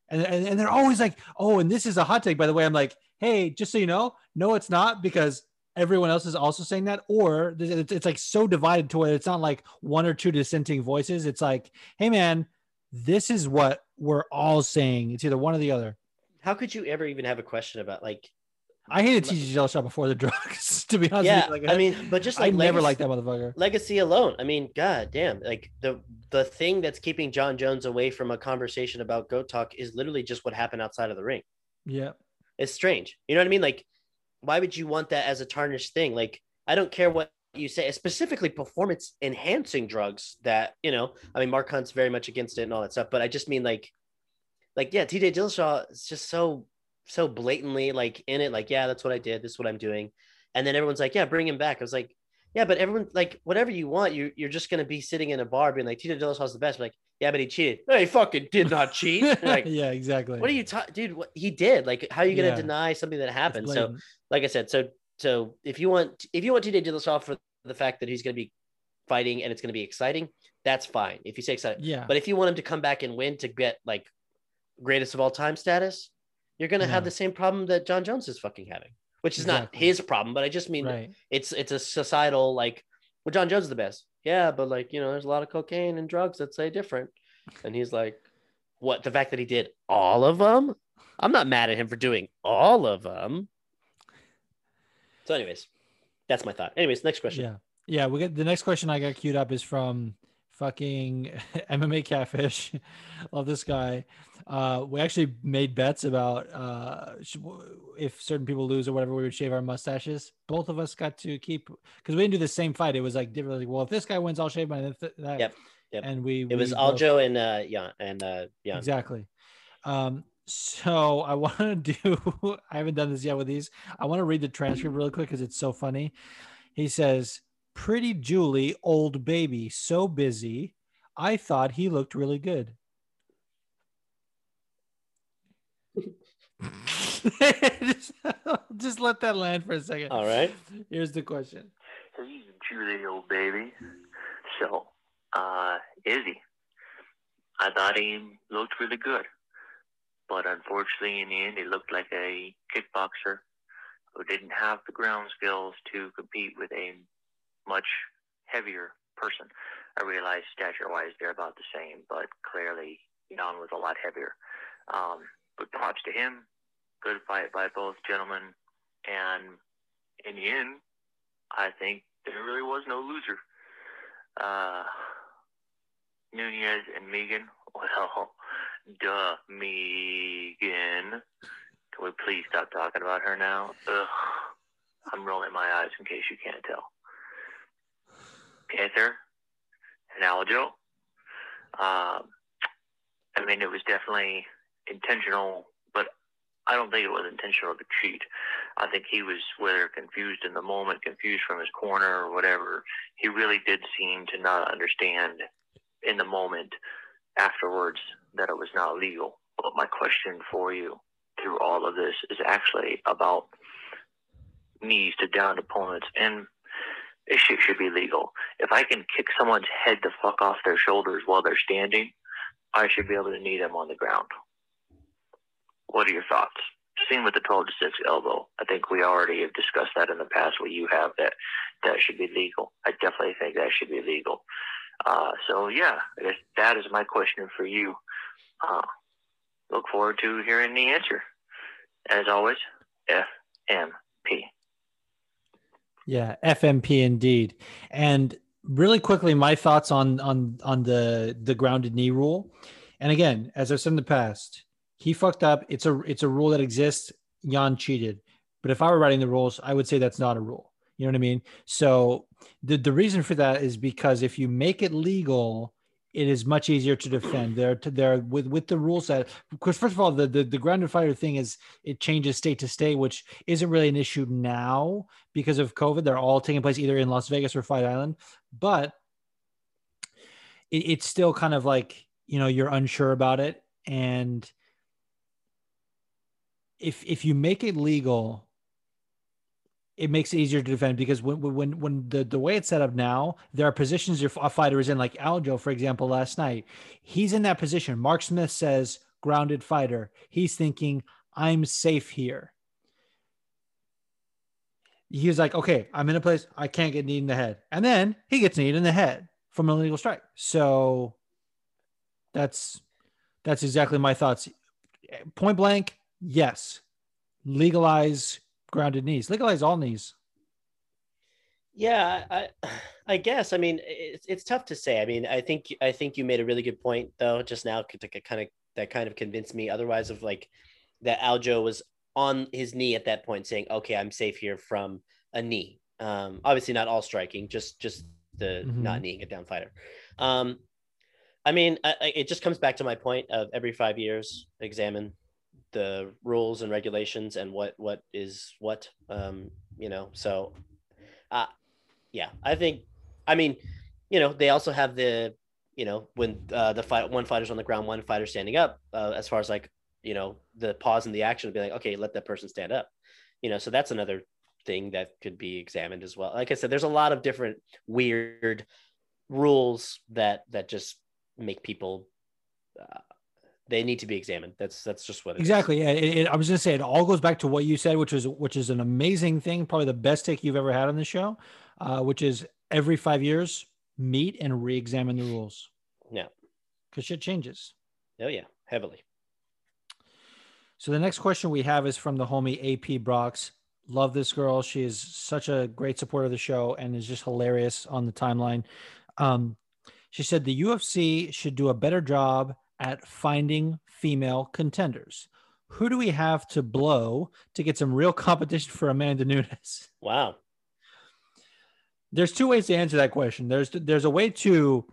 And, and and they're always like, oh, and this is a hot take, by the way. I'm like, hey, just so you know, no, it's not because everyone else is also saying that, or it's, it's like so divided to where it's not like one or two dissenting voices. It's like, hey, man, this is what we're all saying. It's either one or the other. How could you ever even have a question about like? I hated TJ Dillashaw before the drugs. *laughs* To be honest, Yeah. Like, I mean, but just like I like never liked that motherfucker. legacy alone. I mean, god damn, like the the thing that's keeping Jon Jones away from a conversation about goat talk is literally just what happened outside of the ring. Yeah, It's strange. You know what I mean? Like, why would you want that as a tarnished thing? Like, I don't care what you say, specifically performance enhancing drugs that, you know, I mean, Mark Hunt's very much against it and all that stuff, but I just mean like, like, yeah, TJ Dillashaw is just so, so blatantly like in it, like, yeah, that's what I did. This is what I'm doing. And then everyone's like, yeah, bring him back. I was like, yeah, but everyone, like, whatever you want, you, you're just going to be sitting in a bar being like, TJ Dillashaw's the best. Like, yeah, but he cheated. No, he fucking did not cheat. *laughs* like, yeah, exactly. what are you talking, dude? What he did? Like, how are you gonna Yeah. deny something that happened? So, like I said, so so if you want if you want TJ Dillashaw for the fact that he's gonna be fighting and it's gonna be exciting, that's fine. If you say exciting, yeah, but if you want him to come back and win to get like greatest of all time status, you're gonna Yeah. have the same problem that Jon Jones is fucking having, which is not his problem. But I just mean right. it's it's a societal like well jon jones is the best yeah but like you know there's a lot of cocaine and drugs that say different and he's like what the fact that he did all of them i'm not mad at him for doing all of them so anyways that's my thought anyways next question Yeah. Yeah. We get the next question I got queued up is from fucking *laughs* MMA catfish. *laughs* Love this guy. Uh, we actually made bets about uh, if certain people lose or whatever, we would shave our mustaches. Both of us got to keep because we didn't do the same fight. It was like different. Like, well, if this guy wins, I'll shave mine. If th- that, Yep, yep. And we it was both- aljo and uh yeah and uh yeah Exactly. Um, so I *laughs* want to do, I haven't done this yet with these. I want to read the transcript really quick because it's so funny. He says, Pretty Julie, old baby, so busy. I thought he looked really good. just, *laughs* just let that land for a second. all right Here's the question. Hey, Julie, old baby. So, uh, Izzy, I thought he looked really good. But unfortunately, in the end, he looked like a kickboxer who didn't have the ground skills to compete with a much heavier person. I realize stature-wise they're about the same, but clearly Yan was a lot heavier. Um, but props to him. Good fight by both gentlemen. And in the end, I think there really was no loser. Uh, Nunes and Megan, *laughs* well, duh, Megan. Can we please stop talking about her now? Ugh, I'm rolling my eyes in case you can't tell. Panther and Aljo. Um, I mean, it was definitely intentional, but I don't think it was intentional to cheat. I think he was whether confused in the moment, confused from his corner or whatever. He really did seem to not understand in the moment afterwards that it was not legal. But my question for you through all of this is actually about knees to down opponents and shit should be legal. If I can kick someone's head the fuck off their shoulders while they're standing, I should be able to knee them on the ground. What are your thoughts? Same with the 12 to 6 elbow. I think we already have discussed that in the past where you have that that should be legal. I definitely think that should be legal. Uh, so, yeah, that is my question for you. Uh, look forward to hearing the answer. As always, FMP. Yeah, FMP indeed. And really quickly, my thoughts on on on the the grounded knee rule. And again, as I've said in the past, he fucked up. It's a it's a rule that exists. Yan cheated. But if I were writing the rules, I would say that's not a rule. You know what I mean? So the the reason for that is because if you make it legal, it is much easier to defend. There, there with with the rules that because first of all, the, the the grounded fighter thing is it changes state to state, which isn't really an issue now because of COVID. They're all taking place either in Las Vegas or Fight Island, but it, it's still kind of like you know you're unsure about it, and if if you make it legal, it makes it easier to defend because when when when the the way it's set up now, there are positions your a fighter is in, like Aljo, for example, last night. He's in that position. Mark Smith says, grounded fighter. He's thinking, I'm safe here. He's like, okay, I'm in a place I can't get kneed in the head. And then he gets kneed in the head from an illegal strike. So that's that's exactly my thoughts. Point blank, yes. Legalize grounded knees. Legalize all knees. Yeah, I, I guess. I mean, it's it's tough to say. I mean, I think I think you made a really good point though just now to kind of that kind of convinced me. Otherwise, of like that Aljo was on his knee at that point, saying, "Okay, I'm safe here from a knee." Um, obviously, not all striking, just just the mm-hmm. not kneeing a down fighter. Um, I mean, I, I, it just comes back to my point of every five years examine the rules and regulations and what what is what. Um, you know, so uh, yeah, I think. I mean, you know, they also have the, you know, when uh, the fight one fighter's on the ground, one fighter standing up. Uh, as far as like, you know, the pause in the action would be like, okay, let that person stand up. You know, so that's another thing that could be examined as well. Like I said, there's a lot of different weird rules that that just make people uh, they need to be examined. That's that's just what exactly. Yeah, it, it, I was gonna say it all goes back to what you said, which was which is an amazing thing, probably the best take you've ever had on the show uh, which is every five years meet and re-examine the rules. Yeah, because shit changes. Oh yeah, heavily. So the next question we have is from the homie AP Brox. Love this girl. She is such a great supporter of the show and is just hilarious on the timeline. Um, she said the UFC should do a better job at finding female contenders. Who do we have to blow to get some real *laughs* competition for Amanda Nunes? Wow there's two ways to answer that question. There's there's a way to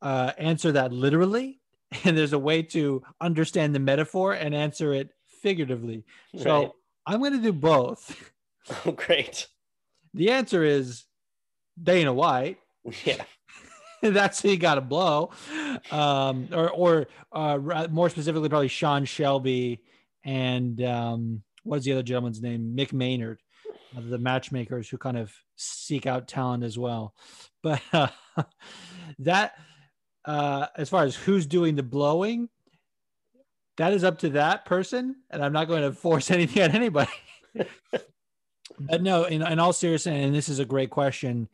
uh, answer that literally, *laughs* and there's a way to understand the metaphor and answer it figuratively. So right. I'm going to do both. Oh, *laughs* great. The answer is Dana White. Yeah. *laughs* That's who you got to blow. Um, or or uh, more specifically, probably Sean Shelby and um, what's the other gentleman's name? Mick Maynard the matchmakers who kind of seek out talent as well. *laughs* But uh, that, uh, as far as who's doing the blowing, that is up to that person, and I'm not going to force *laughs* anything on anybody. but no, in, in all seriousness, and this is a great question,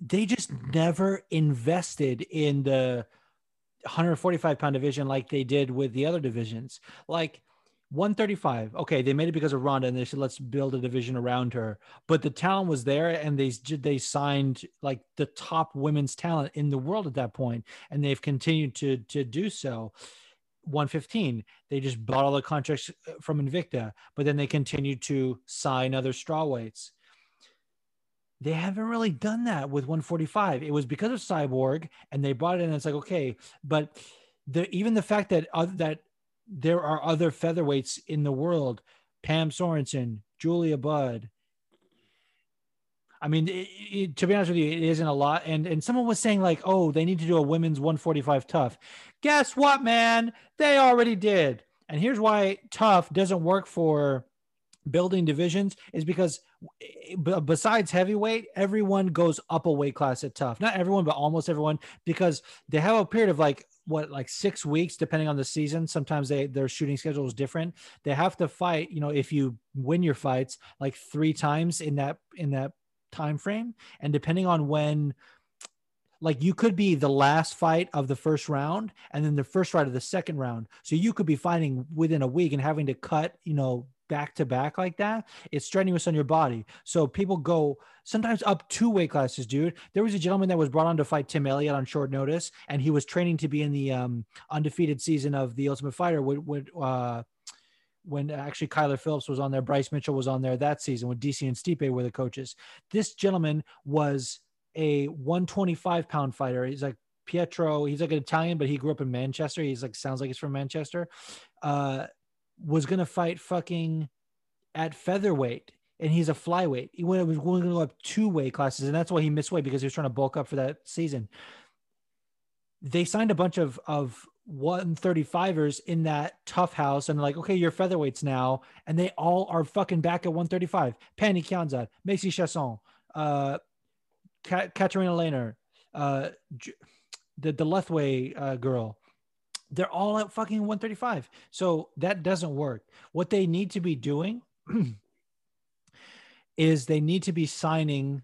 they just never invested in the 145 pound division like they did with the other divisions. Like 135. Okay, they made it because of Ronda, and they said let's build a division around her. But the talent was there, and they they signed like the top women's talent in the world at that point, and they've continued to to do so. 115. They just bought all the contracts uh, from Invicta, but then they continued to sign other strawweights. They haven't really done that with 145. It was because of Cyborg, and they brought it in. It's like okay, but the even the fact that uh, that there are other featherweights in the world Pam Sorenson, Julia Budd. I mean, it, it, to be honest with you, it isn't a lot. And and someone was saying like, oh, they need to do a women's 145 TUF. Guess what, man? They already did. And here's why TUF doesn't work for building divisions is because besides heavyweight, everyone goes up a weight class at TUF. Not everyone, but almost everyone, because they have a period of like what like six weeks depending on the season. Sometimes they their shooting schedule is different. They have to fight you know if you win your fights like three times in that in that time frame. And depending on when like you could be the last fight of the first round and then the first fight of the second round. So you could be fighting within a week and having to cut you know back to back like that, it's strenuous on your body. So people go sometimes up two weight classes, dude. There was a gentleman that was brought on to fight Tim Elliott on short notice, and he was training to be in the um, undefeated season of the Ultimate Fighter. Uh, when actually Kyler Phillips was on there, Bryce Mitchell was on there that season when DC and Stipe were the coaches. This gentleman was a 125 pound fighter. He's like Pietro. He's like an Italian, but he grew up in Manchester. He's like sounds like he's from Manchester. Uh, was gonna fight fucking at featherweight and he's a flyweight. He went was going to go up two weight classes, and that's why he missed weight because he was trying to bulk up for that season. They signed a bunch of of 135ers in that TUF house, and like, okay, you're featherweights now, and they all are fucking back at 135. Pannie Kianzad, Macy Chasson, uh, Katarina Lehner, uh, the the Lethwei uh, girl, they're all at fucking 135. So that doesn't work. What they need to be doing *clears throat* is they need to be signing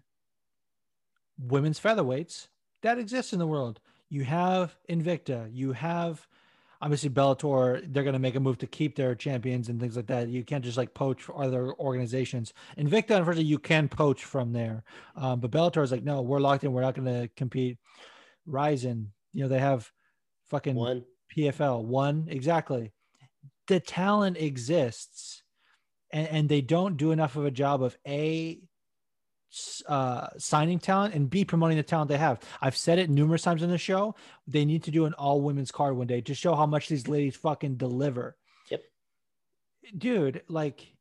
women's featherweights that exists in the world. You have Invicta, you have obviously Bellator, they're going to make a move to keep their champions and things like that. You can't just like poach for other organizations. Invicta, unfortunately, you can poach from there. Um, but Bellator is like, no, we're locked in. We're not going to compete. Rizin, you know, they have fucking One. PFL one exactly. The talent exists, and, and they don't do enough of a job of a uh, signing talent and b promoting the talent they have. I've said it numerous times on the show. They need to do an all women's card one day to show how much these ladies fucking deliver. Yep. dude. Like.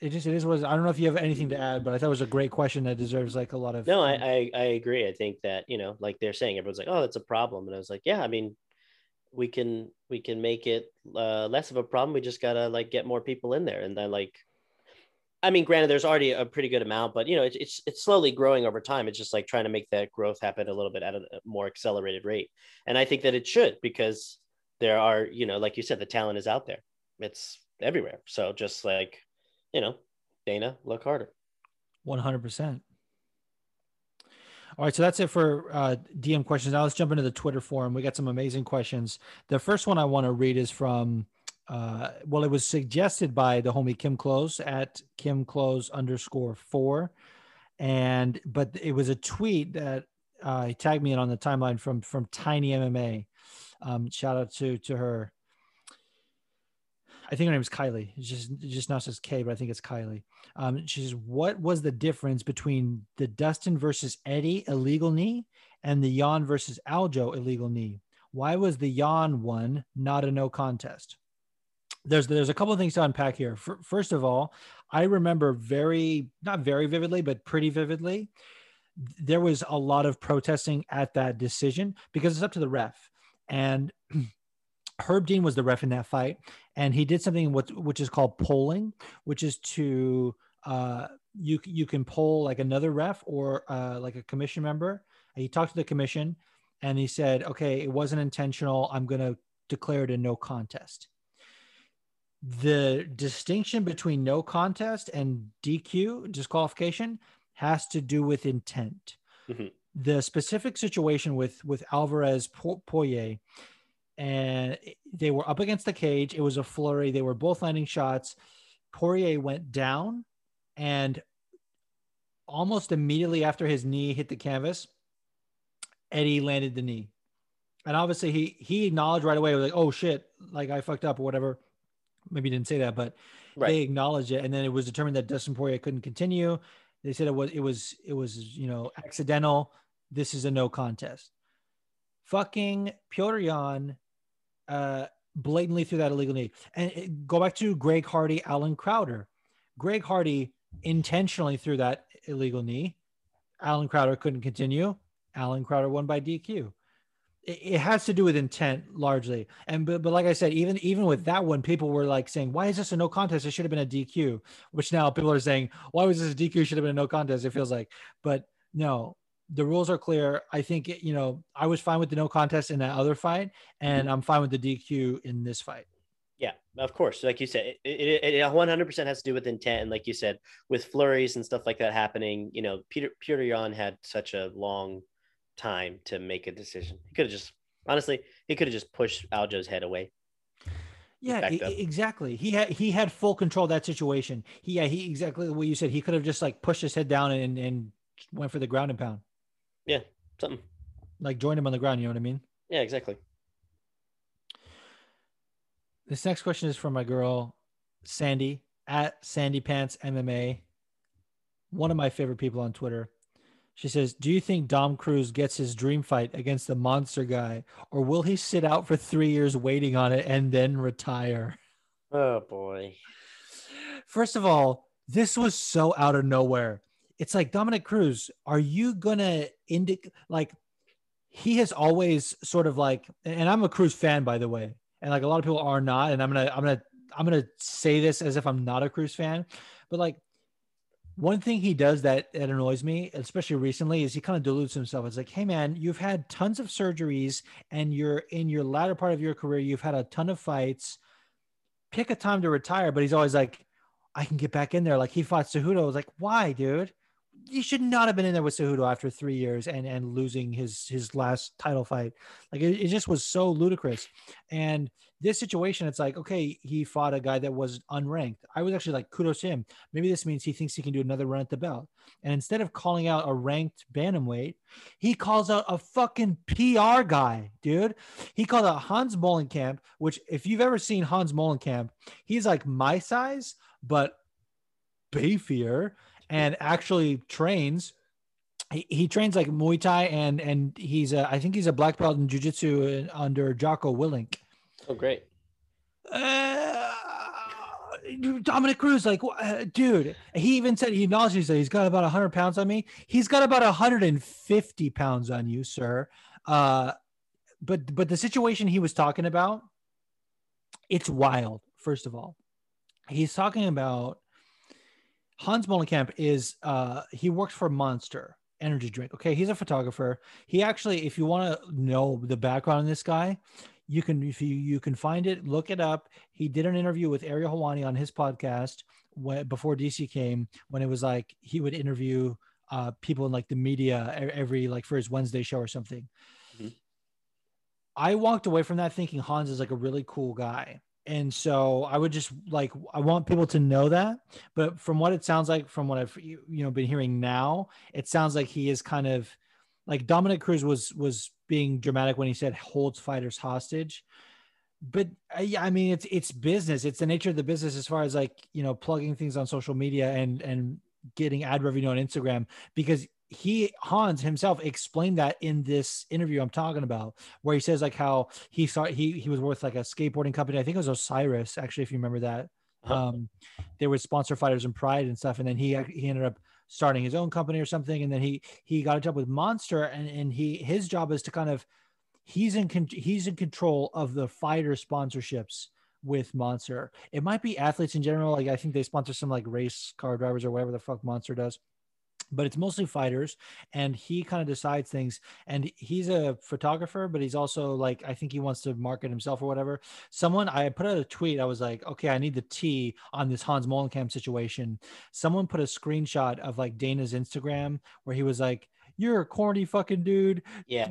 It just it is what it is. I don't know if you have anything to add, but I thought it was a great question that deserves like a lot of No, I, I I agree. I think that you know, like they're saying, everyone's like, "Oh, that's a problem," and I was like, "Yeah, I mean, we can we can make it uh, less of a problem. We just gotta like get more people in there." And then like, I mean, granted, there's already a pretty good amount, but you know, it's it's it's slowly growing over time. It's just like trying to make that growth happen a little bit at a more accelerated rate. And I think that it should because there are, you know, like you said, the talent is out there. It's everywhere. So just like, you know, Dana, look harder. One hundred percent. All right, so that's it for uh, DM questions. Now let's jump into the Twitter forum. We got some amazing questions. The first one I want to read is from, uh, well, it was suggested by the homie Kim Close at Kim Close underscore four, and but it was a tweet that uh, he tagged me in on the timeline from from Tiny MMA. Um, shout out to to her. I think her name is Kylie. It's just it just now says K, but I think it's Kylie. Um, she says, "What was the difference between the Dustin versus Eddie illegal knee and the Yan versus Aljo illegal knee? Why was the Yan one not a no contest?" There's there's a couple of things to unpack here. F- First of all, I remember very not very vividly, but pretty vividly, there was a lot of protesting at that decision because it's up to the ref and. *clears throat* Herb Dean was the ref in that fight, and he did something what which is called polling, which is to uh, you you can poll like another ref or uh, like a commission member. And he talked to the commission, and he said, "Okay, it wasn't intentional. I'm going to declare it a no contest." The distinction between no contest and DQ disqualification has to do with intent. Mhm. The specific situation with with Alvarez Po- Poirier and they were up against the cage. It was a flurry. They were both landing shots. Poirier went down, and almost immediately after his knee hit the canvas, Eddie landed the knee. And obviously, he he acknowledged right away, like, "Oh shit, like I fucked up or whatever." Maybe he didn't say that, but Right. they acknowledged it, and then it was determined that Dustin Poirier couldn't continue. They said it was it was it was you know accidental. This is a no contest. Fucking Piotr Yan uh, blatantly threw that illegal knee. And it- go back to Greg Hardy, Allen Crowder. Greg Hardy intentionally threw that illegal knee. Allen Crowder couldn't continue. Allen Crowder won by DQ. It, it has to do with intent largely. And but, but like I said, even even with that one, people were like saying, "Why is this a no contest? It should have been a DQ." Which now people are saying, "Why was this a DQ? Should have been a no contest." It feels like, but no, the rules are clear. I think you know I was fine with the no contest in that other fight, and mm-hmm. I'm fine with the DQ in this fight. Yeah, of course. Like you said, it, it, it 100% has to do with intent. And like you said, with flurries and stuff like that happening, you know, Peter Peter Yan had such a long time to make a decision. He could have just, honestly, he could have just pushed Aljo's head away. Yeah, backed e- exactly. He had he had full control of that situation. He yeah, he exactly what you said. He could have just like pushed his head down and and went for the ground and pound, Yeah, something. like join him on the ground. You know what I mean? Yeah, exactly. This next question is from my girl, Sandy at Sandy Pants MMA. One of my favorite people on Twitter. She says, Do you think Dom Cruz gets his dream fight against the monster guy, or will he sit out for three years waiting on it and then retire? Oh boy. First of all, this was so out of nowhere. It's like Dominick Cruz, are you gonna indicate like he has always sort of like and I'm a Cruz fan by the way. And like a lot of people are not, and I'm gonna I'm gonna I'm gonna say this as if I'm not a Cruz fan, but like One thing he does that, that annoys me, especially recently, is he kind of deludes himself. It's like, hey man, you've had tons of surgeries and you're in your latter part of your career, you've had a ton of fights. Pick a time to retire. But he's always like, I can get back in there. Like he fought Cejudo. I was like, why, dude? You should not have been in there with Cejudo after three years and and losing his his last title fight. Like it, it just was so ludicrous. And this situation, it's like, okay, he fought a guy that was unranked. I was actually like, kudos to him. Maybe this means he thinks he can do another run at the belt. And instead of calling out a ranked bantamweight, he calls out a fucking PR guy, dude. He called out Hans Molenkamp, which if you've ever seen Hans Molenkamp, he's like my size, but beefier and actually trains he, he trains like Muay Thai and and he's a I think he's a black belt in jiu-jitsu under Jocko Willink. Oh, great. Uh, Dominick Cruz, like, uh, dude, he even said he acknowledged that he's got about 100 pounds on me. He's got about 150 pounds on you, sir. Uh, but but the situation he was talking about, it's wild. First of all, he's talking about Hans Molenkamp is uh, he works for Monster Energy Drink. Okay, he's a photographer. He actually, if you want to know the background on this guy, you can if you you can find it look it up he did an interview with ariel Helwani on his podcast when, before dc came when it was like he would interview uh, people in like the media every like for his wednesday show or something mm-hmm. i walked away from that thinking hans is like a really cool guy and so i would just like i want people to know that but from what it sounds like from what i've you know been hearing now it sounds like he is kind of like dominick cruz was was being dramatic when he said holds fighters hostage but uh, I mean, it's it's business. It's the nature of the business as far as like you know plugging things on social media and and getting ad revenue on Instagram because he Hans himself explained that in this interview I'm talking about, where he says like how he saw he he was with like a skateboarding company. I think it was Osiris actually, if you remember that. Um, they would sponsor fighters and Pride and stuff, and then he he ended up starting his own company or something and then he he got a job with monster and and he his job is to kind of he's in con- he's in control of the fighter sponsorships with monster it might be athletes in general like i think they sponsor some like race car drivers or whatever the fuck monster does but it's mostly fighters and he kind of decides things and he's a photographer but he's also like i think he wants to market himself or whatever someone i put out a tweet i was like okay i need the t on this hans molenkamp situation someone put a screenshot of like dana's instagram where he was like you're a corny fucking dude. Yeah.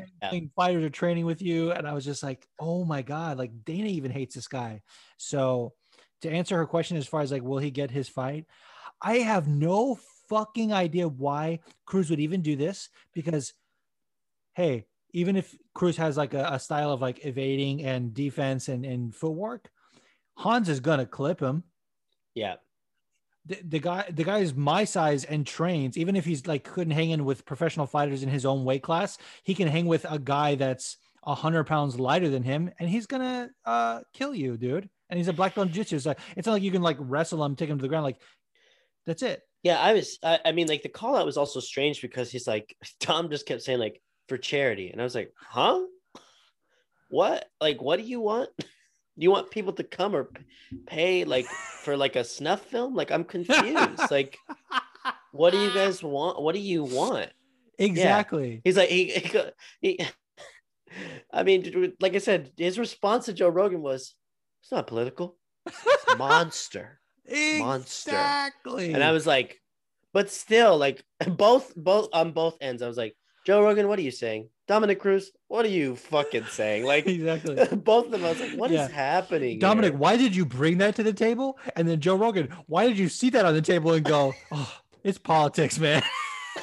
Fighters are training with you. And I was just like, oh my God, like Dana even hates this guy. So to answer her question as far as like, will he get his fight? I have no fucking idea why Cruz would even do this because, hey, even if Cruz has like a, a style of like evading and defense and, and footwork, Hans is gonna clip him. Yeah. The, the guy the guy is my size and trains even if he's like couldn't hang in with professional fighters in his own weight class he can hang with a guy that's a hundred pounds lighter than him and he's gonna uh kill you dude and he's a black belt jiu-jitsu so it's not like you can like wrestle him take him to the ground like that's it yeah, I was. I, I mean, like the call out was also strange because he's like *laughs* Tom just kept saying like for charity, and I was like, huh? What? Like, what do you want? *laughs* Do you want people to come or pay like for like a snuff film? Like, I'm confused. like, what do you *laughs* guys want? What do you want? Exactly. Yeah. He's like he, he, he I mean, like I said, his response to Joe Rogan was, "It's not political. It's monster." Monster. Exactly. And I was like, but still, like *laughs* both both on both ends, I was like, Joe Rogan, what are you saying? Dominick Cruz, what are you fucking saying? *laughs* Like exactly. *laughs* both of them, I was like, what yeah. is happening? Dominick, here? why did you bring that to the table? And then Joe Rogan, why did you see that on the table and go, oh, it's politics, man.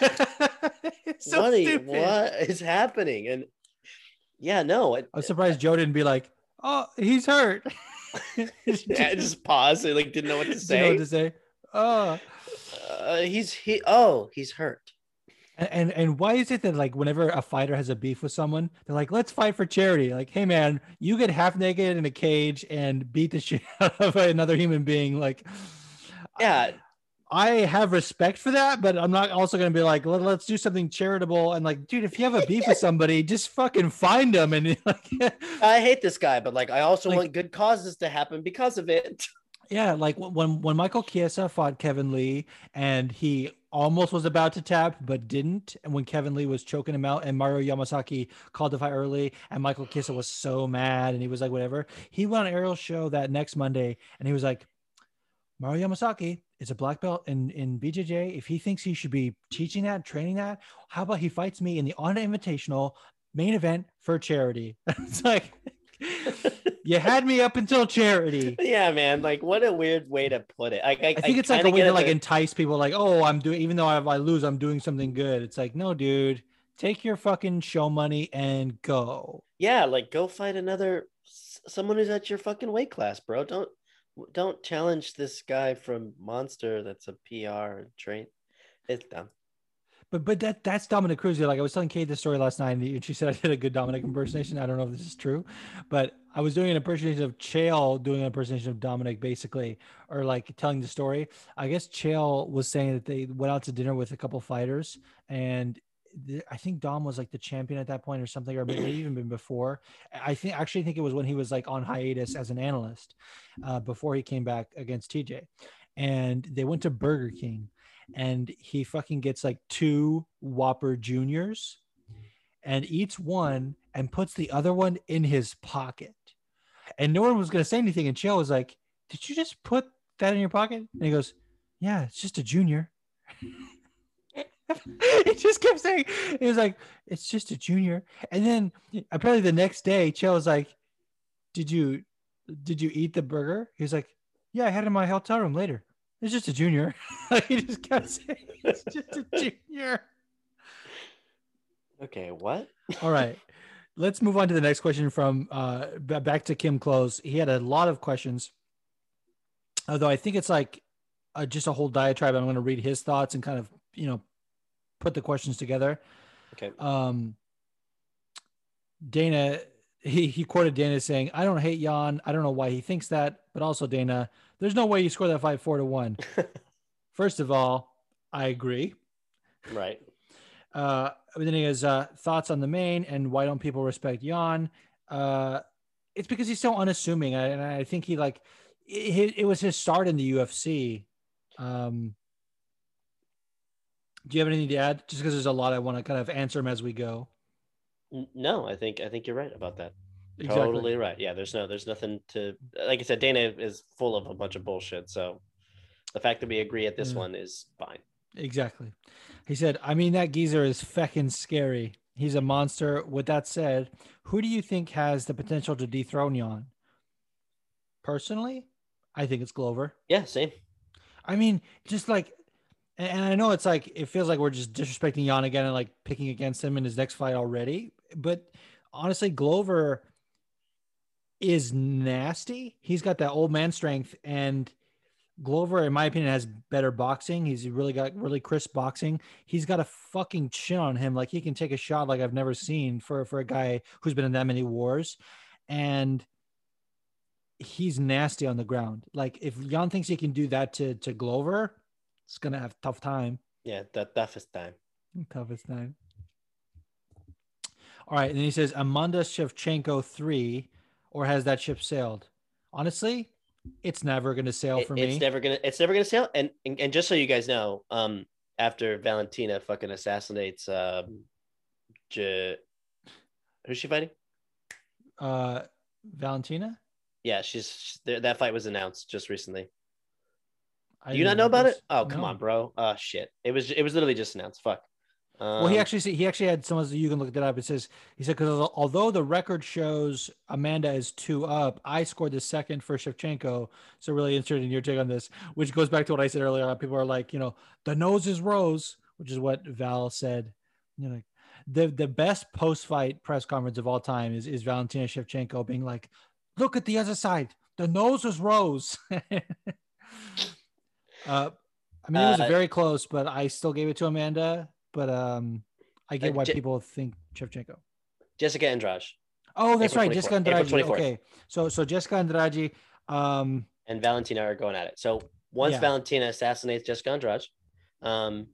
it's so what, you, what is happening? And yeah, no. I, I'm surprised Joe didn't be like, oh, he's hurt. *laughs* yeah, just paused. pause. Like didn't know what to say. *laughs* Didn't know what to say. Oh, uh, he's he. Oh, he's hurt. And and why is it that like whenever a fighter has a beef with someone, they're like, "Let's fight for charity." Like, hey man, you get half naked in a cage and beat the *laughs* shit out of another human being. Like, yeah, I have respect for that, but I'm not also going to be like, Let, us do something charitable. And like, dude, if you have a beef with somebody, just fucking find them. And *laughs* like, I hate this guy, but like, I also like, want good causes to happen because of it. *laughs* Yeah, like when when Michael Chiesa fought Kevin Lee and he almost was about to tap but didn't, and when Kevin Lee was choking him out and Mario Yamasaki called the fight early and Michael Chiesa was so mad and he was like whatever. He went on Ariel's show that next Monday and he was like, Mario Yamasaki is a black belt in in BJJ. If he thinks he should be teaching that, training that, how about he fights me in the Honda Invitational main event for charity? *laughs* it's like *laughs* you had me up until charity. Yeah, man. Like, what a weird way to put it. Like, I, I think it's like a way to like entice people, like, oh, I'm doing, even though I, I lose, I'm doing something good. It's like, no, dude, take your fucking show money and go. yeah, like go fight another someone who's at your fucking weight class, bro. Don't don't challenge this guy from Monster that's a PR train. It's dumb. But but that that's Dominick Cruz. Like I was telling Kate this story last night, and she said I did a good Dominick impersonation. I don't know if this is true, but I was doing an impersonation of Chael doing an impersonation of Dominick, basically, or like telling the story. I guess Chael was saying that they went out to dinner with a couple fighters, and the, I think Dom was like the champion at that point or something, or maybe *clears throat* even been before. I think actually think it was when he was like on hiatus as an analyst uh, before he came back against TJ, and they went to Burger King and he fucking gets like two Whopper Juniors and eats one and puts the other one in his pocket. And no one was going to say anything. And Chael was like, Did you just put that in your pocket? And he goes, Yeah, it's just a junior. *laughs* *laughs* he just kept saying, He was like, It's just a junior. And then apparently the next day, Chael was like, Did you did you eat the burger? He was like, Yeah, I had it in my hotel room later. It's just a junior. *laughs* like he just kept *laughs* saying it's just a junior. Okay, what? All right. Let's move on to the next question from uh back to Kim Close. He had a lot of questions. Although I think it's like uh, just a whole diatribe. I'm going to read his thoughts and kind of, you know, put the questions together. Okay. Um Dana he he quoted Dana saying, "I don't hate Yan. I don't know why he thinks that, but also Dana, there's no way you score that fight 4 to 1." *laughs* First of all, I agree. Right. *laughs* Uh, but then he has uh, thoughts on the main and why don't people respect Yan? Uh, it's because he's so unassuming, and I think he like it, it was his start in the UFC. Um, do you have anything to add? Just because there's a lot, I want to kind of answer them as we go. No, I think I think you're right about that. Exactly. Totally right. Yeah, there's no there's nothing to like I said, Dana is full of a bunch of bullshit. So the fact that we agree at this one is fine. Exactly. He said, I mean, that geezer is feckin' scary. He's a monster. With that said, who do you think has the potential to dethrone Yan? Personally, I think it's Glover. Yeah, same. I mean, just like, and I know it's like, it feels like we're just disrespecting Yan again and like picking against him in his next fight already. But honestly, Glover is nasty. He's got that old man strength. And Glover, in my opinion, has better boxing. He's really got really crisp boxing. He's got a fucking chin on him. Like he can take a shot like I've never seen for, for a guy who's been in that many wars. And he's nasty on the ground. Like if Yan thinks he can do that to to Glover, it's gonna have tough time. Yeah, that toughest time. Toughest time. All right, and then he says Amanda Shevchenko three, or has that ship sailed? Honestly, it's never gonna sail It- for me. it's never gonna it's never gonna sail. And, and and just so you guys know, um, after Valentina fucking assassinates um, J- who's she fighting? uh, Valentina. Yeah, she's she- that fight was announced just recently. I Do you not know about it? Oh, come No. on, bro. Oh shit. It was it was literally just announced. Fuck. Um, Well, he actually he actually had some of you can look that up. It says he said because although the record shows Amanda is two up, I scored the second for Shevchenko. So really interested in your take on this, which goes back to what I said earlier. People are like, you know, the nose is rose, which is what Val said. You know, the the best post fight press conference of all time is is Valentina Shevchenko being like, look at the other side, the nose is rose. *laughs* uh, I mean, it was Uh, very close, but I still gave it to Amanda. But um, I get Uh, why Je- people think Shevchenko. Jessica Andrade Oh, that's April right, Jessica 24th. April Andrade. Okay, so so Jessica Andrade. Um, and Valentina are going at it. So once Yeah. Valentina assassinates Jessica Andrade, um,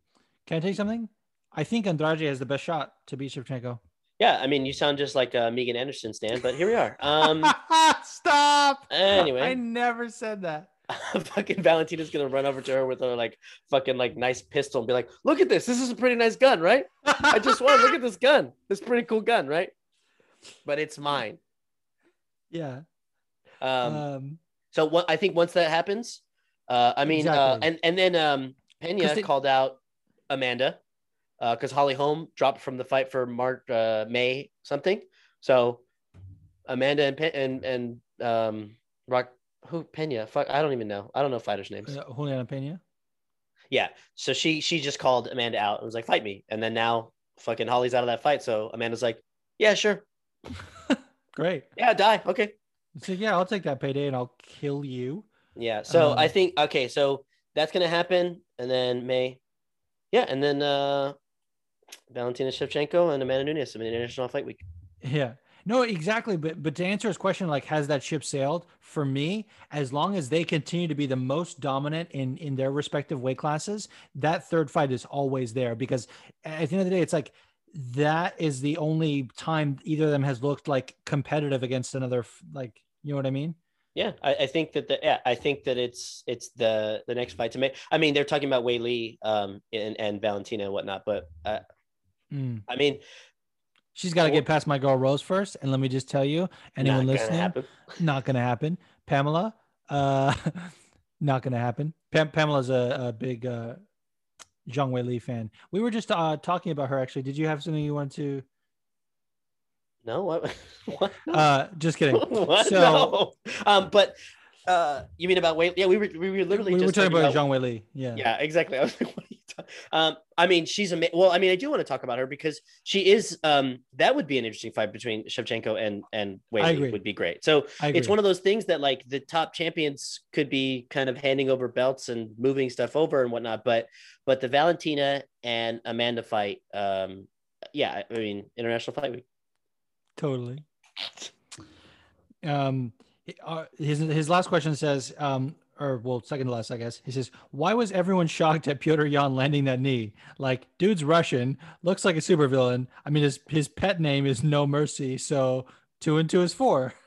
can I tell you something? I think Andrade has the best shot to beat Shevchenko. yeah, I mean, you sound just like uh, Megan Anderson, Stan, but here we are. Um, *laughs* Stop. Anyway, I never said that. *laughs* fucking Valentina's gonna run over to her with her like fucking like nice pistol and be like, "Look at this. This is a pretty nice gun, right? I just won. Look at this gun. This pretty cool gun, right? But it's mine." yeah. Um, Um, so what I think once that happens, uh, I mean, uh, and and then um, Pena they- called out Amanda because Holly Holm dropped from the fight for Mark uh, May something. So Amanda and Pe- and and um, Rock who Pena? Fuck, I don't even know. I don't know fighters' names. uh, Juliana Pena. Yeah. So she she just called Amanda out and was like, "Fight me." And then now fucking Holly's out of that fight. So Amanda's like, "Yeah, sure. *laughs* Great. Yeah, die. Okay." So yeah, I'll take that payday and I'll kill you. Yeah. So Um, I think okay, so that's gonna happen, and then May, yeah, and then uh Valentina Shevchenko and Amanda Nunes in the International Fight Week. Yeah. No, exactly. But but to answer his question, like, has that ship sailed? For me, as long as they continue to be the most dominant in in their respective weight classes, that third fight is always there because at the end of the day, it's like that is the only time either of them has looked like competitive against another. Like, you know what I mean? Yeah, I, I think that the yeah, I think that it's it's the the next fight to make. I mean, they're talking about Weili um and, and Valentina and whatnot, but uh, Mm. I mean, She's got to get past my girl Rose first, and let me just tell you, anyone not listening, *laughs* not gonna happen. Pamela, uh, *laughs* not gonna happen. Pam- Pamela's a, a big uh, Zhang Weili fan. We were just uh, talking about her. Actually, did you have something you wanted to? No, what? *laughs* what? Uh, just kidding. what? So- no. Um, but uh, you mean about Wei? Yeah, we were we were literally we were just talking about Zhang Wei Li. Yeah. Yeah, exactly. I was like, what are talking? *laughs* Um, I mean, she's amazing. Well, I mean, I do want to talk about her because she is. Um, that would be an interesting fight between Shevchenko and and agree. would be great. So it's one of those things that like the top champions could be kind of handing over belts and moving stuff over and whatnot. But but the Valentina and Amanda fight, um, yeah, I mean, international fight week. Totally. Um, uh, his his last question says, um, or well, second to last, I guess. He says, "Why was everyone shocked at Piotr Yan landing that knee? Like, dude's Russian, looks like a supervillain. I mean, his his pet name is No Mercy, so two and two is four. *laughs*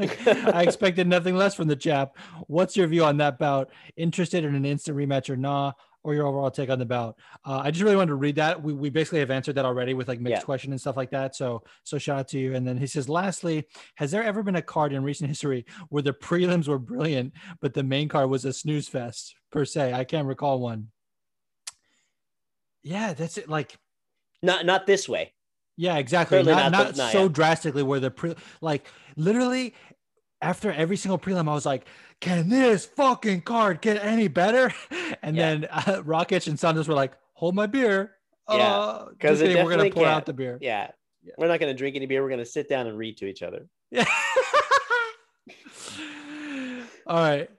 Like, I expected nothing less from the chap. What's your view on that bout? Interested in an instant rematch or nah? Or your overall take on the bout? Uh, I just really wanted to read that. We, we basically have answered that already with like mixed Yeah. question and stuff like that. So so shout out to you. And then he says, lastly, has there ever been a card in recent history where the prelims were brilliant, but the main card was a snooze fest per se? I can't recall one. Yeah, that's it. Like, Not not this way. yeah, exactly. Not, not not, so yeah. drastically where the pre like literally after every single prelim, I was like, can this fucking card get any better? *laughs* And Yeah. then uh, Rakić and Santos were like, hold my beer. Yeah, because kidding, we're gonna pour can. out the beer. Yeah. Yeah. We're not going to drink any beer. We're going to sit down and read to each other. Yeah. *laughs* All right.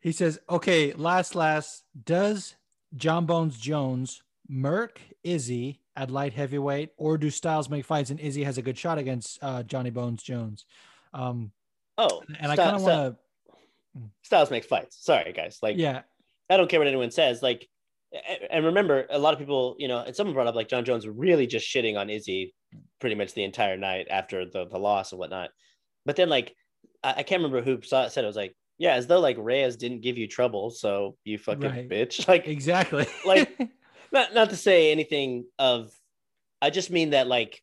He says, okay, last, last. Does Jon Bones Jones murk Izzy at light heavyweight, or do Styles make fights and Izzy has a good shot against uh, Johnny Bones Jones? Um, Oh, and I kind of want to, Styles makes fights. Sorry, guys. Like, yeah, I don't care what anyone says. Like, and remember, a lot of people, you know, and someone brought up like Jon Jones really just shitting on Izzy pretty much the entire night after the, the loss and whatnot. But then, like, I, I can't remember who saw, it, said it was like, yeah, as though like Reyes didn't give you trouble, so you fucking Right. bitch. *laughs* Like, exactly. Like- *laughs* not not to say anything of, I just mean that like,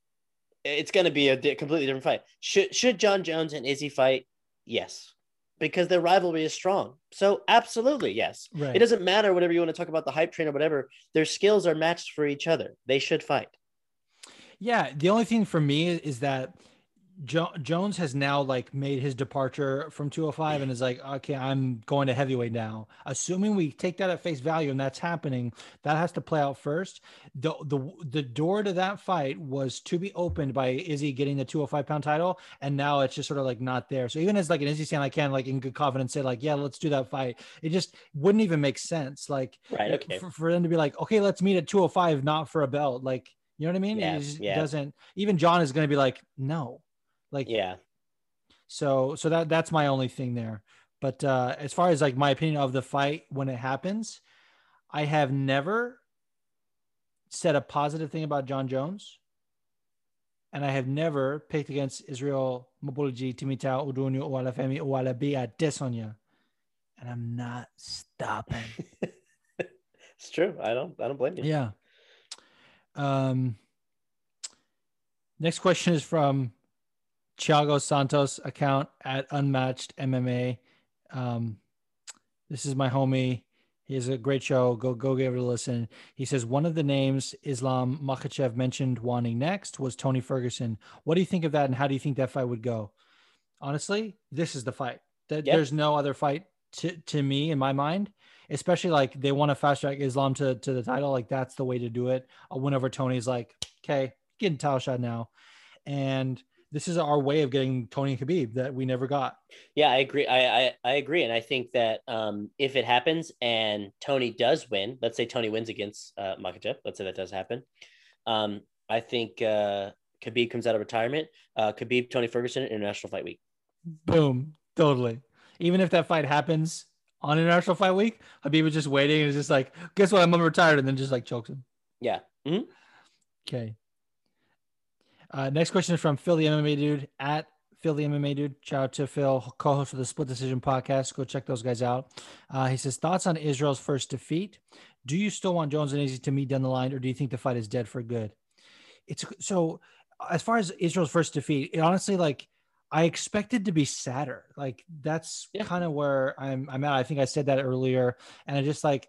it's going to be a di- completely different fight. Should should Jon Jones and Izzy fight? Yes, because their rivalry is strong. So absolutely yes. right. It doesn't matter whatever you want to talk about the hype train or whatever. Their skills are matched for each other. They should fight. Yeah, the only thing for me is that jo- Jones has now like made his departure from 205 and is like, okay, I'm going to heavyweight now. Assuming we take that at face value and that's happening, that has to play out first. The the the door to that fight was to be opened by Izzy getting the 205 pound title, and now it's just sort of like not there. So even as like an Izzy fan, I can like in good confidence say like, yeah, let's do that fight. It just wouldn't even make sense. Like Right. Okay. for, for them to be like, okay, let's meet at 205, not for a belt. Like, you know what I mean? Yeah, it just yeah. doesn't even Jon is going to be like, no, like, Yeah. so, so that, that's my only thing there. But, uh, as far as like my opinion of the fight when it happens, I have never said a positive thing about Jon Jones. And I have never picked against Israel Mobolaji, Temitope, Odunayo, Oluwafemi, Owolabi at Desonia. and I'm not stopping. *laughs* it's true. I don't. I don't blame you. Yeah. Um. Next question is from Thiago Santos account at Unmatched MMA. Um, this is my homie. He has a great show. Go go give it a listen. He says one of the names Islam Makhachev mentioned wanting next was Tony Ferguson. What do you think of that, and how do you think that fight would go? Honestly, this is the fight. That Yeah. there's no other fight to to me in my mind. Especially like they want to fast track Islam to to the title. Like that's the way to do it. A win over Tony is like okay, getting title shot now, and this is our way of getting Tony and Khabib that we never got. Yeah, I agree. I, I I agree, and I think that um, if it happens and Tony does win, let's say Tony wins against uh, Makhachev, let's say that does happen. Um, I think uh, Khabib comes out of retirement. Uh, Khabib, Tony Ferguson, International Fight Week. Boom. Totally. Even if that fight happens on International Fight Week, Khabib was just waiting and is just like, guess what? I'm retired, and then just like chokes him. Yeah. Mhm. Okay. Uh, next question is from Phil the MMA dude at Phil the MMA dude. Shout out to Phil, co-host of the Split Decision podcast. Go check those guys out. Uh, he says thoughts on Israel's first defeat. Do you still want Jones and Izzy to meet down the line, or do you think the fight is dead for good? It's so as far as Israel's first defeat, it honestly like I expected to be sadder. Like that's Yeah. kind of where I'm I'm at. I think I said that earlier, and I just like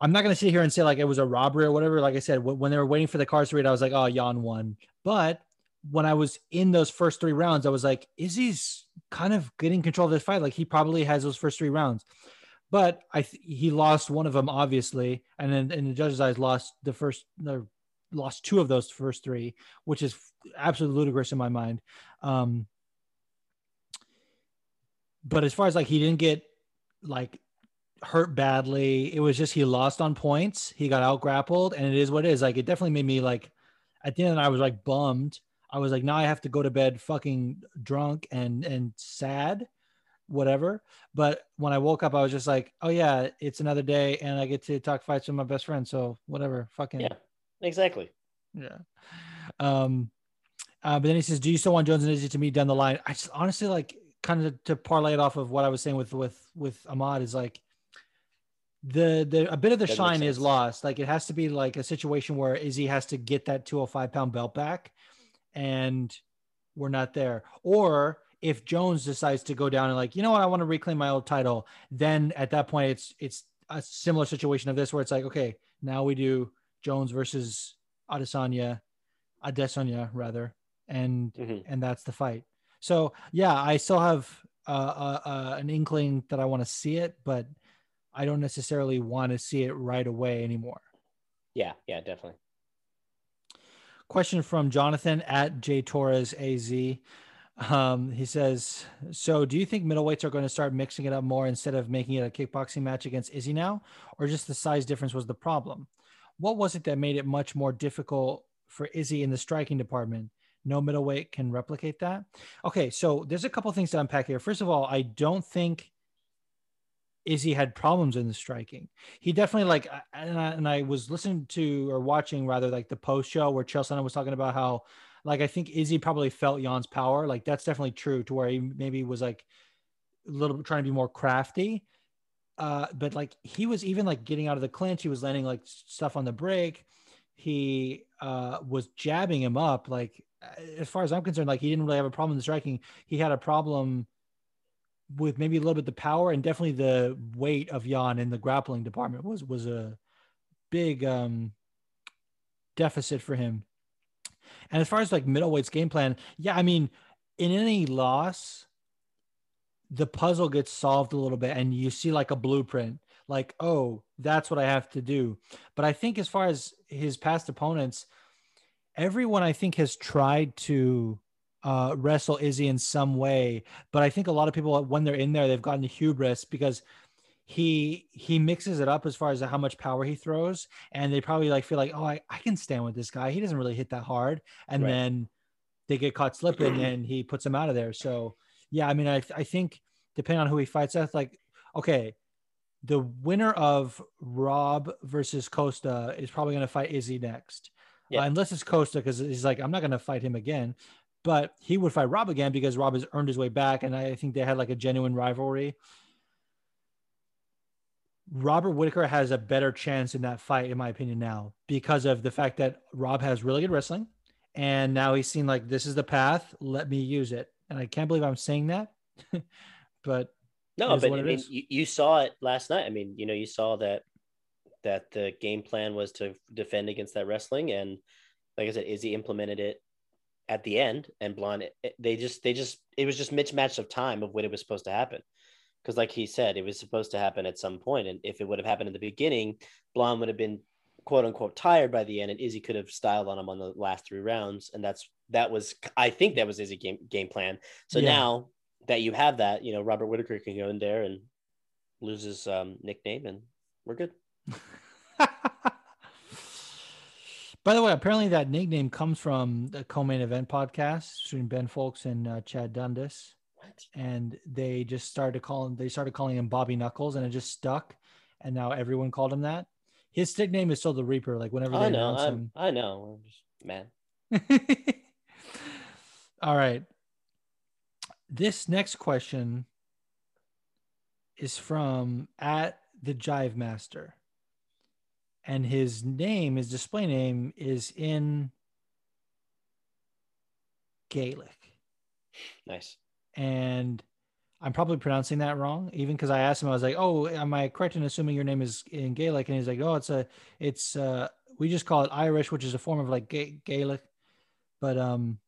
I'm not gonna sit here and say like it was a robbery or whatever. Like I said, wh- when they were waiting for the cards to read, I was like, oh, Yan won. But when I was in those first three rounds, I was like, Izzy's kind of getting control of this fight. Like he probably has those first three rounds. But I th- he lost one of them obviously, and then in the judges' eyes lost the first, the lost two of those first three, which is absolutely ludicrous in my mind. Um, but as far as like he didn't get like hurt badly, it was just he lost on points. He got out grappled, and it is what it is. Like it definitely made me like at the end I was like bummed. I was like, now I have to go to bed fucking drunk and and sad, whatever. But when I woke up, I was just like, oh yeah, it's another day, and I get to talk fights with my best friend. So whatever, fucking Yeah. Exactly. yeah. Um, uh, but then he says, "Do you still want Jones and Izzy to meet down the line?" I just honestly like kind of to parlay it off of what I was saying with with with Ahmad is like the the a bit of the That shine is lost. Like it has to be like a situation where Izzy has to get that 205 pound belt back, and we're not there. Or if Jones decides to go down and like, you know what, I want to reclaim my old title, then at that point it's it's a similar situation of this where it's like, okay, now we do Jones versus Adesanya, Adesanya rather, and Mhm. and that's the fight. So yeah, I still have uh, uh, uh, an inkling that I want to see it, but I don't necessarily want to see it right away anymore. Yeah. Yeah. Definitely. Question from Jonathan at J Torres AZ. Um, he says, "So, do you think middleweights are going to start mixing it up more instead of making it a kickboxing match against Izzy now, or just the size difference was the problem? What was it that made it much more difficult for Izzy in the striking department? No middleweight can replicate that. Okay, so there's a couple things to unpack here. First of all, I don't think Izzy had problems in the striking. He definitely like, and I, and I was listening to or watching rather like the post show where Chelsea was talking about how, like, I think Izzy probably felt Yan's power. Like that's definitely true to where he maybe was like a little bit trying to be more crafty. Uh, but like he was even like getting out of the clinch. He was landing like stuff on the break. He uh, was jabbing him up. Like as far as I'm concerned, like he didn't really have a problem in the striking. He had a problem with maybe a little bit of the power and definitely the weight of Yan in the grappling department was was a big um deficit for him. And as far as like middleweight's game plan, yeah, I mean, in any loss, the puzzle gets solved a little bit and you see like a blueprint, like, oh, that's what I have to do. But I think as far as his past opponents, everyone I think has tried to uh, wrestle Izzy in some way. But I think a lot of people, when they're in there, they've gotten the hubris because he he mixes it up as far as how much power he throws, and they probably like feel like, oh, I, I can stand with this guy. He doesn't really hit that hard, and Right. then they get caught slipping, *clears throat* and he puts them out of there. So yeah, I mean, I I think depending on who he fights, that's like okay. The winner of Rob versus Costa is probably going to fight Izzy next. Yeah. Uh, unless it's Costa, because he's like, I'm not going to fight him again. But he would fight Rob again because Rob has earned his way back. And I think they had like a genuine rivalry. Robert Whitaker has a better chance in that fight, in my opinion, now because of the fact that Rob has really good wrestling, and now he's seen like this is the path. Let me use it, and I can't believe I'm saying that, *laughs* but No, but I mean, you, you saw it last night. I mean, you know, you saw that that the game plan was to defend against that wrestling, and like I said, Izzy implemented it at the end, and Blonde it- they just they just it was just mismatch of time of when it was supposed to happen. Because, like he said, it was supposed to happen at some point, and if it would have happened in the beginning, Blonde would have been quote unquote tired by the end, and Izzy could have styled on him on the last three rounds, and that's that was I think that was Izzy game game plan. So Yeah. now that you have that, you know, Robert Whitaker can go in there and lose his um, nickname, and we're good. *laughs* By the way, apparently that nickname comes from the co-main event podcast between Ben Fowlkes and uh, Chad Dundas, What? and they just started calling they started calling him Bobby Knuckles, and it just stuck, and now everyone called him that. His nickname is still the Reaper. Like whenever they I know, announce I'm, him, I know. I'm just mad. *laughs* All right. This next question is from at the Jive Master. And his name, his display name is in Gaelic. Nice. And I'm probably pronouncing that wrong, even because I asked him, I was like, Oh, am I correct in assuming your name is in Gaelic? And he's like, Oh, it's a, it's, uh, we just call it Irish, which is a form of like Ga- Gaelic. But, um,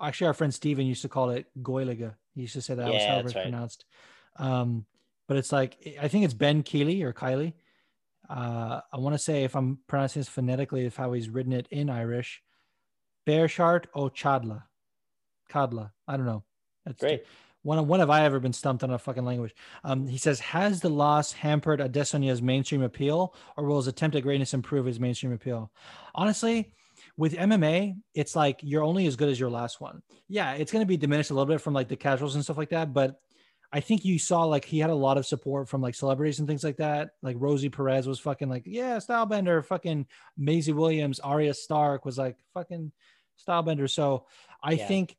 actually, our friend Steven used to call it Goiliga. He used to say that was how it was right. pronounced. Um, but it's like, I think it's Ben Keeley or Kylie. Uh, I want to say, if I'm pronouncing this phonetically, if how he's written it in Irish, Bearshart o Chadla. Kadla. I don't know. That's Great. when, when have I ever been stumped on a fucking language? Um, he says, has the loss hampered Adesanya's mainstream appeal, or will his attempt at greatness improve his mainstream appeal? Honestly, with MMA, it's like you're only as good as your last one. Yeah, it's going to be diminished a little bit from like the casuals and stuff like that, but I think you saw like he had a lot of support from like celebrities and things like that. Like Rosie Perez was fucking like, yeah, Stylebender. Fucking Maisie Williams, Arya Stark was like fucking Stylebender. So I Yeah. think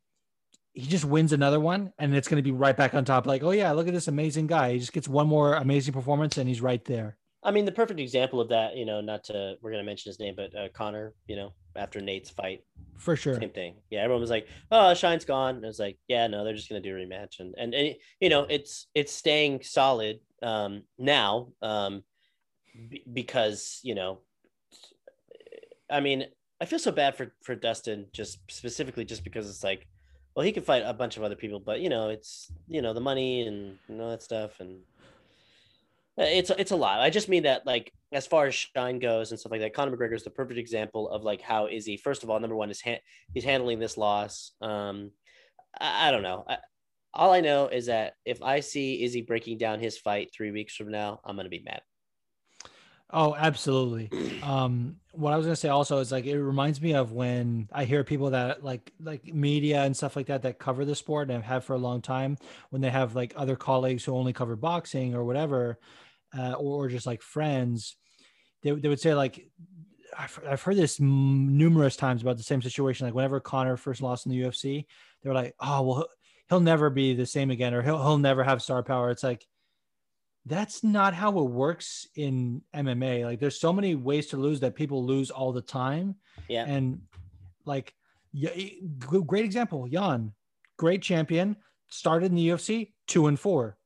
he just wins another one and it's going to be right back on top. Like, oh yeah, look at this amazing guy. He just gets one more amazing performance and he's right there. I mean, the perfect example of that, you know, not to, we're going to mention his name, but uh, Conor, you know, after Nate's fight, For sure. same thing. Yeah, everyone was like, "Oh, Shine's gone." And it was like, "Yeah, no, they're just gonna do a rematch." And and, and you know, it's it's staying solid um, now um, b- because you know, I mean, I feel so bad for for Dustin just specifically just because it's like, well, he could fight a bunch of other people, but you know, it's you know the money and you know that stuff and. It's it's a lot. I just mean that like as far as Shine goes and stuff like that, Conor McGregor is the perfect example of like how is he? First of all, number one is ha- he's handling this loss. Um, I, I don't know. I, all I know is that if I see Izzy breaking down his fight three weeks from now, I'm gonna be mad. Oh, absolutely. *clears throat* Um, what I was gonna say also is like it reminds me of when I hear people that like like media and stuff like that that cover the sport and have for a long time when they have like other colleagues who only cover boxing or whatever, uh, or, or just like friends, they, they would say like I've, I've heard this m- numerous times about the same situation. Like whenever Conor first lost in the UFC, they were like, "Oh well, he'll, never be the same again, or he'll he'll never have star power." It's like that's not how it works in MMA. Like there's so many ways to lose that people lose all the time. Yeah. And like, yeah, great example, Yan, great champion, started in the UFC two and four.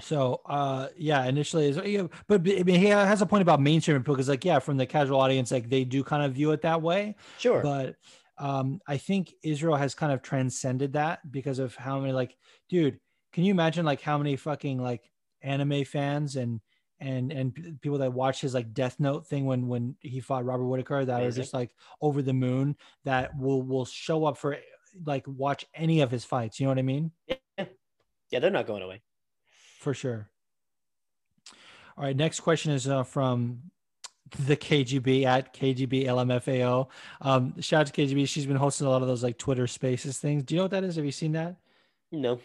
So, uh, yeah, initially, is yeah, but I mean, he has a point about mainstream appeal because, like, yeah, from the casual audience, like they do kind of view it that way Sure. but um, I think Israel has kind of transcended that because of how many like, dude, can you imagine like how many fucking like anime fans and and and people that watch his like Death Note thing when when he fought Robert Whitaker that are just like over the moon that will will show up for like watch any of his fights. You know what I mean? Yeah, yeah, they're not going away. For sure. All right, next question is uh, from the KGB at KGB LMFAO. Um, shout out to KGB. She's been hosting a lot of those like Twitter Spaces things. Do you know what that is? Have you seen that? No.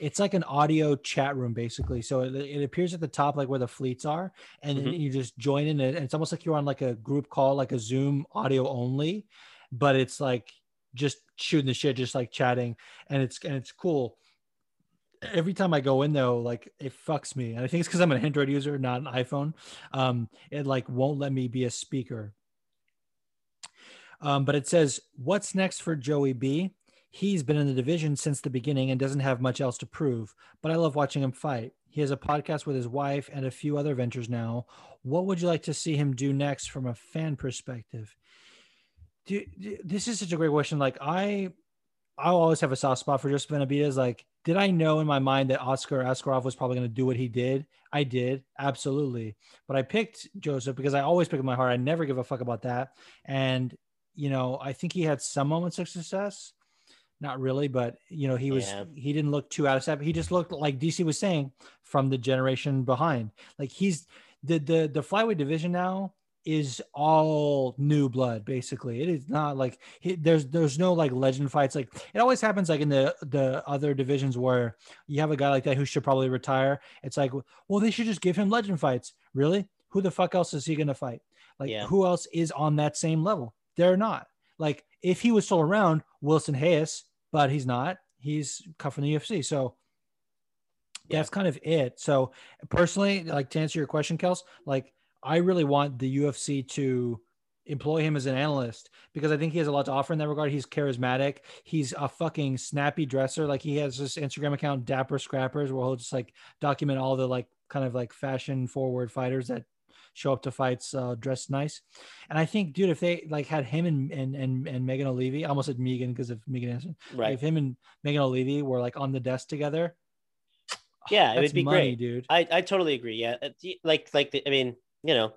It's like an audio chat room, basically. So it, it appears at the top, like where the fleets are, and then Mhm. you just join in it. And it's almost like you're on like a group call, like a Zoom audio only, but it's like just shooting the shit, just like chatting, and it's and it's cool. Every time I go in though, like it fucks me. And I think it's because I'm an Android user, not an iPhone. Um, it like won't let me be a speaker. Um, but it says, "What's next for Joey B?" He's been in the division since the beginning and doesn't have much else to prove. But I love watching him fight. He has a podcast with his wife and a few other ventures now. What would you like to see him do next from a fan perspective? Do, do- this is such a great question. Like I, I always have a soft spot for Joseph Benavidez. Like, did I know in my mind that Askar Askarov was probably going to do what he did? I did, absolutely. But I picked Joseph because I always pick in my heart. I never give a fuck about that. And you know, I think he had some moments of success. Not really, but you know, he was Yeah. he didn't look too out of step. He just looked like DC was saying from the generation behind. Like he's the the the flyweight division now is all new blood basically. It is not like he, there's there's no like legend fights like it always happens like in the the other divisions where you have a guy like that who should probably retire. It's like well they should just give him legend fights. Really? Who the fuck else is he going to fight? Like Yeah. who else is on that same level? They're not. Like if he was still around wilson reis but he's not. He's cut from the ufc so Yeah. that's kind of it. So personally like to answer your question kels like I really want the UFC to employ him as an analyst because I think he has a lot to offer in that regard. He's charismatic. He's a fucking snappy dresser. Like he has this Instagram account, Dapper Scrappers, where he'll just like document all the like kind of like fashion forward fighters that show up to fights uh, dressed nice. And I think, dude, if they like had him and and and, and Megan Olivi, I almost said Megan because of Megan Anderson. Right. If him and Megan Olivi were like on the desk together, Yeah, *sighs* it would be money, great. dude. I, I totally agree. Yeah. Like like the, I mean, you know,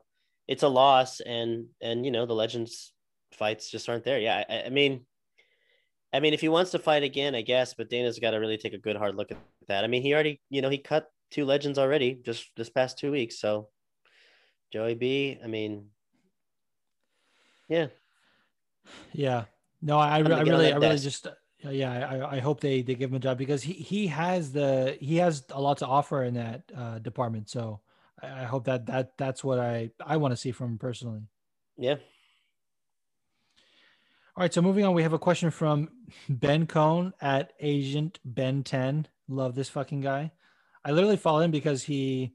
it's a loss and and you know, the legends fights just aren't there. Yeah. I, I mean I mean, if he wants to fight again, I guess, but Dana's got to really take a good hard look at that. I mean, he already, you know, he cut two legends already just this past two weeks. So Joey B, I mean, yeah, Yeah. No, I, I, I really, I really desk. just, uh, yeah, I, I hope they, they give him a job because he, he has the, he has a lot to offer in that uh, department. So I, hope that, that, that's what I, I want to see from him personally. yeah. All right. So moving on, we have a question from Ben Cohn at Agent Ben 10. Love this fucking guy. I literally follow him because he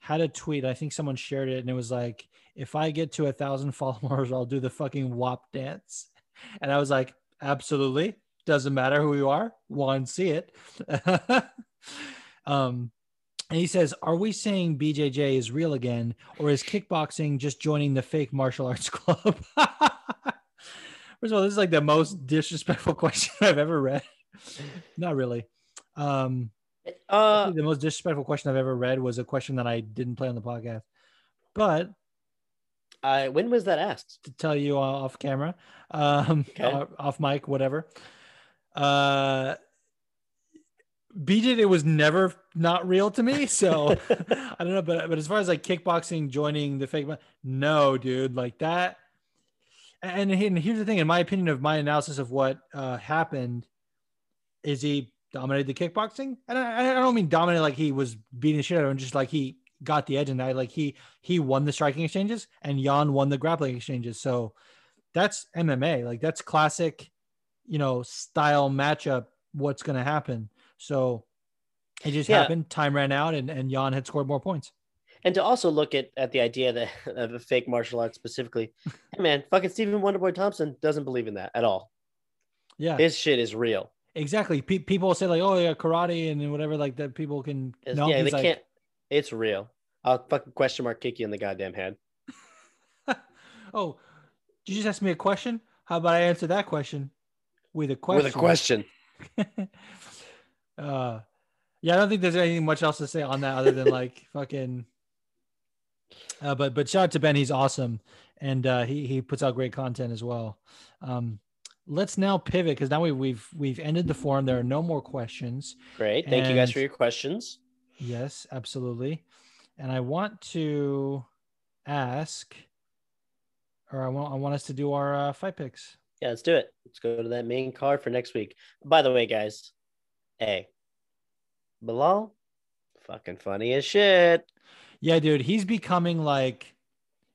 had a tweet. I think someone shared it and it was like, if I get to a thousand *laughs* followers, I'll do the fucking WAP dance. And I was like, absolutely. Doesn't matter who you are. Want to see it. *laughs* um, and he says, Are we saying BJJ is real again, or is kickboxing just joining the fake martial arts *laughs* club? First of all, this is like the most disrespectful *laughs* question I've ever read. Not really. Um, Uh, the most disrespectful question I've ever read was a question that I didn't play on the podcast. But I when was that asked? to tell you off camera, um, Okay. off mic, whatever. Uh, BJJ was never not real to me, so *laughs* I don't know. But but as far as like kickboxing joining the fake, no, dude, like that. And, and here's the thing, in my opinion, of my analysis of what uh, happened, is he dominated the kickboxing, and I, I don't mean dominated like he was beating the shit out of him, just like he got the edge, and I like he he won the striking exchanges, and Yan won the grappling exchanges. So that's MMA, like that's classic, you know, style matchup. What's going to happen? So it just Yeah. happened. Time ran out, and and Yan had scored more points. and to also look at at the idea that *laughs* of a fake martial arts specifically, *laughs* hey man, fucking Stephen Wonderboy Thompson doesn't believe in that at all. Yeah, His shit is real. exactly. Pe- people say like, "Oh yeah, karate and whatever," like that. People can. It's- No, yeah, they like, can't. It's real. I'll fucking question mark kick you in the goddamn head. *laughs* oh, did you just ask me a question? How about I answer that question with a question? With a question. Uh, yeah, I don't think there's anything much else to say on that other than *laughs* like fucking. Uh, but but shout out to Ben, he's awesome, and uh, he he puts out great content as well. Um, let's now pivot because now we, we've we've ended the forum. There are no more questions. Great. Thank you guys for your questions. Yes, absolutely. And I want to ask, or I want I want us to do our uh, fight picks. Yeah, let's do it. Let's go to that main card for next week. By the way, guys, hey, Belal, fucking funny as shit. Yeah, dude, he's becoming like,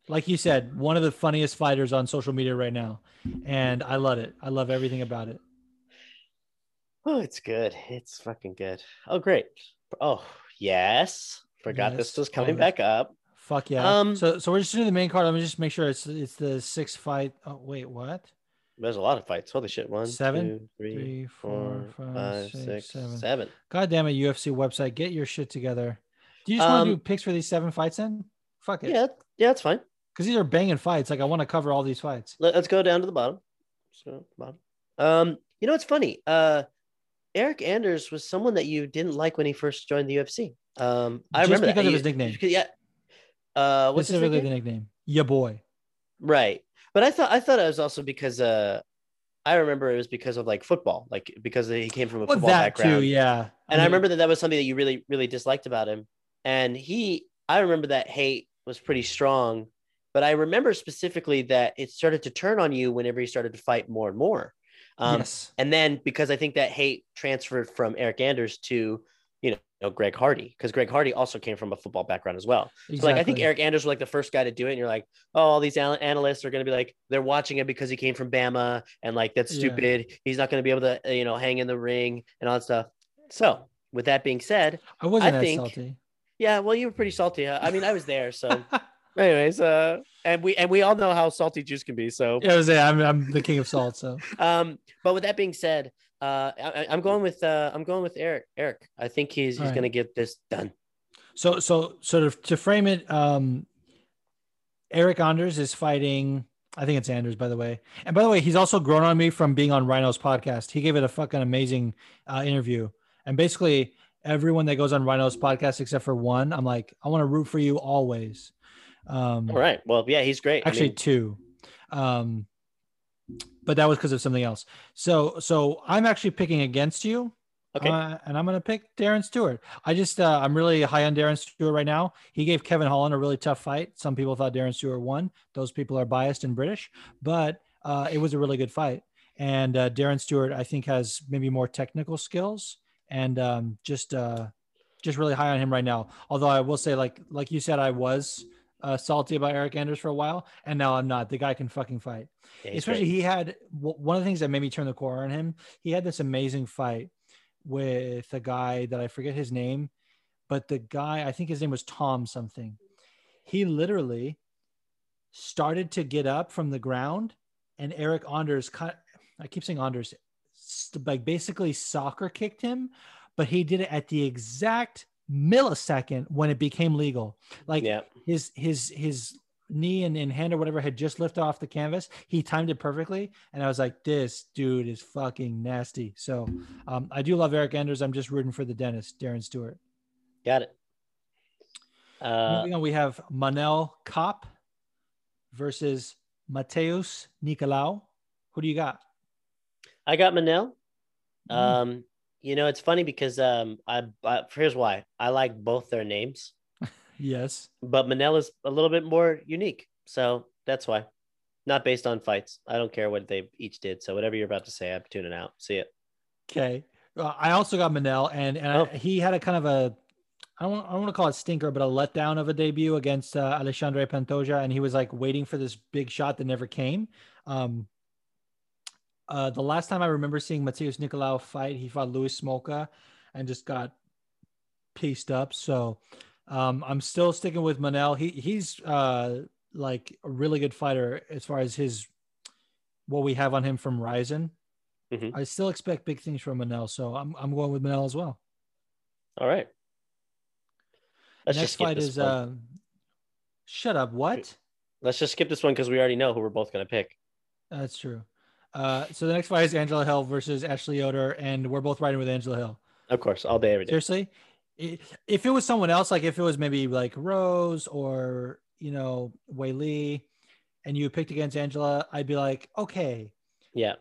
like you said, one of the funniest fighters on social media right now, and I love it. I love everything about it. Oh, it's good. It's fucking good. Oh, great. Oh, yes. Forgot this was coming Oh, back up. Fuck yeah. Um, so so we're just doing the main card. Let me just make sure it's it's the six fight. Oh wait, what? There's a lot of fights. Holy shit. One, Seven, two, three, Three, four, four, five, five, six, six, seven. seven. God damn it, UFC website, get your shit together. Do you just want Um, to do picks for these seven fights then? Fuck it. Yeah, yeah, it's fine. Because these are banging fights. Like I want to cover all these fights. Let, us go down to the bottom. Let's the bottom. Um, you know what's funny? Uh, Eryk Anders was someone that you didn't like when he first joined the UFC. Um, I Just remember that. because of his nickname. Yeah. Uh, what's his Specifically nickname? the nickname. Ya boy. Right. But I thought I thought it was also because uh I remember it was because of like football, like because he came from a Well, football that background. too, yeah. And I mean, remember that that was something that you really really disliked about him. And he I remember that hate was pretty strong, but I remember specifically that it started to turn on you whenever he started to fight more and more. Um, yes. and then because I think that hate transferred from Eryk Anders to you know Greg Hardy because Greg Hardy also came from a football background as well. So like I think Eryk Anders was like the first guy to do it, and you're like, oh, all these analysts are going to be like, they're watching it because he came from Bama, and like that's Yeah. stupid. He's not going to be able to, you know, hang in the ring and all that stuff. So with that being said, I wasn't I that think- salty. yeah, well, you were pretty salty. huh? I mean, I was there, so *laughs* anyways, uh, and we and we all know how salty juice can be. So Yeah, I was I'm, I'm the king of salt. So *laughs* um, but with that being said, uh, I, I'm going with uh, I'm going with Eryk. Eryk, I think he's he's All right. going to get this done. so so sort of to frame it, um, Eryk Anders is fighting. I think it's Anders, by the way. And by the way, he's also grown on me from being on Rhino's podcast. He gave it a fucking amazing uh, interview. And basically, everyone that goes on Rhino's podcast except for one, I'm like, I want to root for you always. Um, All right. Well, yeah, he's great. I actually mean, two um but that was because of something else. So so i'm actually picking against you okay. uh, and i'm going to pick darren stewart. I just uh, i'm really high on darren stewart right now. He gave kevin holland a really tough fight. Some people thought darren stewart won. Those people are biased and british but uh, it was a really good fight. And uh, darren stewart i think has maybe more technical skills and um, just uh, just really high on him right now. Although i will say like like you said i was uh, salty about Eryk Anders for a while, and now I'm not. The guy can fucking fight. Yeah, Especially great. he had w- one of the things that made me turn the corner on him. He had this amazing fight with a guy that I forget his name, but the guy I think his name was Tom something. He literally started to get up from the ground, and Eryk Anders cut. I keep saying Anders, like basically soccer kicked him, but he did it at the exact millisecond when it became legal. Like yeah. his his his knee and, and hand or whatever had just lifted off the canvas. He timed it perfectly, and I was like, "This dude is fucking nasty." So, um, I do love Eryk Anders. I'm just rooting for the dentist, Darren Stewart. Got it. Uh, Moving on, we have Manel Kape versus Matheus Nicolau. Who do you got? I got Manel. Mm. Um, you know, it's funny because um, I, I here's why I like both their names, *laughs* Yes. but Manel is a little bit more unique, so that's why. Not based on fights. I don't care what they each did. So whatever you're about to say, I'm tuning out. See it. Okay. Uh, I also got Manel, and and I- Oh. he had a kind of a, I don't want, I don't want to call it stinker, but a letdown of a debut against uh, Alexandre Pantoja, and he was like waiting for this big shot that never came. Um, uh, the last time I remember seeing Matheus Nicolau fight, he fought Louis Smolka, and just got pieced up. So um, I'm still sticking with Manel. He he's uh, like a really good fighter as far as his what we have on him from Rizin. Mhm. I still expect big things from Manel, so I'm I'm going with Manel as well. All right. Let's Next just fight is one. uh, shut up. What? Let's just skip this one because we already know who we're both gonna pick. That's true. Uh, so the next fight is Angela Hill versus Ashley Yoder, and we're both riding with Angela Hill. Of course, all day, every day. Seriously, if it was someone else, like if it was maybe like Rose or you know Weili, and you picked against Angela, I'd be like, okay. Yeah.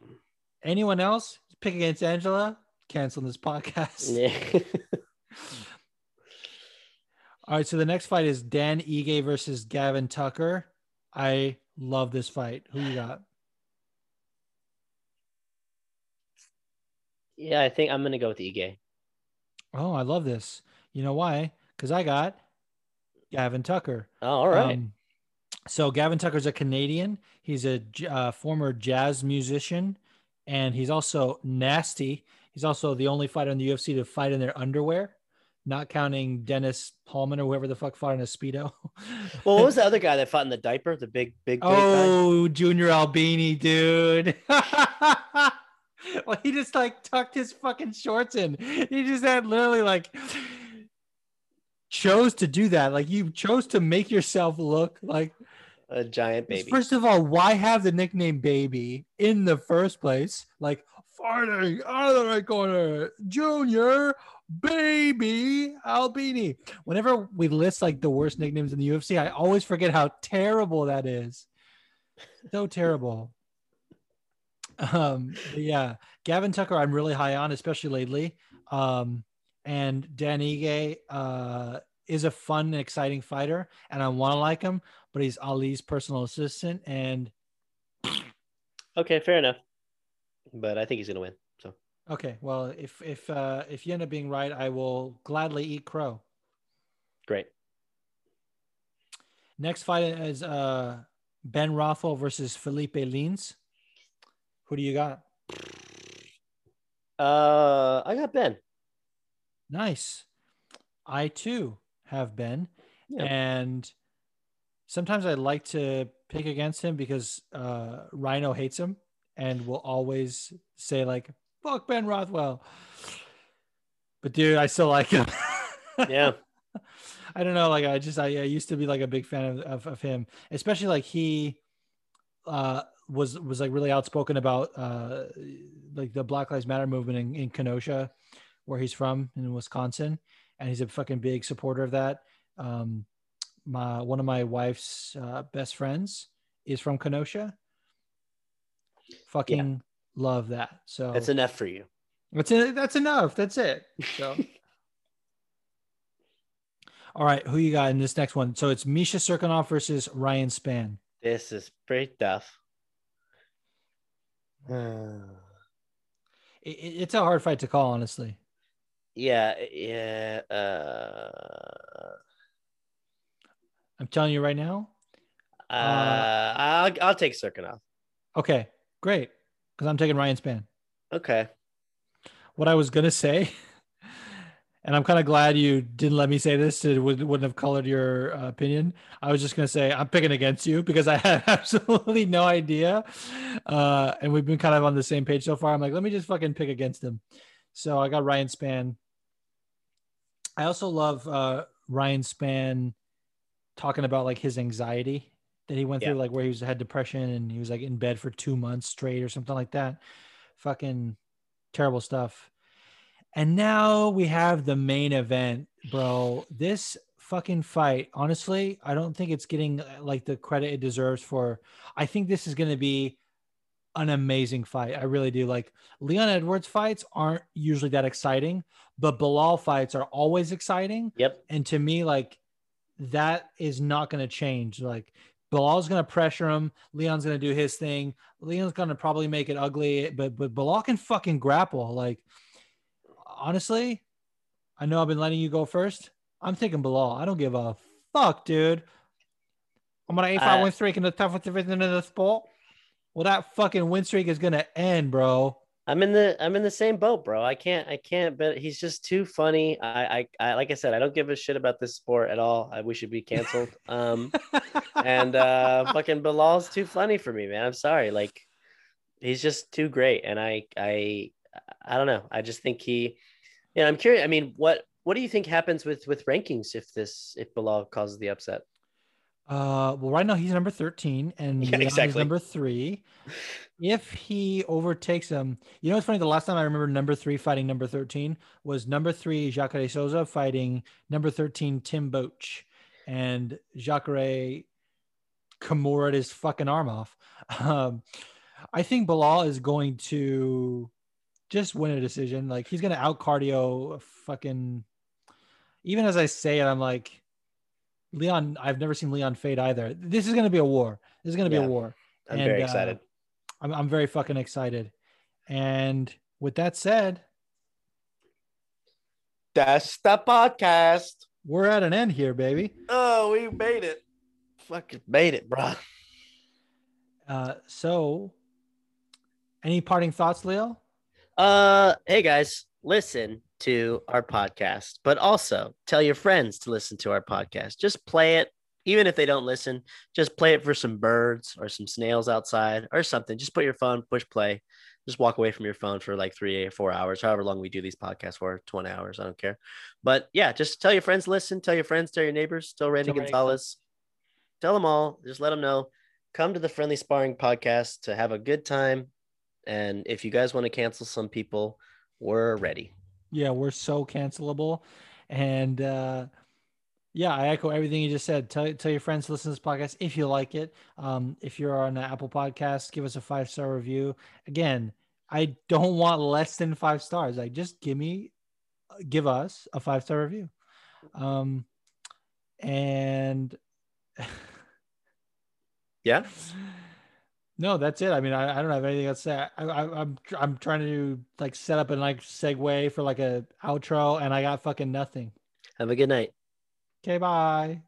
Anyone else pick against Angela? Cancel this podcast. Yeah. *laughs* All right, so the next fight is Dan Ige versus Gavin Tucker. I love this fight. Who you got? Yeah, I think I'm gonna go with Ige. Oh, I love this. You know why? Because I got Gavin Tucker. Oh, all right. Um, so Gavin Tucker's a Canadian. He's a uh, former jazz musician, and he's also nasty. He's also the only fighter in the UFC to fight in their underwear, not counting Dennis Hallman or whoever the fuck fought in a speedo. *laughs* Well, what was the *laughs* other guy that fought in the diaper? The big, big. big guy? oh, Junior Albini, dude. *laughs* *laughs* well, he just like tucked his fucking shorts in. He just had literally like chose to do that. Like you chose to make yourself look like a giant baby. First of all, why have the nickname baby in the first place? Like fighting out of the right corner, Junior Baby Albini. Whenever we list like the worst nicknames in the UFC, I always forget how terrible that is. So terrible. *laughs* Um, yeah, Gavin Tucker, I'm really high on, especially lately. Um, and Dan Ige uh, is a fun and exciting fighter, and I want to like him, but he's Ali's personal assistant, and *sniffs* Okay, fair enough. But I think he's gonna win. So okay, well, if if uh, if you end up being right, I will gladly eat crow. great. Next fight is uh, Ben Rothwell versus Felipe Lins. Who do you got? Uh, I got Ben. Nice. I too have Ben, Yeah. and sometimes I like to pick against him because uh, Rhino hates him and will always say like "fuck Ben Rothwell." But dude, I still like him. *laughs* Yeah. I don't know. Like I just I, I used to be like a big fan of, of, of him, especially like he uh was was like really outspoken about uh like the Black Lives Matter movement in, in Kenosha, where he's from in Wisconsin, and he's a fucking big supporter of that. Um, my one of my wife's uh, best friends is from Kenosha. Fucking love that. So That's enough for you. that's it. That's enough. That's it. So. *laughs* All right, who you got in this next one? So it's Misha Cirkunov versus Ryan Spann. This is pretty tough. Uh, It, it- it's a hard fight to call, honestly. yeah, yeah. Uh, I'm telling you right now. uh, I'll I'll take Cirkunov. Okay, great, because I'm taking Ryan Spann. Okay. What I was gonna say, *laughs* and I'm kind of glad you didn't let me say this. It would, wouldn't have colored your uh, opinion. I was just gonna say I'm picking against you because I *laughs* had absolutely no idea, uh, and we've been kind of on the same page so far. I'm like, let me just fucking pick against him. So I got Ryan Spann. I also love uh, Ryan Spann talking about like his anxiety that he went Yeah. through, like where he was had depression and he was like in bed for two months straight or something like that. Fucking terrible stuff. And now we have the main event, bro. This fucking fight, honestly, I don't think it's getting uh, like the credit it deserves for. I think this is going to be an amazing fight. I really do. Like Leon Edwards fights aren't usually that exciting, but Belal fights are always exciting. Yep. And to me, like that is not going to change. Like Belal's going to pressure him. Leon's going to do his thing. Leon's going to probably make it ugly, but but Belal can fucking grapple. Like honestly, I know I've been letting you go first. I'm thinking Belal. I don't give a fuck, dude. I'm gonna A5 Uh, win streak in the toughest division in the sport. Well, that fucking win streak is gonna end, bro. I'm in the I'm in the same boat, bro. I can't I can't but he's just too funny. I I, I like I said, I don't give a shit about this sport at all. I wish it'd be canceled. *laughs* Um and uh fucking Belal's too funny for me, man. I'm sorry. Like he's just too great. And I I I don't know. I just think he yeah, I'm curious. I mean, what what do you think happens with with rankings if this if Belal causes the upset? Uh, well, right now he's number 13 and *laughs* Yeah, exactly. number three. If he overtakes him, you know, it's funny. The last time I remember number three fighting number 13 was number three, Jacare Souza fighting number 13, Tim Boetsch. And Jacare Kimura his fucking arm off. *laughs* Um, I think Belal is going to just win a decision. Like he's going to out cardio fucking, even as I say it, I'm like, Leon, I've never seen Leon fade either. This is going to be a war. This is going to be a war. I'm And, very uh, excited. I'm, I'm very fucking excited. And with that said, That's the podcast. we're at an end here, baby. Oh, we made it. Fucking made it, bro. Uh, so, any parting thoughts, Leo? Uh, hey guys, listen to our podcast, but also tell your friends to listen to our podcast. Just play it, even if they don't listen. Just play it for some birds or some snails outside or something. Just put your phone, push play. Just walk away from your phone for like three or four hours, however long we do these podcasts for, 20 hours. I don't care. But yeah, just tell your friends, listen, tell your friends, tell your neighbors, tell Randy Tell Gonzalez, tell them all. Just let them know. Come to the Friendly Sparring podcast to have a good time. And if you guys want to cancel some people, we're ready. Yeah, we're so cancelable. And uh yeah, I echo everything you just said. Tell tell your friends to listen to this podcast if you like it. Um, if you're on the Apple Podcast, give us a five star review. Again, I don't want less than five stars. Like, just give me, give us a five star review. Um, and Yeah. *laughs* no, that's it. I mean, I, I don't have anything else to say. I, I, I'm I'm trying to like set up and like segue for like a outro, and I got fucking nothing. Have a good night. Okay, bye.